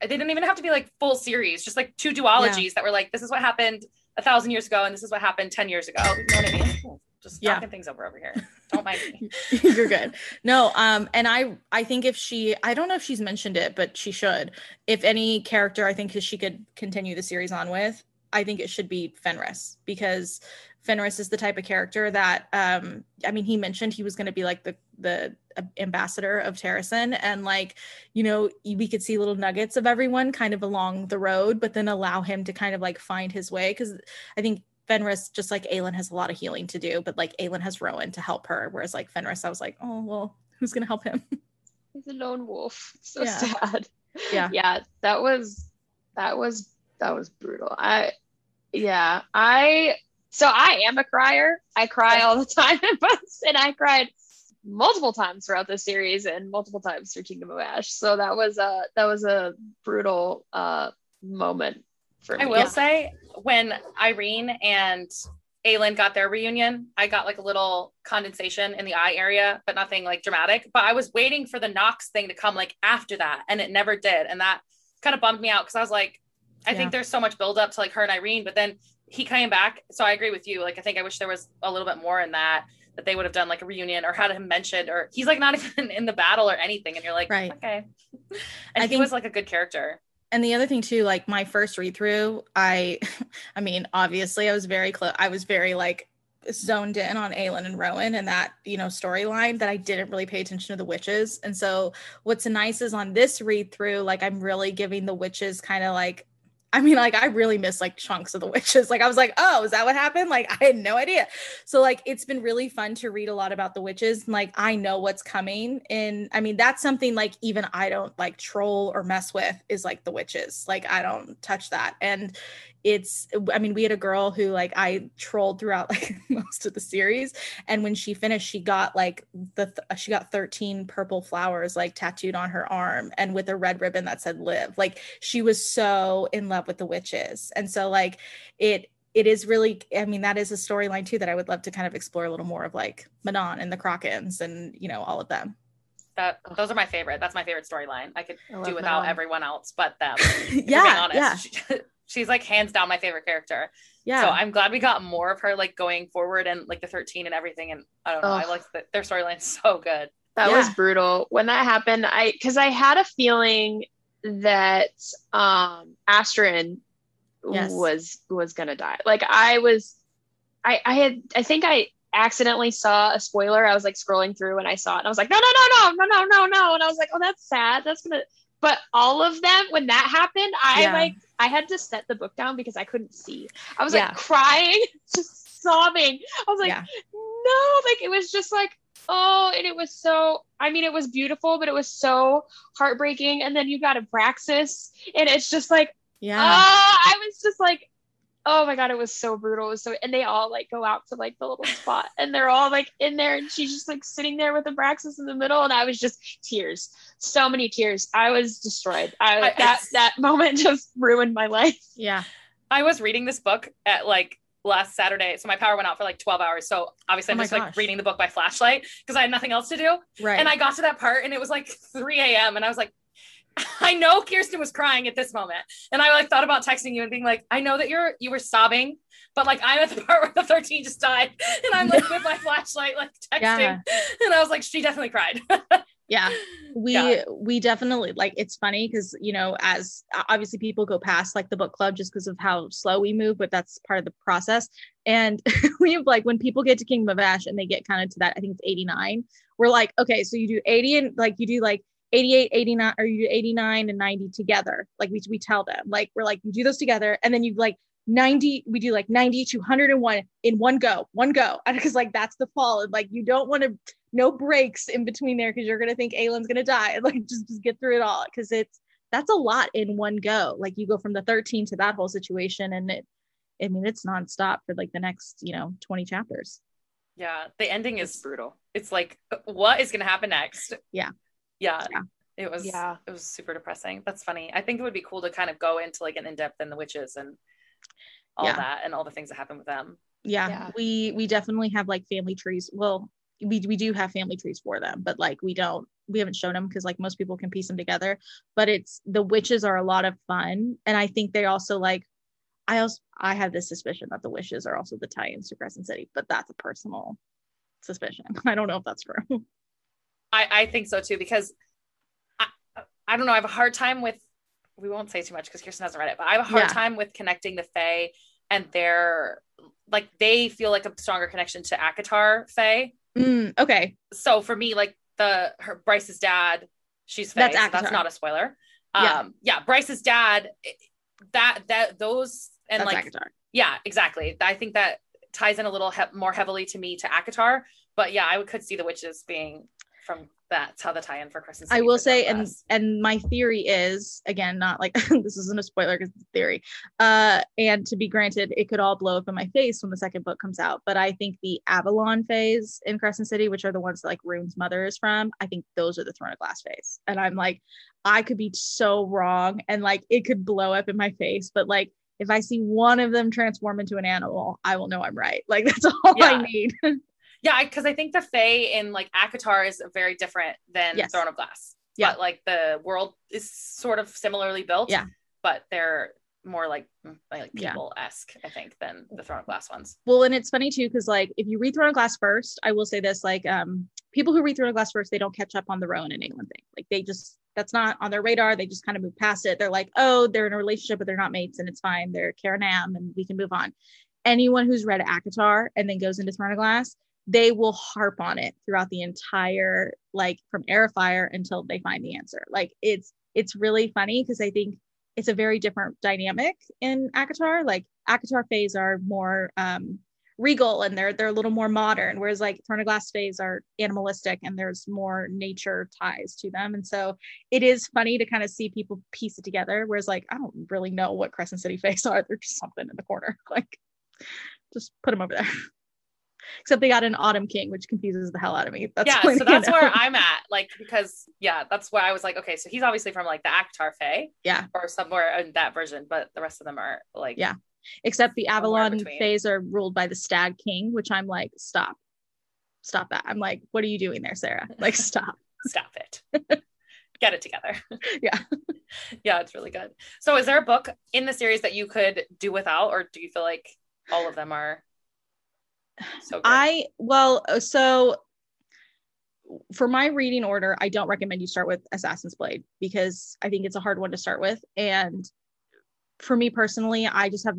they didn't even have to be like full series, just like two duologies yeah. that were like, this is what happened a thousand years ago and this is what happened 10 years ago. You know what I mean? Just knocking things over over here. Don't mind me. You're good. No, um, and I I think if she I don't know if she's mentioned it, but she should. If any character I think she could continue the series on with, I think it should be Fenrys because Fenrys is the type of character that um I mean he mentioned he was going to be like the the ambassador of Terrasen and like you know we could see little nuggets of everyone kind of along the road but then allow him to kind of like find his way cuz I think Fenrys just like Aelin has a lot of healing to do but like Aelin has Rowan to help her whereas like Fenrys I was like oh well who's going to help him? He's a lone wolf. So yeah. sad. Yeah. Yeah that was that was that was brutal. I yeah I so I am a crier. I cry all the time in books, and I cried multiple times throughout the series and multiple times through Kingdom of Ash. So that was a that was a brutal uh moment for me. I will yeah. say when Yrene and Aelin got their reunion, I got like a little condensation in the eye area, but nothing like dramatic. But I was waiting for the Nox thing to come like after that, and it never did. And that kind of bummed me out because I was like, I yeah. think there's so much buildup to like her and Yrene, but then he came back. So I agree with you. Like I think I wish there was a little bit more in that that they would have done like a reunion or had him mentioned or he's like not even in the battle or anything. And you're like right. okay. And I he think, was like a good character. And the other thing too like my first read through i i mean obviously i was very close i was very like zoned in on Aelin and Rowan and that you know storyline that I didn't really pay attention to the witches. And so what's nice is on this read through like I'm really giving the witches kind of like I mean, like I really miss like chunks of the witches. Like I was like, oh, is that what happened? Like I had no idea. So like it's been really fun to read a lot about the witches. And, like I know what's coming. And I mean, that's something like even I don't like troll or mess with is like the witches. Like I don't touch that. And it's i mean we had a girl who like i trolled throughout like most of the series and when she finished she got like the th- she got 13 purple flowers like tattooed on her arm and with a red ribbon that said live. Like she was so in love with the witches. And so like it it is really i mean that is a storyline too that i would love to kind of explore a little more of like manon and the Crochans and you know all of them. That those are my favorite. That's my favorite storyline. I could I do without Manon. everyone else but them if being yeah honest. yeah. She- she's like hands down my favorite character yeah so i'm glad we got more of her like going forward and like the 13 and everything and i don't know i like the, their storyline so good That was brutal. When that happened, I because I had a feeling that um Astrid Yes. was was gonna die. Like I was I I had I think I accidentally saw a spoiler. I was like scrolling through and I saw it and I was like, no, no, no, no, no, no, no, no. And I was like, oh, that's sad. That's gonna but all of them, when that happened, I Yeah. like I had to set the book down because I couldn't see. I was Yeah. like crying, just sobbing. I was like, Yeah. no, like it was just like, oh, and it was so I mean, it was beautiful, but it was so heartbreaking. And then you got a Abraxos, and it's just like, yeah ah, I was just like, oh my god, it was so brutal. It was so and they all like go out to like the little spot and they're all like in there and she's just like sitting there with the Abraxos in the middle, and I was just tears. So many tears. I was destroyed. I, I- that that moment just ruined my life. yeah i was reading this book at like last saturday so my power went out for like 12 hours so obviously Oh i'm my just like reading the book by flashlight because i had nothing else to do right and i got to that part and it was like 3 a.m and i was like I know Kearsten was crying at this moment. And I like thought about texting you and being like, I know that you're you were sobbing, but like I'm at the part where the 13 just died. And I'm like with my flashlight, like texting. Yeah. And I was like, she definitely cried. yeah we Yeah. we definitely like it's funny because you know as obviously people go past like the book club just because of how slow we move but that's part of the process and we have like when people get to kingdom of ash and they get kind of to that i think it's 89 we're like okay so you do 80 and like you do like 88 89 or you 89 and 90 together like we, we tell them like we're like you do those together and then you like 90 we do like 90 to 101 in one go one go because like that's the fall and like you don't want to no breaks in between there because you're gonna think Aelin's gonna die. Like just, just get through it all because it's that's a lot in one go. Like you go from the 13 to that whole situation and it I mean it's nonstop for like the next, you know, 20 chapters. yeah. The ending is brutal. it's like uh, what is gonna happen next? Yeah. Yeah. Yeah. It was Yeah. it was super depressing. That's funny. I think it would be cool to kind of go into like an in-depth in the witches and all Yeah. that and all the things that happen with them. Yeah, Yeah. we we definitely have like family trees. Well, we we do have family trees for them, but like we don't we haven't shown them because like most people can piece them together. But it's the witches are a lot of fun, and I think they also like. I also I have this suspicion that the wishes are also the tie-ins to Crescent City, but that's a personal suspicion. I don't know if that's true. I, I think so too because I, I don't know. I have a hard time with. We won't say too much because Kearsten hasn't read it, but I have a hard Yeah. time with connecting the Fae and their like they feel like a stronger connection to ACOTAR Fae. Mm, okay, So for me, like the her Bryce's dad, she's Fae. That's so that's not a spoiler. Yeah. Um, yeah, Bryce's dad. That that those and that's like ACOTAR. yeah, exactly. I think that ties in a little he- more heavily to me to ACOTAR. But yeah, I could see the witches being from that's how the tie-in for Crescent City. I will say, and Glass. and my theory is again not like this isn't a spoiler because it's a theory. Uh, and to be granted, it could all blow up in my face when the second book comes out. But I think the Avallen phase in Crescent City, which are the ones that like Ruhn's mother is from, I think those are the Throne of Glass phase. And I'm like, I could be so wrong, and like it could blow up in my face. But like if I see one of them transform into an animal, I will know I'm right. Like that's all Yeah. I need. yeah, because I, think the Fae in like ACOTAR is very different than Yes. Throne of Glass. Yeah. But like the world is sort of similarly built. Yeah. But they're more like mm, like people esque, I think, than the Throne of Glass ones. Well, and it's funny too, because like if you read Throne of Glass first, I will say this: like um, people who read Throne of Glass first, they don't catch up on the Rowan and England thing. Like they just that's not on their radar. They just kind of move past it. They're like, oh, they're in a relationship, but they're not mates, and it's fine. They're carranam, and we can move on. Anyone who's read ACOTAR and then goes into Throne of Glass, they will harp on it throughout the entire like from Airfire until they find the answer. Like it's it's really funny because I think it's a very different dynamic in ACOTAR. Like ACOTAR phase are more um regal and they're they're a little more modern, whereas like Throne of Glass phase are animalistic and there's more nature ties to them. And so it is funny to kind of see people piece it together. Whereas like I don't really know what Crescent City phase are. They're just something in the corner. Like just put them over there. Except they got an Autumn King, which confuses the hell out of me. That's yeah, so that's know. where I'm at. Like, because yeah, that's where I was like, okay, so he's obviously from like the ACOTAR Fae. Yeah. Or somewhere in that version, but the rest of them are like Yeah. except the Avallen. Fays are ruled by the Stag King, which I'm like, stop, stop that. I'm like, what are you doing there, Sarah? Like, stop. Stop it. Get it together. Yeah. yeah, it's really good. So, is there a book in the series that you could do without, or do you feel like all of them are so? I well, uh, so for my reading order, I don't recommend you start with Assassin's Blade because I think it's a hard one to start with. And for me personally, I just have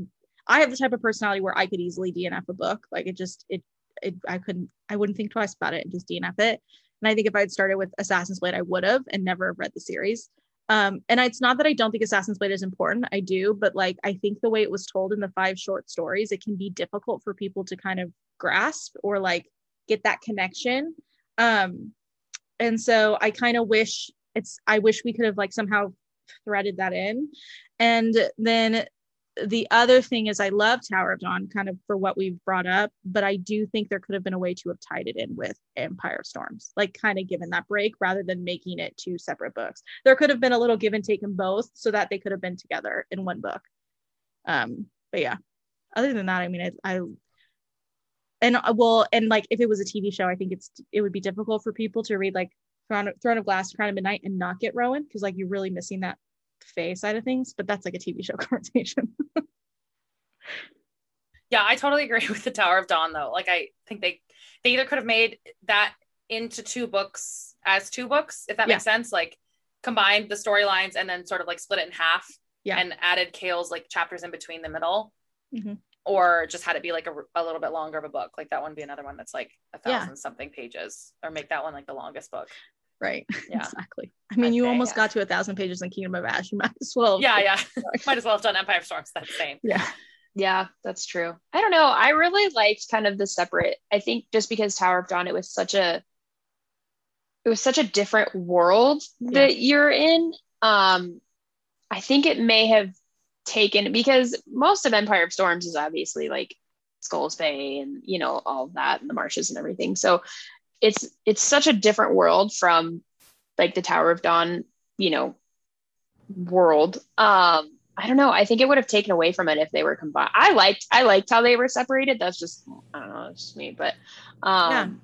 I have the type of personality where I could easily DNF a book. Like it just it it I couldn't I wouldn't think twice about it and just DNF it. And I think if I'd started with Assassin's Blade, I would have and never have read the series. Um, and it's not that I don't think Assassin's Blade is important. I do, but like I think the way it was told in the five short stories, it can be difficult for people to kind of grasp or like get that connection. Um, and so I kind of wish it's I wish we could have like somehow threaded that in. And then the other thing is I love Tower of Dawn kind of for what we've brought up, but I do think there could have been a way to have tied it in with Empire Storms, like kind of given that break rather than making it two separate books. There could have been a little give and take in both so that they could have been together in one book. Um, but yeah, other than that, I mean, I, I and uh, well, and like if it was a TV show, I think it's it would be difficult for people to read like Throne of, Throne of Glass, Crown of Midnight, and not get Rowan because like you're really missing that Fae side of things. But that's like a TV show conversation. Yeah, I totally agree with the Tower of Dawn though. Like I think they they either could have made that into two books as two books, if that makes sense. Like combined the storylines and then sort of like split it in half Yeah. and added Chaol's like chapters in between the middle. Mhm. Or just had it be like a, a little bit longer of a book. Like that one be another one that's like a Yeah. thousand something pages, or make that one like the longest book. right. Yeah. exactly. I mean, I'd you say, almost yeah. got to a thousand pages in Kingdom of Ash. You might as well. Yeah, yeah. Might as well have done Empire of Storms. That's the same. Yeah. Yeah, that's true. I don't know. I really liked kind of the separate. I think just because Tower of Dawn, it was such a it was such a different world that you're in. Um, I think it may have taken because most of Empire of Storms is obviously like Skulls Bay and you know all that and the marshes and everything. So it's it's such a different world from like the Tower of Dawn, you know, world. Um, I don't know. I think it would have taken away from it if they were combined. I liked I liked how they were separated. That's just I don't know, it's just me. But um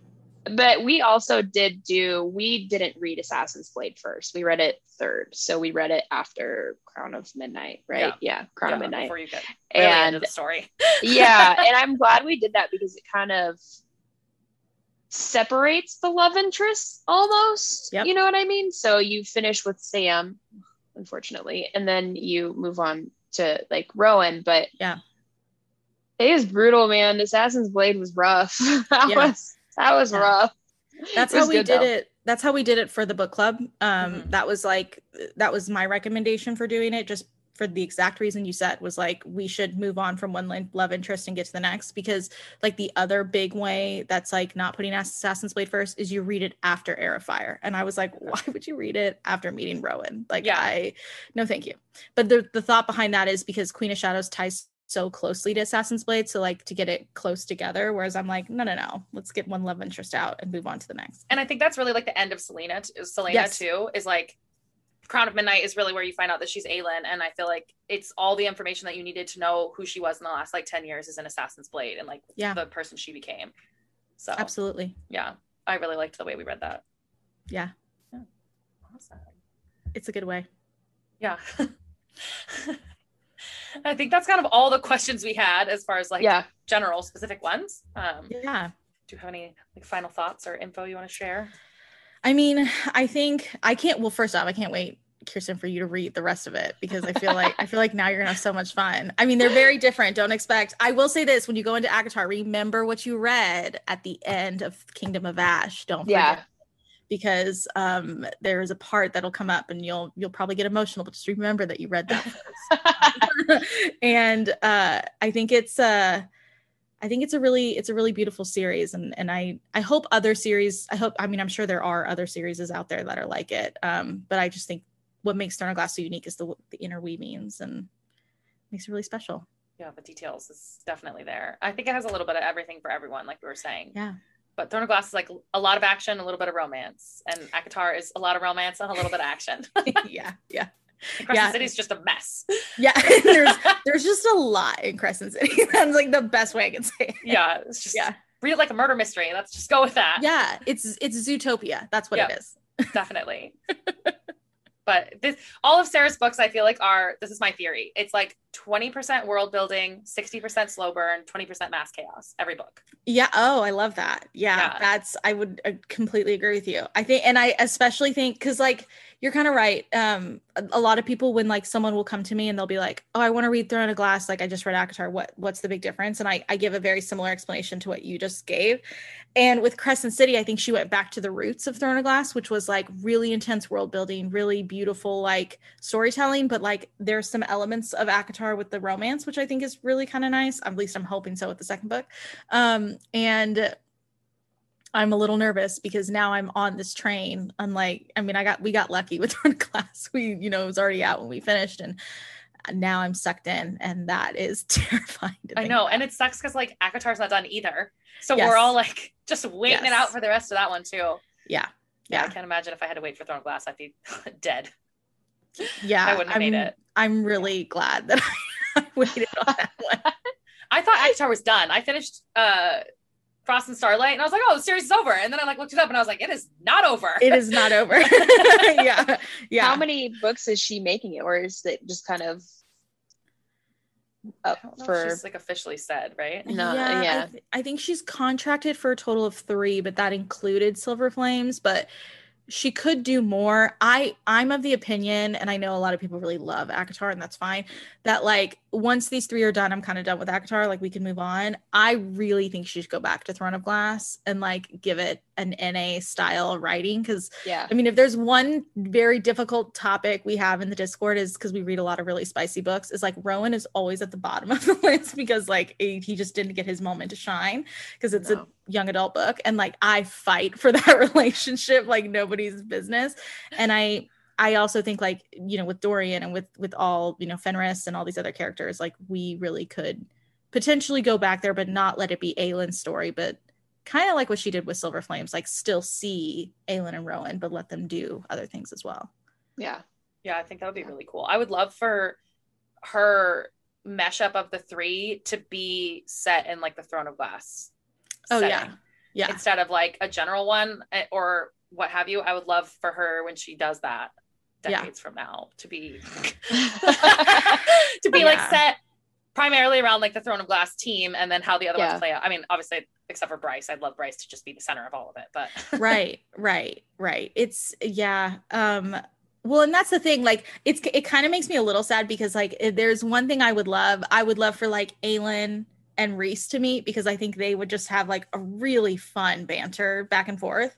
but we also did do we didn't read Assassin's Blade first. We read it third. So we read it after Crown of Midnight, right? Yeah, Crown of Midnight. Before you get really into And the story. yeah, and I'm glad we did that because it kind of separates the love interests almost. Yep. You know what I mean? So you finish with Sam, unfortunately, and then you move on to like Rowan. But Yeah. it is brutal, man. Assassin's Blade was rough. that Yeah. was that was Yeah. rough. that's was how we did though. it that's how we did it for the book club um Mhm. that was like that was my recommendation for doing it just for the exact reason you said was like we should move on from one love interest and get to the next because like the other big way that's like not putting assassin's blade first is you read it after air of fire and i was like why would you read it after meeting rowan like Yeah. i no thank you but the, the thought behind that is because queen of shadows ties so closely to assassin's blade so like to get it close together whereas i'm like no no no let's get one love interest out and move on to the next and I think that's really like the end of Celaena, t- Celaena Yes. too, is like Crown of Midnight is really where you find out that she's Aelin, and I feel like it's all the information that you needed to know who she was in the last like ten years is in Assassin's Blade and like Yeah. the person she became. So absolutely yeah, I really liked the way we read that. yeah Awesome. it's a good way Yeah. I think that's kind of all the questions we had as far as like yeah. general specific ones. Um, yeah do you have any like final thoughts or info you want to share? i mean i think i can't well first off i can't wait kearsten for you to read the rest of it because i feel like i feel like now you're gonna have so much fun i mean they're very different don't expect i will say this when you go into ACOTAR remember what you read at the end of kingdom of ash don't forget Yeah. Because um there is a part that'll come up and you'll you'll probably get emotional but just remember that you read that and uh i think it's uh i think it's a really it's a really beautiful series and and i i hope other series i hope i mean i'm sure there are other series out there that are like it um but i just think what makes Stone Glass so unique is the the interweavings and makes it really special Yeah, the details is definitely there. I think it has a little bit of everything for everyone, like we were saying. yeah But Throne of Glass is like a lot of action, a little bit of romance, and ACOTAR is a lot of romance and a little bit of action. yeah yeah Crescent Yeah. City's just a mess. Yeah, there's there's just a lot in Crescent City. That's like the best way I can say it. Yeah, it's just Yeah. read it like a murder mystery. Let's just go with that. Yeah, it's it's Zootopia. That's what Yeah. it is. definitely. But this all of Sarah's books, I feel like are this is my theory. It's like 20% world building, 60% slow burn, 20% mass chaos. Every book. Yeah. Oh, I love that. Yeah, Yeah. that's I would uh, completely agree with you. I think, and I especially think because like you're kind of right. Um, a, a lot of people when like someone will come to me and they'll be like, "Oh, I want to read Throne of Glass. Like I just read ACOTAR. What what's the big difference?" And I I give a very similar explanation to what you just gave. And with Crescent City, I think she went back to the roots of Throne of Glass, which was like really intense world building, really beautiful like storytelling. But like there's some elements of ACOTAR with the romance, which I think is really kind of nice. At least I'm hoping so with the second book. Um, and I'm a little nervous because now I'm on this train. Unlike, I mean, I got we got lucky with of Glass. We, you know, it was already out when we finished, and now I'm sucked in, and that is terrifying. to I know. about. And it sucks because like ACOTAR's not done either. So Yes. we're all like just waiting it out for the rest of that one too. yeah, Yeah, I can't imagine if I had to wait for Throne of Glass, I'd be dead. yeah. I wouldn't have I'm, made it. I'm really glad that I waited on that one. I thought ACOTAR was done. I finished uh Frost and Starlight and I was like, oh, the series is over. And then I like looked it up and I was like, it is not over. It is not over. yeah, yeah. How many books is she making it, or is it just kind of I up don't know for? she's like officially said, right? No, yeah, yeah. I, th- I think she's contracted for a total of three, but that included Silver Flames. But she could do more. I I'm of the opinion, and I know a lot of people really love ACOTAR, and that's fine. That like once these three are done, I'm kind of done with ACOTAR. Like we can move on. I really think she should go back to Throne of Glass and like give it an NA style writing because Yeah, I mean, if there's one very difficult topic we have in the Discord is because we read a lot of really spicy books, is like Rowan is always at the bottom of the list because like he just didn't get his moment to shine because it's No. a young adult book. And like I fight for that relationship like nobody's business. And I I also think like, you know, with Dorian and with with all, you know, Fenris and all these other characters, like we really could potentially go back there, but not let it be Aelin's story, but kind of like what she did with Silver Flames, like still see Aelin and Rowan, but let them do other things as well. yeah, Yeah, I think that would be really cool. I would love for her mesh up of the three to be set in like the Throne of Glass. Oh, setting. yeah. Yeah. Instead of like a general one eh, or what have you. I would love for her when she does that Yeah. decades from now to be to be like set primarily around like the Throne of Glass team and then how the other Yeah. ones play out. I mean, obviously except for Bryce, I'd love Bryce to just be the center of all of it, but right, right, right. It's yeah. Um well, and that's the thing. Like, it's it kind of makes me a little sad because like if there's one thing I would love. I would love for like Aelin and Rhys to meet because I think they would just have like a really fun banter back and forth.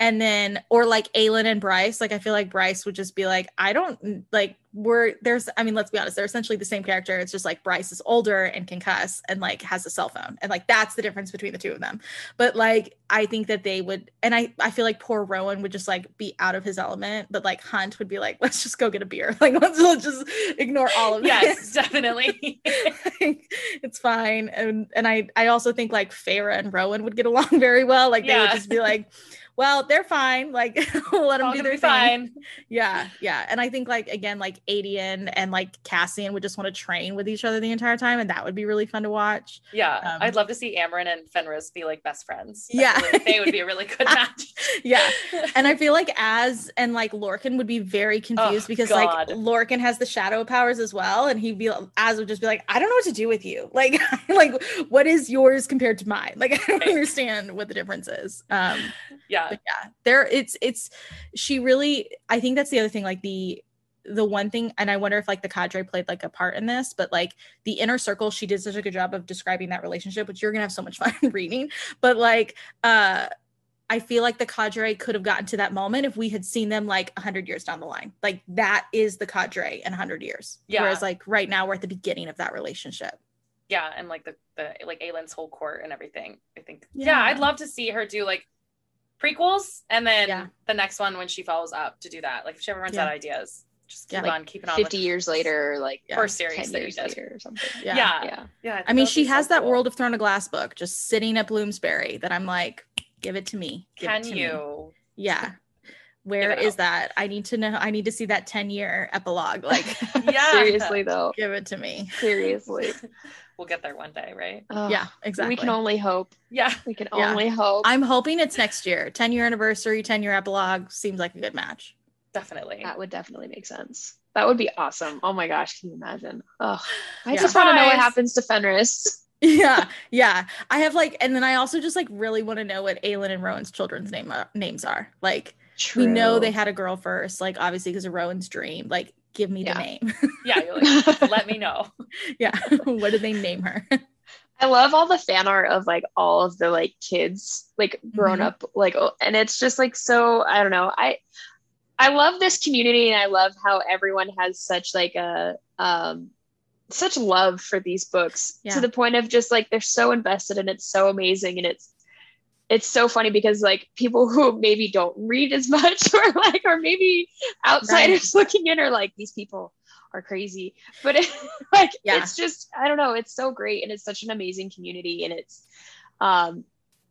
And then or like Aelin and Bryce. Like I feel like Bryce would just be like, I don't like we're there's I mean, let's be honest, they're essentially the same character. It's just like Bryce is older and can cuss and like has a cell phone. And like that's the difference between the two of them. But like I think that they would and I I feel like poor Rowan would just like be out of his element, but like Hunt would be like, let's just go get a beer. Like let's, let's just ignore all of yes, this. definitely. Like, it's fine. And and I I also think like Feyre and Rowan would get along very well. Like they would just be like, well, they're fine. Like let them All do their thing. fine. Yeah, yeah. And I think like again, like Aedion and like Cassian would just want to train with each other the entire time, and that would be really fun to watch. Yeah, Um, I'd love to see Amren and Fenris be like best friends. I Yeah. like they would be a really good match. Yeah. And I feel like as and like Lorcan would be very confused Oh, because God. like Lorcan has the shadow powers as well, and he'd be as would just be like, I don't know what to do with you. Like, like what is yours compared to mine? Like, I don't Right. understand what the difference is. Um, yeah, but yeah there it's it's she really i think that's the other thing like the the one thing and i wonder if like the cadre played like a part in this but like the inner circle she did such a good job of describing that relationship which you're gonna have so much fun reading but like uh I feel like the cadre could have gotten to that moment if we had seen them like 100 years down the line. Like that is the cadre in 100 years. Yeah. Whereas like right now we're at the beginning of that relationship. yeah, and like the the like Aelin's whole court and everything. I think. Yeah. Yeah. I'd love to see her do like prequels and then Yeah. the next one when she follows up to do that. Like if she ever runs Yeah. out of ideas, just keep Yeah. on keeping on. fifty with, years later, like Yeah. First series ten that you years later, or something. Yeah. Yeah. yeah. Yeah, I, I mean, she be so has that cool. World of Throne of Glass book just sitting at Bloomsbury that I'm like, give it to me. Give Can to me." you? Yeah. Where is out. that? I need to know. I need to see that 10 year epilogue. Like, Yeah. Seriously though. give it to me. Seriously. We'll get there one day, right? Ugh, yeah, exactly. We can only hope. Yeah. We can Yeah. only hope. I'm hoping it's next year. 10 year anniversary, 10 year epilogue seems like a good match. Definitely. that would definitely make sense. That would be awesome. Oh my gosh, can you imagine? Oh, I Yeah. just want to know what happens to Fenris. Yeah, yeah. I have like, and then I also just like really want to know what Aelin and Rowan's children's name uh, names are. Like, we know they had a girl first, like obviously because of Rowan's dream. Like, give me Yeah. the name. Yeah. Like, let me know. yeah, what did they name her? I love all the fan art of like all of the like kids like grown Mhm. up like oh, and it's just like so I don't know. I I love this community and I love how everyone has such like a um such love for these books Yeah. to the point of just like they're so invested and it's so amazing and it's it's so funny because like people who maybe don't read as much or like or maybe outsiders looking in are like these people are crazy but it, like Yeah. it's just i don't know it's so great and it's such an amazing community and it's um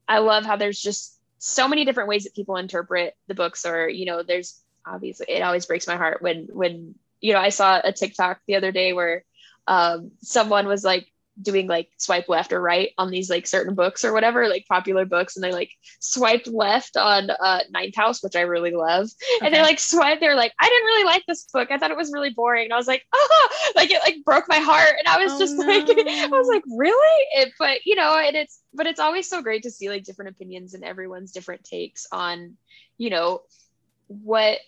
i love how there's just so many different ways that people interpret the books or you know there's obviously it always breaks my heart when when you know i saw a tiktok the other day where um someone was like doing like swipe left or right on these like certain books or whatever like popular books and they like swiped left on uh ninth house which i really love. And they Okay. like swiped they're like i didn't really like this book. I thought it was really boring. And i was like oh like it like broke my heart. And i was Oh, just like i was like really? It, but you know and it's but it's always so great to see like different opinions and everyone's different takes on you know what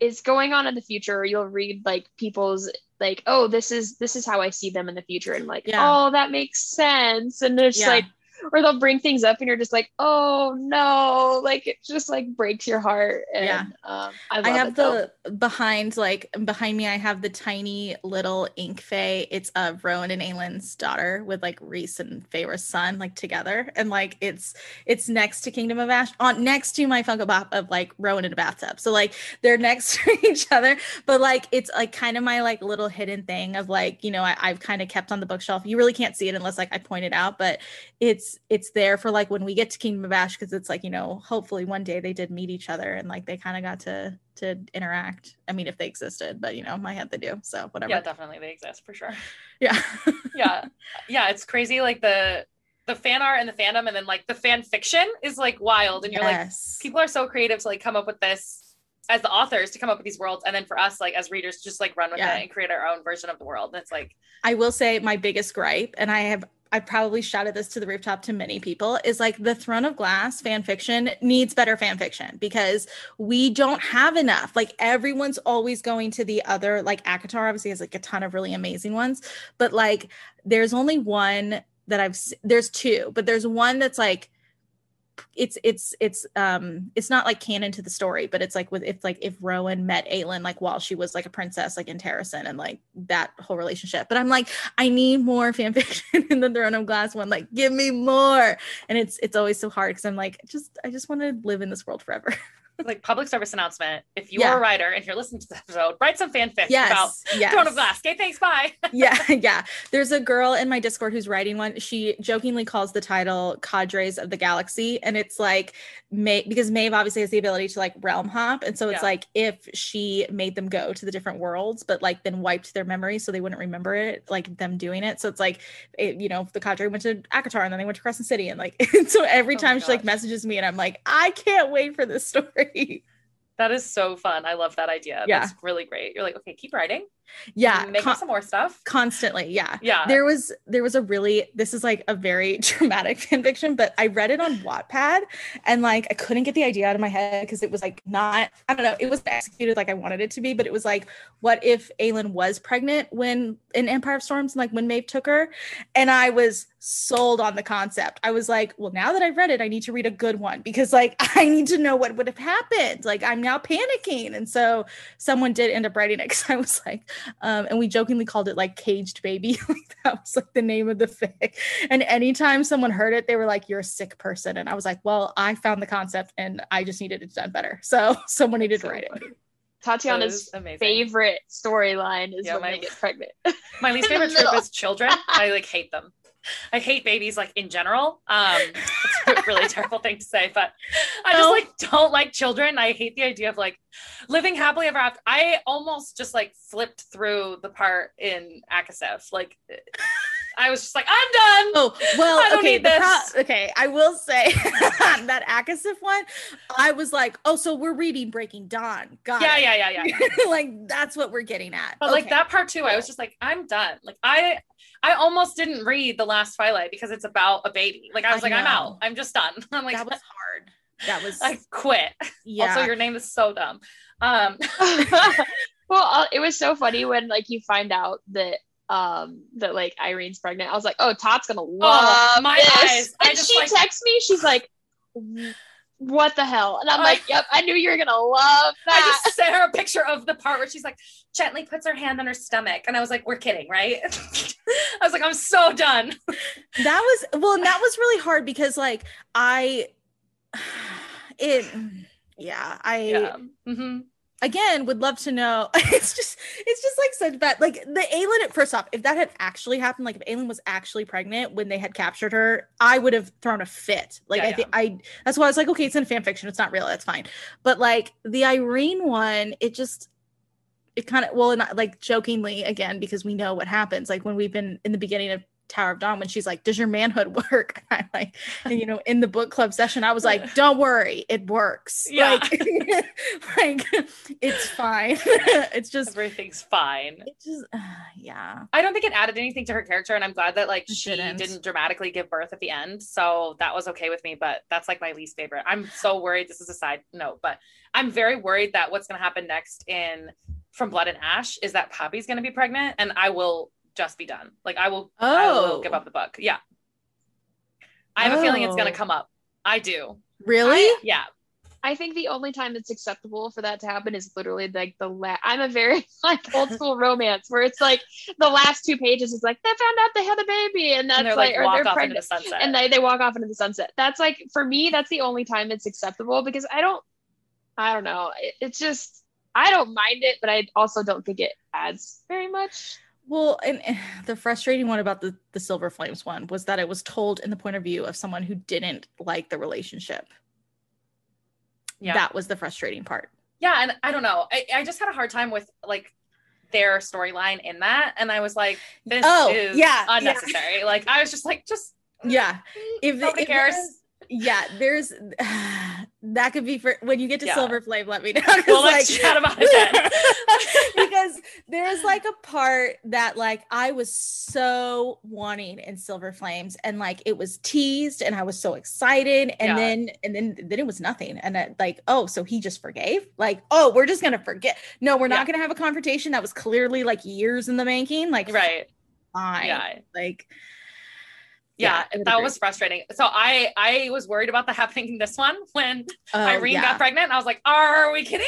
is going on in the future. You'll read like people's like oh this is this is how i see them in the future and like Yeah. oh that makes sense and it's Yeah. like or they'll bring things up and you're just like oh no like it just like breaks your heart and Yeah. um, I, love I have it, though. the behind like behind me. I have the tiny little ink fay. It's uh Rowan and Aelin's daughter with like Rhys and Feyre's son like together, and like it's it's next to Kingdom of Ash on next to my Funko Pop of like Rowan in a bathtub. So like they're next to each other, but like it's like kind of my like little hidden thing of like you know I, I've kind of kept on the bookshelf. You really can't see it unless like I point it out, but it's it's there for like when we get to Kingdom of Ash because it's like you know hopefully one day they did meet each other and like they kind of got to to interact. I mean, if they existed, but you know, my head they do. So whatever. Yeah, definitely they exist for sure. Yeah. Yeah. Yeah. It's crazy. Like the the fan art and the fandom and then like the fan fiction is like wild. And you're like, people are so creative to like come up with this as the authors to come up with these worlds and then for us like as readers just like run with Yeah. it and create our own version of the world and it's like I will say my biggest gripe, and I have I probably shouted this to the rooftop to many people, is like the Throne of Glass fan fiction needs better fan fiction because we don't have enough. Like everyone's always going to the other, like Akatar obviously has like a ton of really amazing ones, but like there's only one that I've there's two, but there's one that's like it's it's it's um it's not like canon to the story, but it's like with if like if Rowan met Aelin like while she was like a princess like in Terrasen and like that whole relationship. But I'm like, I need more fan fiction in the Throne of Glass one. Like, give me more. And it's it's always so hard because I'm like, just I just want to live in this world forever. like public service announcement if you Yeah. are a writer and you're listening to this episode write some fanfic about yes, yes. Throne of Glass okay thanks bye yeah, yeah. There's a girl in my Discord who's writing one. She jokingly calls the title Cadres of the Galaxy. And it's like May because Maeve obviously has the ability to like realm hop. And so it's Yeah. like if she made them go to the different worlds, but like then wiped their memory so they wouldn't remember it, like them doing it. So it's like it, you know, the cadre went to ACOTAR and then they went to Crescent City. And like so every Oh time she like messages me and I'm like, I can't wait for this story. that is so fun. I love that idea. Yeah. that's really great. You're like okay keep writing Yeah. make con- some more stuff constantly. Yeah. yeah there was there was a really this is like a very dramatic fan fiction but i read it on wattpad and like i couldn't get the idea out of my head because it was like not i don't know it was executed like i wanted it to be but it was like what if Aelin was pregnant when in empire of storms and like when maeve took her and i was sold on the concept i was like well now that i've read it i need to read a good one because like i need to know what would have happened like i'm now panicking and so someone did end up writing it because i was like um, and we jokingly called it like caged baby. That was like the name of the fic. And anytime someone heard it they were like you're a sick person. And i was like well i found the concept and i just needed it done better. So someone needed to write it. Funny. That Tatyana's favorite storyline is Yeah, when my- they get pregnant. my least favorite trope is children. I like hate them I hate babies like in general. Um, it's a really terrible thing to say, but I just like don't like children. I hate the idea of like living happily ever after. I almost just like flipped through the part in ACOSF. Like I was just like, I'm done. Oh well, I don't okay. need this. pro- okay, I will say that ACOSF one, I was like, oh, so we're reading Breaking Dawn. Got yeah, it. yeah, yeah, yeah. like that's what we're getting at. But like that part too, I was just like, I'm done. Like I I almost didn't read the last Twilight because it's about a baby. Like I was I like, I'm out. I'm just done. I'm like, that was hard. That was I quit. yeah. Also, your name is so dumb. Um, well, uh, it was so funny when like you find out that um that like Yrene's pregnant. I was like, oh, Todd's gonna love my this. eyes. I And just, she like- texts me. She's like, what the hell? And I'm I- like, yep, I knew you were gonna love that. I just sent her a picture of the part where she's like gently puts her hand on her stomach, and I was like, "We're kidding, right?" I was like, "I'm so done." that was well, and that was really hard because like I it yeah, I Yeah. hmm again would love to know. It's just it's just like such bad like the Aelin first off if that had actually happened like if Aelin was actually pregnant when they had captured her I would have thrown a fit. Like Yeah, I think I that's why I was like okay it's in fan fiction it's not real that's fine. But like the Yrene one it just it kind of well and like jokingly again because we know what happens like when we've been in the beginning of Tower of Dawn when she's like does your manhood work and I like and, you know in the book club session I was like don't worry it works Yeah. like like it's fine it's just Everything's fine. it just uh, yeah I don't think it added anything to her character, and I'm glad that like she didn't. didn't dramatically give birth at the end. So that was okay with me. But that's like my least favorite. I'm so worried. This is a side note, but I'm very worried that what's going to happen next in From Blood and Ash is that Poppy's going to be pregnant, and I will just be done. Like I will, I will Oh. give up the book. Yeah, I have a feeling it's going Oh. to come up. I do. really I- Yeah. I think the only time it's acceptable for that to happen is literally like the last. I'm a very like old school romance where it's like the last two pages is like they found out they had a baby and that's And they're like, like, or walk they're off into pregnant the sunset. and they, they walk off into the sunset. That's like for me that's the only time it's acceptable because I don't I don't know it, it's just I don't mind it but I also don't think it adds very much. Well and the frustrating one about the the silver flames one was that it was told in the point of view of someone who didn't like the relationship. Yeah. that was the frustrating part. Yeah and i don't know. I, I just had a hard time with like their storyline in that and i was like this Oh, is yeah, yeah. unnecessary. Like i was just like just yeah. Mm, if nobody if cares. there's- yeah there's that could be for when you get to Yeah. silver flame let me know well let's chat about it then because there's like a part that like I was so wanting in Silver Flames and like it was teased and I was so excited and Yeah. then and then then it was nothing and I, like oh so he just forgave like oh we're just gonna forget no we're Yeah. not gonna have a confrontation that was clearly like years in the making like right fine yeah like yeah, would that agree. was frustrating so i i was worried about that happening in this one when Oh, Yrene yeah. got pregnant and i was like are we kidding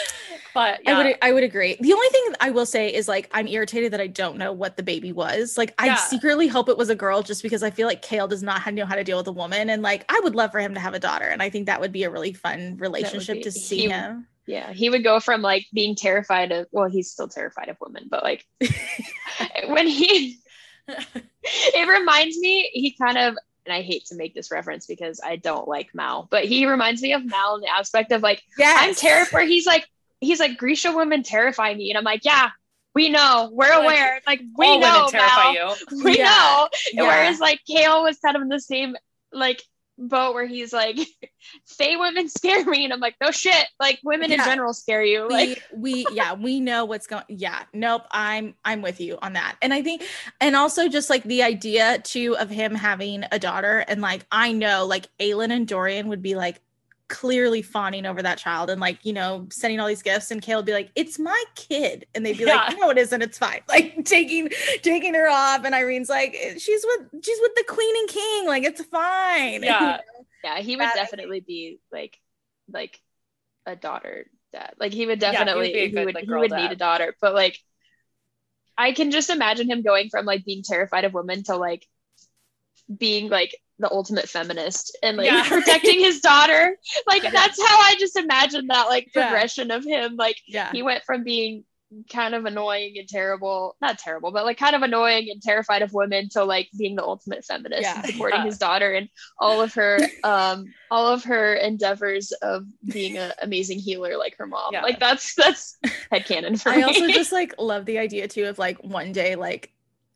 but yeah I would I would agree. The only thing I will say is like I'm irritated that I don't know what the baby was. Like I Yeah. secretly hope it was a girl just because I feel like Chaol does not know how to deal with a woman and like I would love for him to have a daughter and I think that would be a really fun relationship be- to see he- him. Yeah, he would go from like being terrified of well, he's still terrified of women, but like when he it reminds me, he kind of and I hate to make this reference because I don't like Mal, but he reminds me of Mal in the aspect of like Yes. I'm terrified where he's like he's like Grisha women terrify me and I'm like, yeah, we know, we're aware. Like we all know Mal. you We Yeah. know. Yeah. Whereas like Chaol was kind of in the same like boat where he's like, Fey women scare me, and I'm like, no shit. Like women in general scare you. Like we, we yeah we know what's going yeah nope i'm i'm with you on that and i think and also just like the idea too of him having a daughter and like i know like aelin and dorian would be like clearly fawning over that child and like you know sending all these gifts and Chaol would be like it's my kid and they'd be Yeah. like no it isn't it's fine like taking taking her off and Yrene's like she's with she's with the queen and king like it's fine Yeah. yeah, he would That definitely be like like a daughter dad. Like he would Yeah, he would definitely he would, like, he would need a daughter. But like I can just imagine him going from like being terrified of women to like being like the ultimate feminist and like Yeah. protecting his daughter. Like Yeah. that's how I just imagine that like Yeah. progression of him. Like yeah he went from being kind of annoying and terrible not terrible but like kind of annoying and terrified of women to like being the ultimate feminist Yeah. and supporting Yeah. his daughter and all of her um all of her endeavors of being an amazing healer like her mom Yeah. like that's that's headcanon for I me I also just like love the idea too of like one day like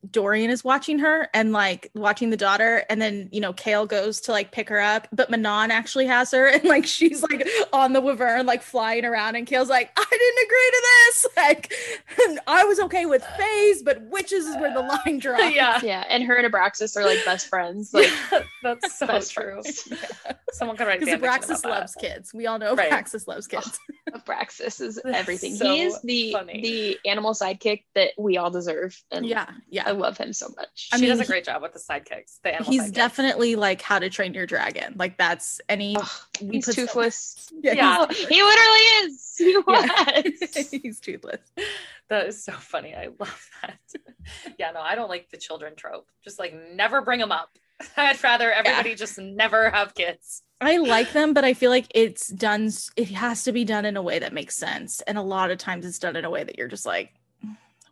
Dorian is watching her and like watching the daughter, and then you know Chaol goes to like pick her up, but Manon actually has her, and like she's like on the Wyvern like flying around, and Chaol's like, I didn't agree to this. Like, I was okay with phase, but witches is where the line drops. yeah. yeah and her and Abraxos are like best friends like That's so best true. friends Someone could write Because fan Abraxos about that. loves kids. We all know Right. Abraxos loves oh, kids. Abraxos is everything so he is the funny. the animal sidekick that we all deserve and yeah, i love him so much I she does a great job with the sidekicks. The animal He's sidekicks. definitely like How to Train Your Dragon. Like that's any. Ugh, he's put so- toothless Yeah, Yeah. he's he literally is he was he's toothless. That is so funny. I love that. yeah, no, I don't like the children trope. Just like never bring them up. I'd rather everybody just never have kids. I like them, but I feel like it's done. It has to be done in a way that makes sense, and a lot of times it's done in a way that you're just like,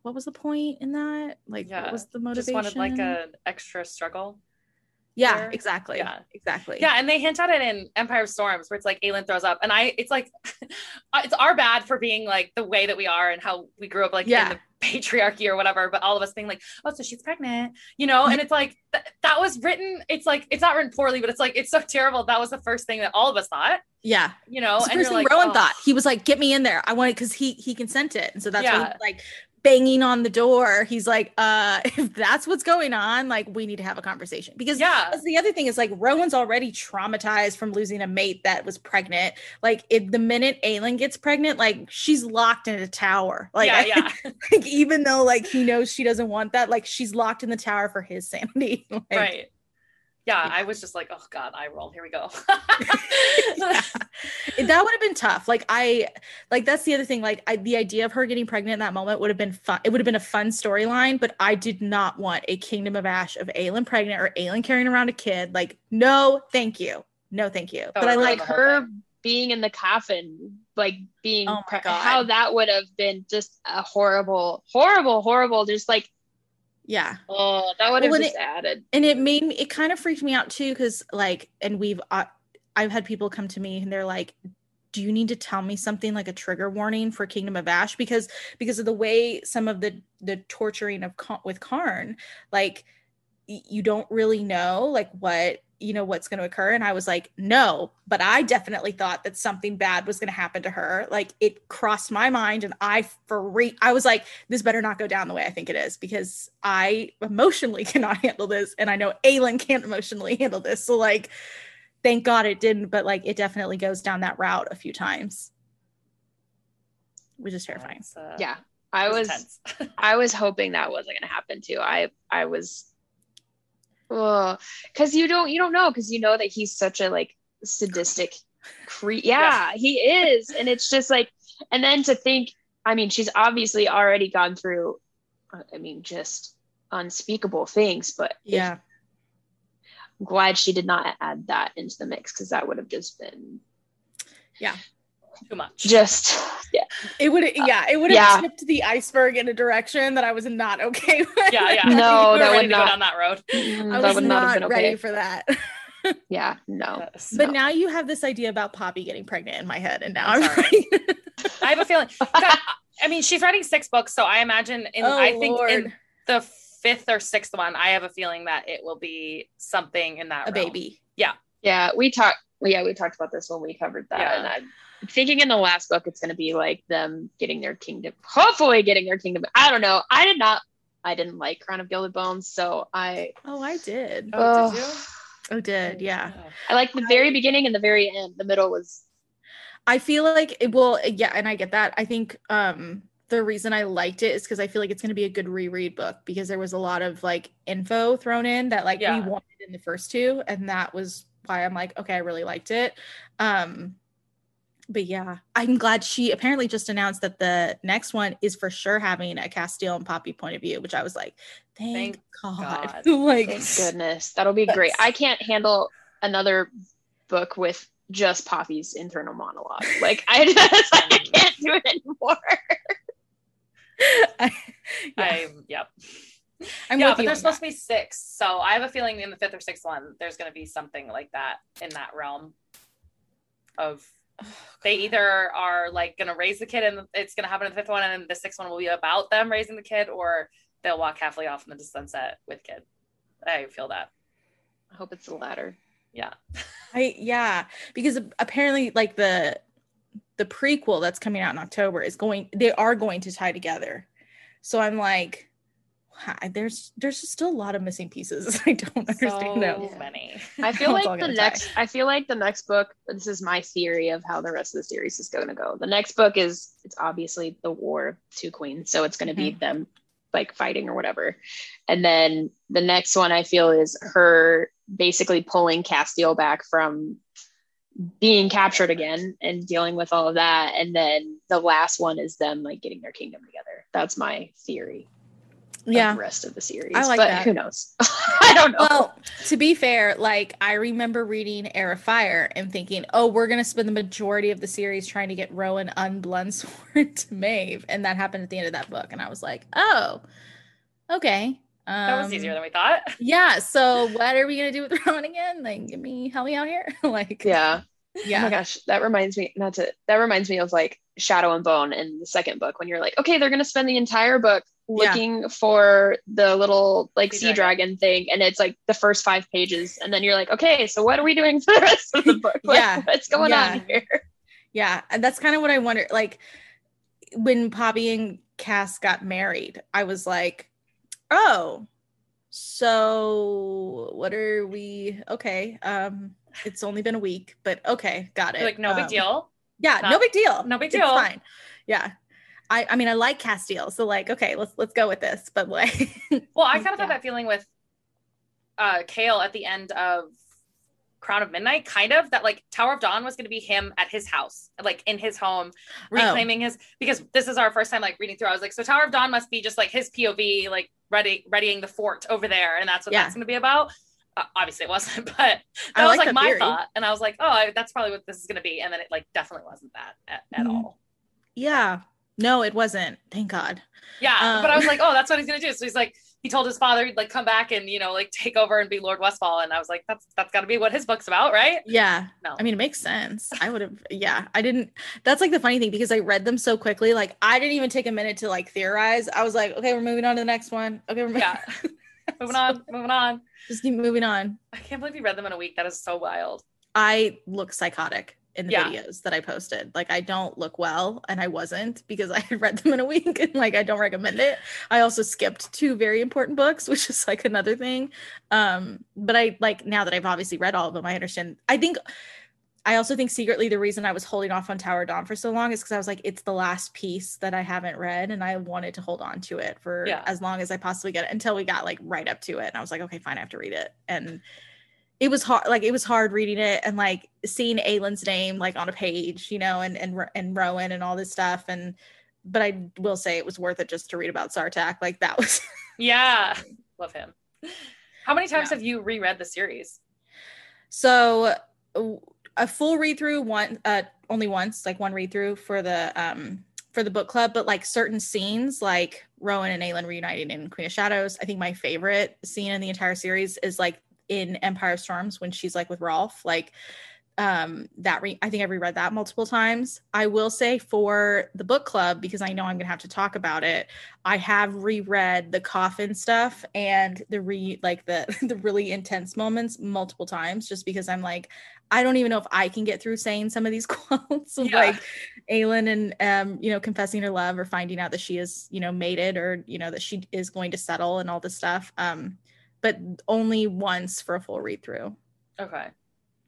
"What was the point in that? Like, Yeah, what was the motivation? Just motivation?" wanted like an extra struggle. yeah, there. exactly, Yeah. exactly. Yeah, and they hint at it in Empire of Storms, where it's like Aelin throws up, and I, it's like, it's our bad for being like the way that we are and how we grew up, like Yeah. in the patriarchy or whatever. But all of us being like, oh, so she's pregnant, you know? Mm-hmm. And it's like th- that was written. It's like it's not written poorly, but it's like it's so terrible. That was the first thing that all of us thought, yeah. you know? It's the and first thing like, Rowan oh. thought. He was like, "Get me in there. I want it because he he consented." And so that's why Yeah. he's like banging on the door. He's like, "Uh, if that's what's going on, like we need to have a conversation." Because Yeah, the other thing is like Rowan's already traumatized from losing a mate that was pregnant. Like if the minute Aelin gets pregnant, like she's locked in a tower. Like, yeah, yeah, like, even though like he knows she doesn't want that, like she's locked in the tower for his sanity. Like, right. Yeah. I was just like, oh god, I roll. Here we go. Yeah. That would have been tough. Like I like that's the other thing. Like I, the idea of her getting pregnant in that moment would have been fun. It would have been a fun storyline, but I did not want a Kingdom of Ash of Aelin pregnant or Aelin carrying around a kid. Like, no, thank you. No, thank you. but I like like her thing. being in the coffin like being Oh pre- how that would have been just a horrible horrible horrible just like yeah. oh that would have Well, just added and it made me it kind of freaked me out too because like and we've uh, i've had people come to me and they're like do you need to tell me something like a trigger warning for kingdom of ash because because of the way some of the the torturing of Ka- with Cairn like you don't really know like what you know what's going to occur and i was like no but i definitely thought that something bad was going to happen to her like it crossed my mind and i freak i was like this better not go down the way i think it is because i emotionally cannot handle this and i know aelin can't emotionally handle this so like thank god it didn't but like it definitely goes down that route a few times. Which is terrifying. It's, uh, yeah i it was i was hoping that wasn't going to happen too. I i was because you don't you don't know because you know that he's such a like sadistic cre- yeah, he is. And it's just like and then to think i mean she's obviously already gone through i mean just unspeakable things but if- yeah. I'm glad she did not add that into the mix because that would have just been too much. just yeah it would yeah it would have Yeah. tipped the iceberg in a direction that i was not okay with yeah, yeah. No, we that would not- go down that road. mm, i that was would not, not, have been ready okay for that yeah no Yes. But No. now you have this idea about Poppy getting pregnant in my head, and now I'm I'm, sorry. I have a feeling. God, I mean, she's writing six books, so I imagine in oh I think Lord, in the fifth or sixth one, I have a feeling that it will be something in that a realm. baby. yeah yeah. we talked yeah we talked about this when we covered that Yeah. and i'm thinking in the last book it's going to be like them getting their kingdom hopefully getting their kingdom i don't know i did not i didn't like crown of gilded bones so i Oh, I did. Oh, did you? Oh, did yeah. i like the very beginning and the very end the middle was I feel like it will. Yeah, and I get that. I think um the reason I liked it is because I feel like it's going to be a good reread book because there was a lot of like info thrown in that like Yeah. we wanted in the first two, and that was why I'm like, okay, I really liked it. Um, but yeah, I'm glad she apparently just announced that the next one is for sure having a Casteel and Poppy point of view, which I was like, thank, Thank God. God. like, thank goodness that'll be great i can't handle another book with just poppy's internal monologue like i just i can't do it anymore I, yeah, I yep. I'm yeah, but there's on supposed to be six, so I have a feeling in the fifth or sixth one, there's going to be something like that in that realm. Of they either are like going to raise the kid, and it's going to happen in the fifth one, and then the sixth one will be about them raising the kid, or they'll walk halfway off into the sunset with kid. I feel that. I hope it's the latter. Yeah. I yeah, because apparently like the the prequel that's coming out in October is going they are going to tie together. So I'm like hi- there's there's just still a lot of missing pieces. I don't understand so that. many. I feel How it's all like the gonna next I feel like the next book this is my theory of how the rest of the series is going to go. The next book is it's obviously the war of two queens, so it's going to be mm-hmm. them like fighting or whatever. And then the next one I feel is her basically pulling Casteel back from being captured again and dealing with all of that and then the last one is them like getting their kingdom together. That's my theory. Of Yeah. the rest of the series. I like but that. who knows? I don't know. Well, to be fair, like I remember reading Heir of Fire and thinking, oh, we're gonna spend the majority of the series trying to get Rowan unblunsworn to Maeve, and that happened at the end of that book, and I was like, oh, okay. Um, That was easier than we thought. Yeah. So what are we gonna do with Rowan again? Like, give me help me out here. like, yeah. Yeah. Oh yeah, my gosh, that reminds me not to that reminds me of like Shadow and Bone in the second book when you're like, okay, they're gonna spend the entire book Yeah. looking for the little like Sea sea dragon thing, and it's like the first five pages, and then you're like, okay, so what are we doing for the rest of the book? Like, Yeah. what's going Yeah. on here? yeah. And that's kind of what I wonder. Like when Poppy and Cas got married, I was like, oh, so what are we? Okay. Um, it's only been a week, but okay, got it. You're like, no big Um, deal. Yeah, no big deal. no big It's deal. fine. Yeah. I, I mean, I like Casteel, so like, okay, let's let's go with this. But like, Well, I kind of Yeah. had that feeling with uh Chaol at the end of Crown of Midnight, kind of that like Tower of Dawn was going to be him at his house, like in his home, reclaiming his because this is our first time like reading through. I was like, so Tower of Dawn must be just like his POV, like ready readying the fort over there, and that's what Yeah. that's going to be about. Uh, obviously, it wasn't, but that I was like like my theory. thought, and I was like, oh, I, that's probably what this is going to be, and then it like definitely wasn't that at, at Mhm. all. yeah, no, it wasn't. Thank God. Yeah, but I Um, was like, oh, that's what he's gonna do. So he's like, he told his father he'd like come back and you know like take over and be Lord Westfall, and I was like, that's that's got to be what his book's about, right? Yeah. No. I mean, it makes sense. I would have, yeah, I didn't. That's like the funny thing because I read them so quickly. Like, I didn't even take a minute to like theorize. I was like, okay, we're moving on to the next one. Okay, we're Yeah. moving on, moving on. Just keep moving on. I can't believe you read them in a week. That is so wild. I look psychotic in the Yeah. videos that I posted. Like, I don't look well, and I wasn't because I had read them in a week, and like, I don't recommend it. I also skipped two very important books, which is like another thing. Um, but I like now that I've obviously read all of them, I understand. I think. I also think secretly the reason I was holding off on Tower Dawn for so long is because I was like, it's the last piece that I haven't read, and I wanted to hold on to it for Yeah. as long as I possibly get it until we got like right up to it. And I was like, okay, fine, I have to read it. And it was hard, like it was hard reading it and like seeing Aelin's name like on a page, you know, and and and Rowan and all this stuff. And but I will say it was worth it just to read about Sartak. Like that was Yeah, love him. How many times Yeah. have you reread the series? So a full read through one uh only once, like one read through for the um for the book club, but like certain scenes like Rowan and Aelin reuniting in Queen of Shadows. I think my favorite scene in the entire series is like in Empire Storms when she's like with Rolf. Like um that re- I think I've reread that multiple times. I will say for the book club because I know I'm gonna have to talk about it. I have reread the coffin stuff and the re like the the really intense moments multiple times just because I'm like I don't even know if I can get through saying some of these quotes of Yeah. like Aelin and um you know confessing her love or finding out that she is you know mated or you know that she is going to settle and all this stuff um but only once for a full read through Okay,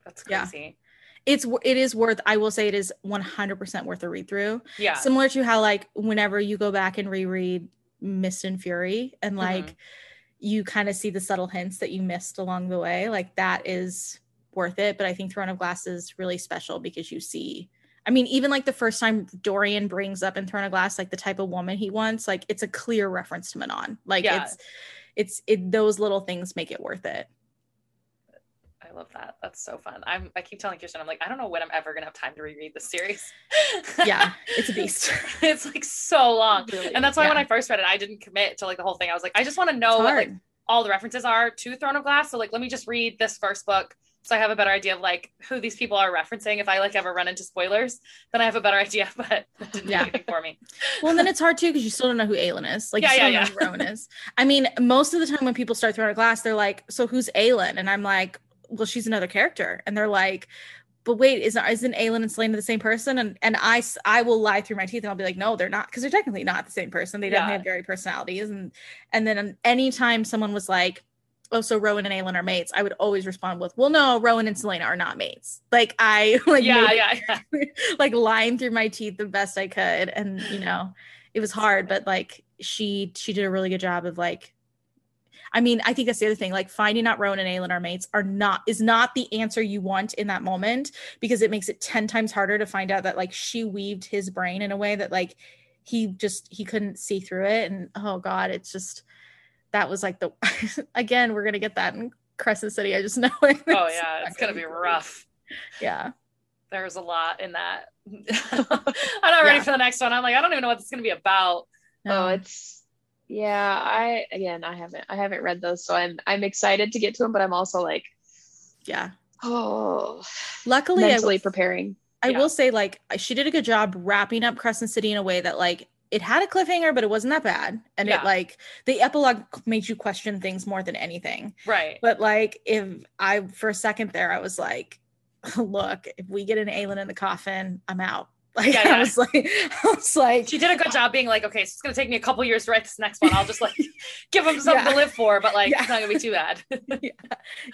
that's Yeah. crazy. it's it is worth i will say it is 100% worth a read through Yeah, similar to how like whenever you go back and reread mist and fury and mm-hmm. like you kind of see the subtle hints that you missed along the way like that is worth it. But i think throne of glass is really special because you see i mean even like the first time dorian brings up in throne of glass like the type of woman he wants like it's a clear reference to manon like Yeah. it's it's it those little things make it worth it I love that. That's so fun. I'm I keep telling Kearsten, I'm like, I don't know when I'm ever gonna have time to reread this series. Yeah, it's a beast. it's like so long. Really? And that's why when I first read it, I didn't commit to like the whole thing. I was like, I just want to know what like all the references are to Throne of Glass. So like let me just read this first book so I have a better idea of like who these people are referencing. If I like ever run into spoilers, then I have a better idea. But Yeah. for me. Well, and then it's hard too because you still don't know who Aelin is. Like, Yeah, you still yeah, don't know who Rowan is. I mean, most of the time when people start Throne of Glass, they're like, "So who's Aelin?" And I'm like, "Well, she's another character." And they're like, "But wait, isn't isn't Aelin and Celaena the same person?" And and I I will lie through my teeth and I'll be like, "No, they're not," because they're technically not the same person. They definitely Yeah. have very personalities. And and then anytime someone was like. Oh, so Rowan and Aelin are mates. I would always respond with, "Well, no, Rowan and Celaena are not mates." Like I like yeah, yeah, yeah. like lying through my teeth the best I could. And you know, it was hard, but like she she did a really good job of like I mean, I think that's the other thing. Like finding out Rowan and Aelin are mates are not is not the answer you want in that moment because it makes it 10 times harder to find out that like she weaved his brain in a way that like he just he couldn't see through it. And oh god, it's just that was like the again, we're gonna get that in Crescent City. I just know it. Oh yeah, it's gonna be rough. Yeah. There's a lot in that. I'm not ready Yeah. for the next one. I'm like, I don't even know what this is gonna be about. Oh, No. it's yeah. I again, I haven't, I haven't read those, so I'm, I'm excited to get to them, but I'm also like, yeah. oh, Luckily, I mentally was- preparing. I Yeah. will say, like, she did a good job wrapping up Crescent City in a way that, like, it had a cliffhanger, but it wasn't that bad. And Yeah. it, like, the epilogue made you question things more than anything. Right. But, like, if I, for a second there, I was like, look, if we get an Aelin in the coffin, I'm out. Like, Yeah, I yeah. was like, I was like, She did a good job being like, okay, so it's gonna take me a couple years to write this next one. I'll just like give them something Yeah. to live for, but like Yeah. it's not gonna be too bad.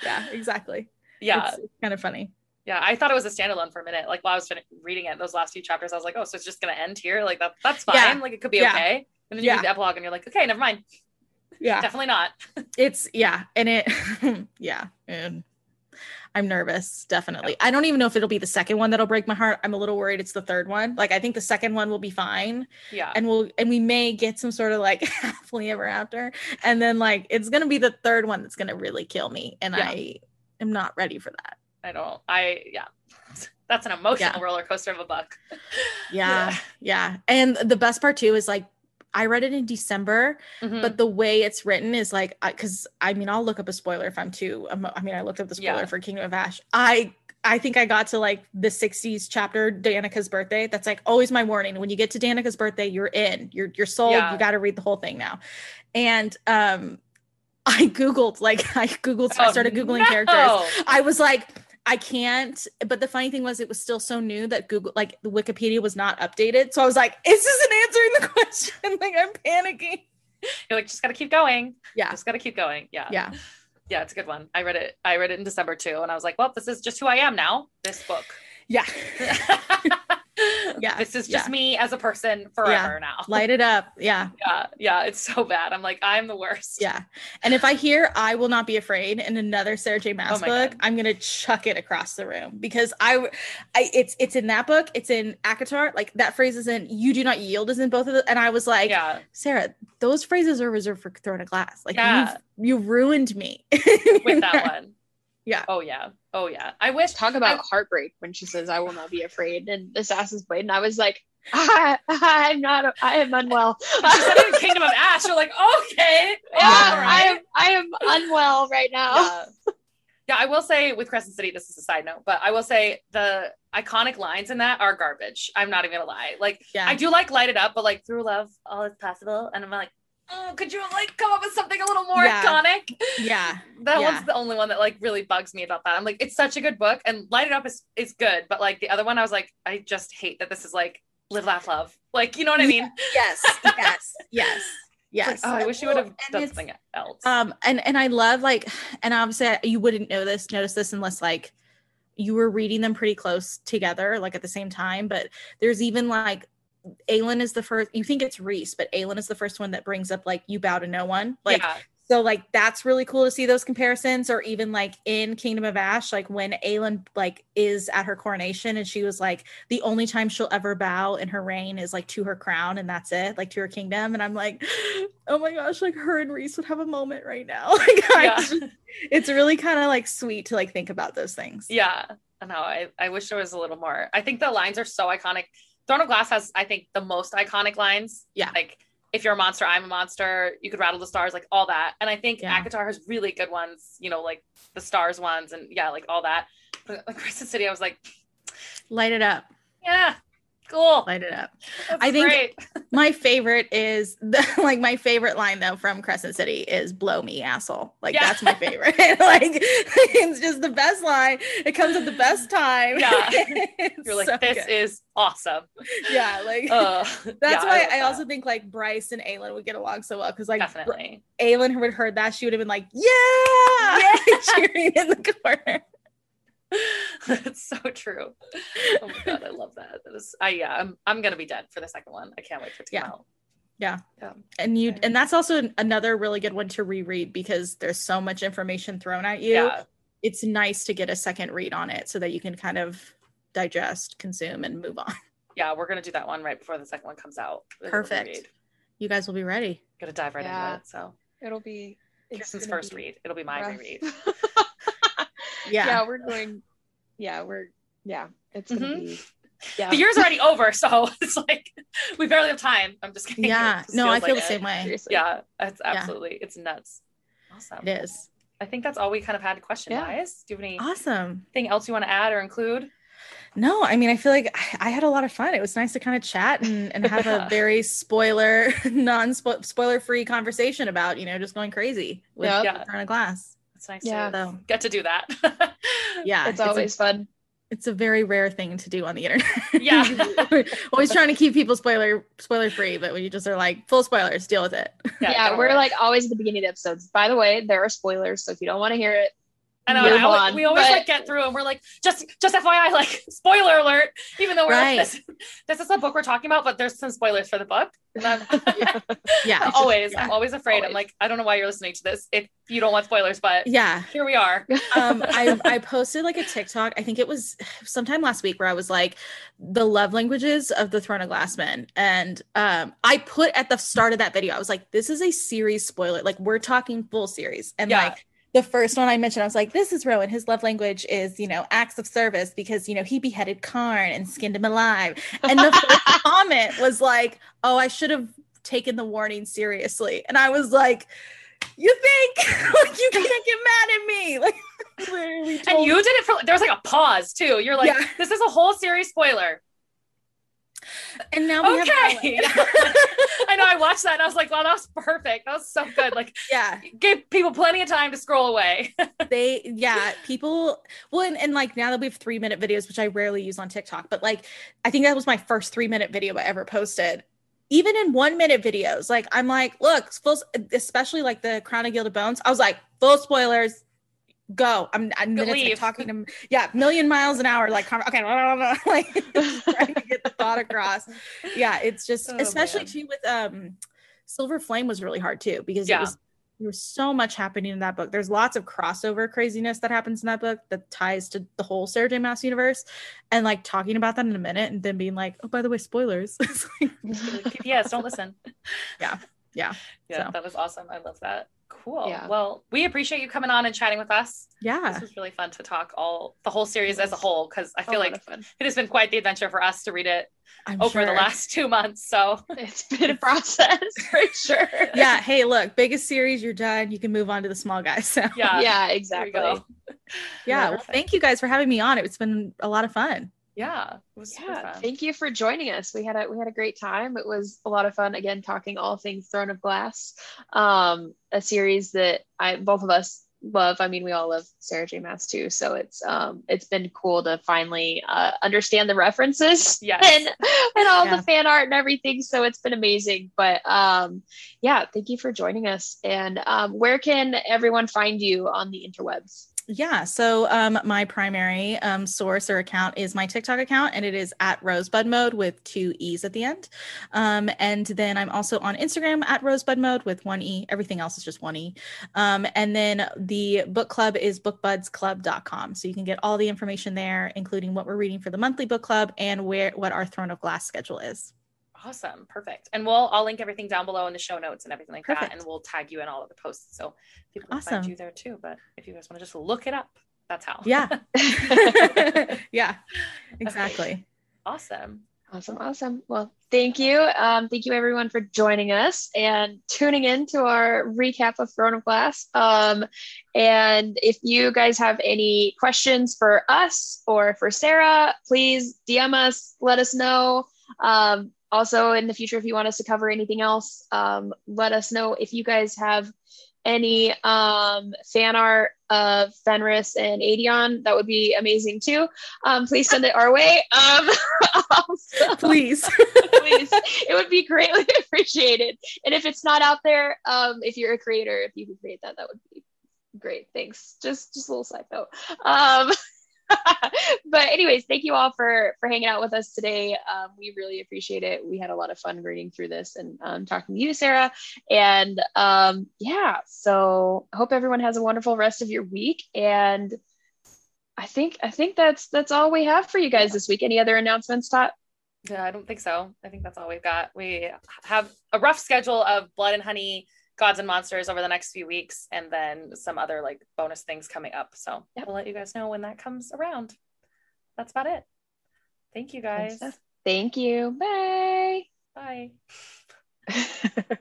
yeah, exactly. yeah, It's, kind of funny. Yeah. I thought it was a standalone for a minute. Like while I was reading it, those last few chapters, I was like, oh, so it's just gonna end here. Like that, that's fine. Yeah. Like it could be Yeah. okay. And then you Yeah. read the epilogue, and you're like, okay, never mind. Yeah. Definitely not. it's yeah and it yeah and i'm nervous definitely i don't even know if it'll be the second one that'll break my heart i'm a little worried it's the third one like i think the second one will be fine Yeah. and we'll and we may get some sort of like happily ever after and then like it's gonna be the third one that's gonna really kill me and Yeah. i am not ready for that I don't. I yeah. That's an emotional Yeah. roller coaster of a book. yeah yeah and the best part too is like I read it in December, Mhm. but the way it's written is like because I mean I'll look up a spoiler if I'm too. emo- I mean I looked up the spoiler Yeah. for Kingdom of Ash. I I think I got to like the 60s chapter, Danica's birthday. That's like always my warning. When you get to Danica's birthday, you're in. You're you're sold. Yeah. You got to read the whole thing now. And um, I googled like I googled. I Oh, started googling no. characters. I was like, I can't. But the funny thing was, it was still so new that Google, like the Wikipedia, was not updated. So I was like, "This "Is this an answering the question?" like I'm panicking. You're like, just gotta keep going. Yeah, Just gotta keep going. Yeah. yeah, Yeah, it's a good one. I read it. I read it in December too, and I was like, well, this is just who I am now. This book. yeah. Yeah, This is just yeah. me as a person forever now. Light it up. Yeah, yeah, yeah, it's so bad. I'm like, I'm the worst. yeah. And if I hear "I will not be afraid" in another Sarah J. Maas Oh book, God. I'm gonna chuck it across the room because I, I, it's it's in that book. It's in ACOTAR. Like that phrase is in "You do not yield" is in both of them. And I was like, Yeah. Sarah, those phrases are reserved for Throne of Glass. Like Yeah. you've you ruined me With that one. Yeah. Oh yeah. Oh yeah. I wish Talk about heartbreak when she says, "I will not be afraid." And Assassin's Blade, and I was like, I, I'm not. I am unwell. she said in Kingdom of Ash. You're like, okay. Yeah, all I am. I am unwell right now. yeah. yeah, I will say with Crescent City, this is a side note, but I will say the iconic lines in that are garbage. I'm not even gonna lie. Like Yeah. I do like light it up, but like through love, all is possible. And I'm like, oh, could you like come up with something a little more Yeah. iconic? yeah. That Yeah. one's the only one that like really bugs me about that. I'm like, it's such a good book, and light it up is is good, but like the other one, I was like, I just hate that this is like live, laugh, love. Like, you know what I mean? Yes. Yes. Yes. Yes. Like, oh, I wish you would have Well, done something else. um and and i love like and obviously you wouldn't know this notice this unless like you were reading them pretty close together like at the same time but there's even like Aelin is the first you think it's Rhys but Aelin is the first one that brings up like you bow to no one like yeah, so like that's really cool to see those comparisons or even like in Kingdom of Ash like when Aelin like is at her coronation and she was like the only time she'll ever bow in her reign is like to her crown and that's it like to her kingdom and I'm like oh my gosh, like her and Rhys would have a moment right now. Like, Yeah. just- it's really kind of like sweet to like think about those things. Yeah. I know. I, I wish there was a little more. I think the lines are so iconic. Throne of Glass has, I think, the most iconic lines. Yeah. Like, if you're a monster, I'm a monster. You could rattle the stars, like all that. And I think Yeah. ACOTAR has really good ones, you know, like the stars ones and yeah, like all that. But like Crescent City, I was like, Light it up. yeah, cool. Light it up. That's I think- great. My favorite is the like my favorite line though from Crescent City is blow me asshole. Like Yeah. that's my favorite. like it's just the best line. It comes at the best time. Yeah. You're like, so this good. is awesome. yeah, like Uh, that's yeah, why I, that. also think like Bryce and Aelin would get along so well because like Br- definitely. Aelin would heard that she would have been like, yeah, Yeah. cheering in the corner. That's so true. Oh my god, I love that. That is, I yeah, I'm I'm gonna be dead for the second one. I can't wait for it to come out. Yeah. Yeah. And you and that's also another really good one to reread because there's so much information thrown at you. Yeah. It's nice to get a second read on it so that you can kind of digest, consume, and move on. Yeah, we're gonna do that one right before the second one comes out. Perfect. You guys will be ready. Gonna dive right Yeah. into it. So It'll be it's Kearsten's first be read. It'll be my rough. reread. Yeah. yeah, we're going. Yeah, we're. Yeah, it's gonna Mhm. be. Yeah. The year's already over, so it's like we barely have time. I'm just kidding. Yeah. Just No, I feel like the it. same way. Seriously. Yeah, it's absolutely it's nuts. Awesome. It is. I think that's all we kind of had to question Yeah. wise. Do you have any- Awesome. thing else you want to add or include? No, I mean, I feel like I- I had a lot of fun. It was nice to kind of chat and, and have a very spoiler, non spoiler free conversation about, you know, just going crazy with Yep. Yeah. Throne of Glass. It's nice Yeah. to So, get to do that. yeah. it's always fun. it's a very rare thing to do on the internet. Yeah. Always trying to keep people spoiler spoiler free, but when you just are like full spoilers, deal with it. Yeah, don't we're worry. like always at the beginning of the episodes. By the way, there are spoilers, so if you don't want to hear it, I know. move I on, we always but- like get through and we're like, just just FYI, like spoiler alert, even though we're Right. like this, this is the book we're talking about, but there's some spoilers for the book. And I'm- Yeah. always, Yeah. I'm always afraid. I'm like, I don't know why you're listening to this if you don't want spoilers, but Yeah. here we are. um I, I posted like a tiktok i think it was sometime last week where i was like the love languages of the throne of glass men and um i put at the start of that video i was like this is a series spoiler like we're talking full series and Yeah. like the first one I mentioned, I was like, this is Rowan. His love language is, you know, acts of service because, you know, he beheaded Cairn and skinned him alive. And the first comment was like, oh, I should have taken the warning seriously. And I was like, you think like you can't get mad at me? Like And you did it for there was like a pause too. You're like, Yeah. this is a whole series spoiler. And now we Okay. have I know I watched that and I was like, wow, that was perfect. That was so good. Like yeah give people plenty of time to scroll away. they yeah people well and, and like now that we have three minute videos which i rarely use on tiktok but like i think that was my first three minute video i ever posted even in one minute videos like i'm like look full especially like the crown of gilded bones i was like full spoilers go i'm i'm minutes like, talking to yeah million miles an hour like okay like trying to get the thought across yeah it's just Oh, especially man. too with um silver flame was really hard too because Yeah. it was there was so much happening in that book. There's lots of crossover craziness that happens in that book that ties to the whole Sarah J. Maas universe. And like talking about that in a minute and then being like, oh, by the way, spoilers. Like, PPS, don't listen. Yeah. Yeah. Yeah, So. that was awesome. I love that. Cool. Yeah. Well, we appreciate you coming on and chatting with us. yeah. This was really fun to talk all the whole series as a whole because I oh, feel lot like it has been quite the adventure for us to read it I'm over the last two months. So It's been a process for sure. Yeah. Hey, look, biggest series, you're done. You can move on to the small guys. So yeah, yeah, there we exactly. yeah. Well, thank you guys for having me on. It's been a lot of fun. Yeah, it was super Yeah, fun. thank you for joining us. We had a we had a great time. It was a lot of fun. Again, talking all things Throne of Glass, um, a series that I both of us love. I mean, we all love Sarah J. Maas too. So it's um it's been cool to finally uh, understand the references Yes. and and all Yeah. the fan art and everything. So it's been amazing. But um, yeah, thank you for joining us. And um, where can everyone find you on the interwebs? Yeah. So um, my primary um, source or account is my TikTok account, and it is at Rosebud Mode with two E's at the end. Um, and then I'm also on Instagram at Rosebud Mode with one E. Everything else is just one E. Um, and then the book club is bookbudsclub.com. So you can get all the information there, including what we're reading for the monthly book club and where what our Throne of Glass schedule is. Awesome. Perfect. And we'll I'll link everything down below in the show notes and everything like Perfect. that. And we'll tag you in all of the posts so people can Awesome. find you there too. But if you guys want to just look it up, that's how. Yeah. yeah. Exactly. awesome. Awesome, awesome. Well, thank you. Um, thank you everyone for joining us and tuning in to our recap of Throne of Glass. Um, and if you guys have any questions for us or for Sarah, please DM us, let us know. Um, also, in the future, if you want us to cover anything else, um, let us know. If you guys have any um, fan art of Fenrys and Aedion, that would be amazing too. Um, please send it our way. Um, also- Please. please. It would be greatly appreciated. And if it's not out there, um, if you're a creator, if you could create that, that would be great. Thanks. Just just a little side note. But anyways, thank you all for for hanging out with us today. Um, we really appreciate it. We had a lot of fun reading through this and um, talking to you, Sarah. And um, yeah, so hope everyone has a wonderful rest of your week. And I think I think that's that's all we have for you guys this week. Any other announcements, Tot? Yeah, I don't think so. I think that's all we've got. We have a rough schedule of blood and honey, gods and monsters over the next few weeks, and then some other like bonus things coming up. So Yep. we'll let you guys know when that comes around. That's about it. Thank you guys. Thank you. Bye. Bye.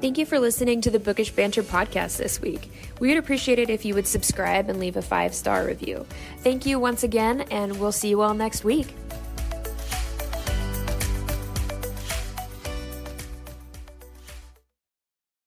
Thank you for listening to the Bookish Banter podcast this week. We would appreciate it if you would subscribe and leave a five star review. Thank you once again, and we'll see you all next week.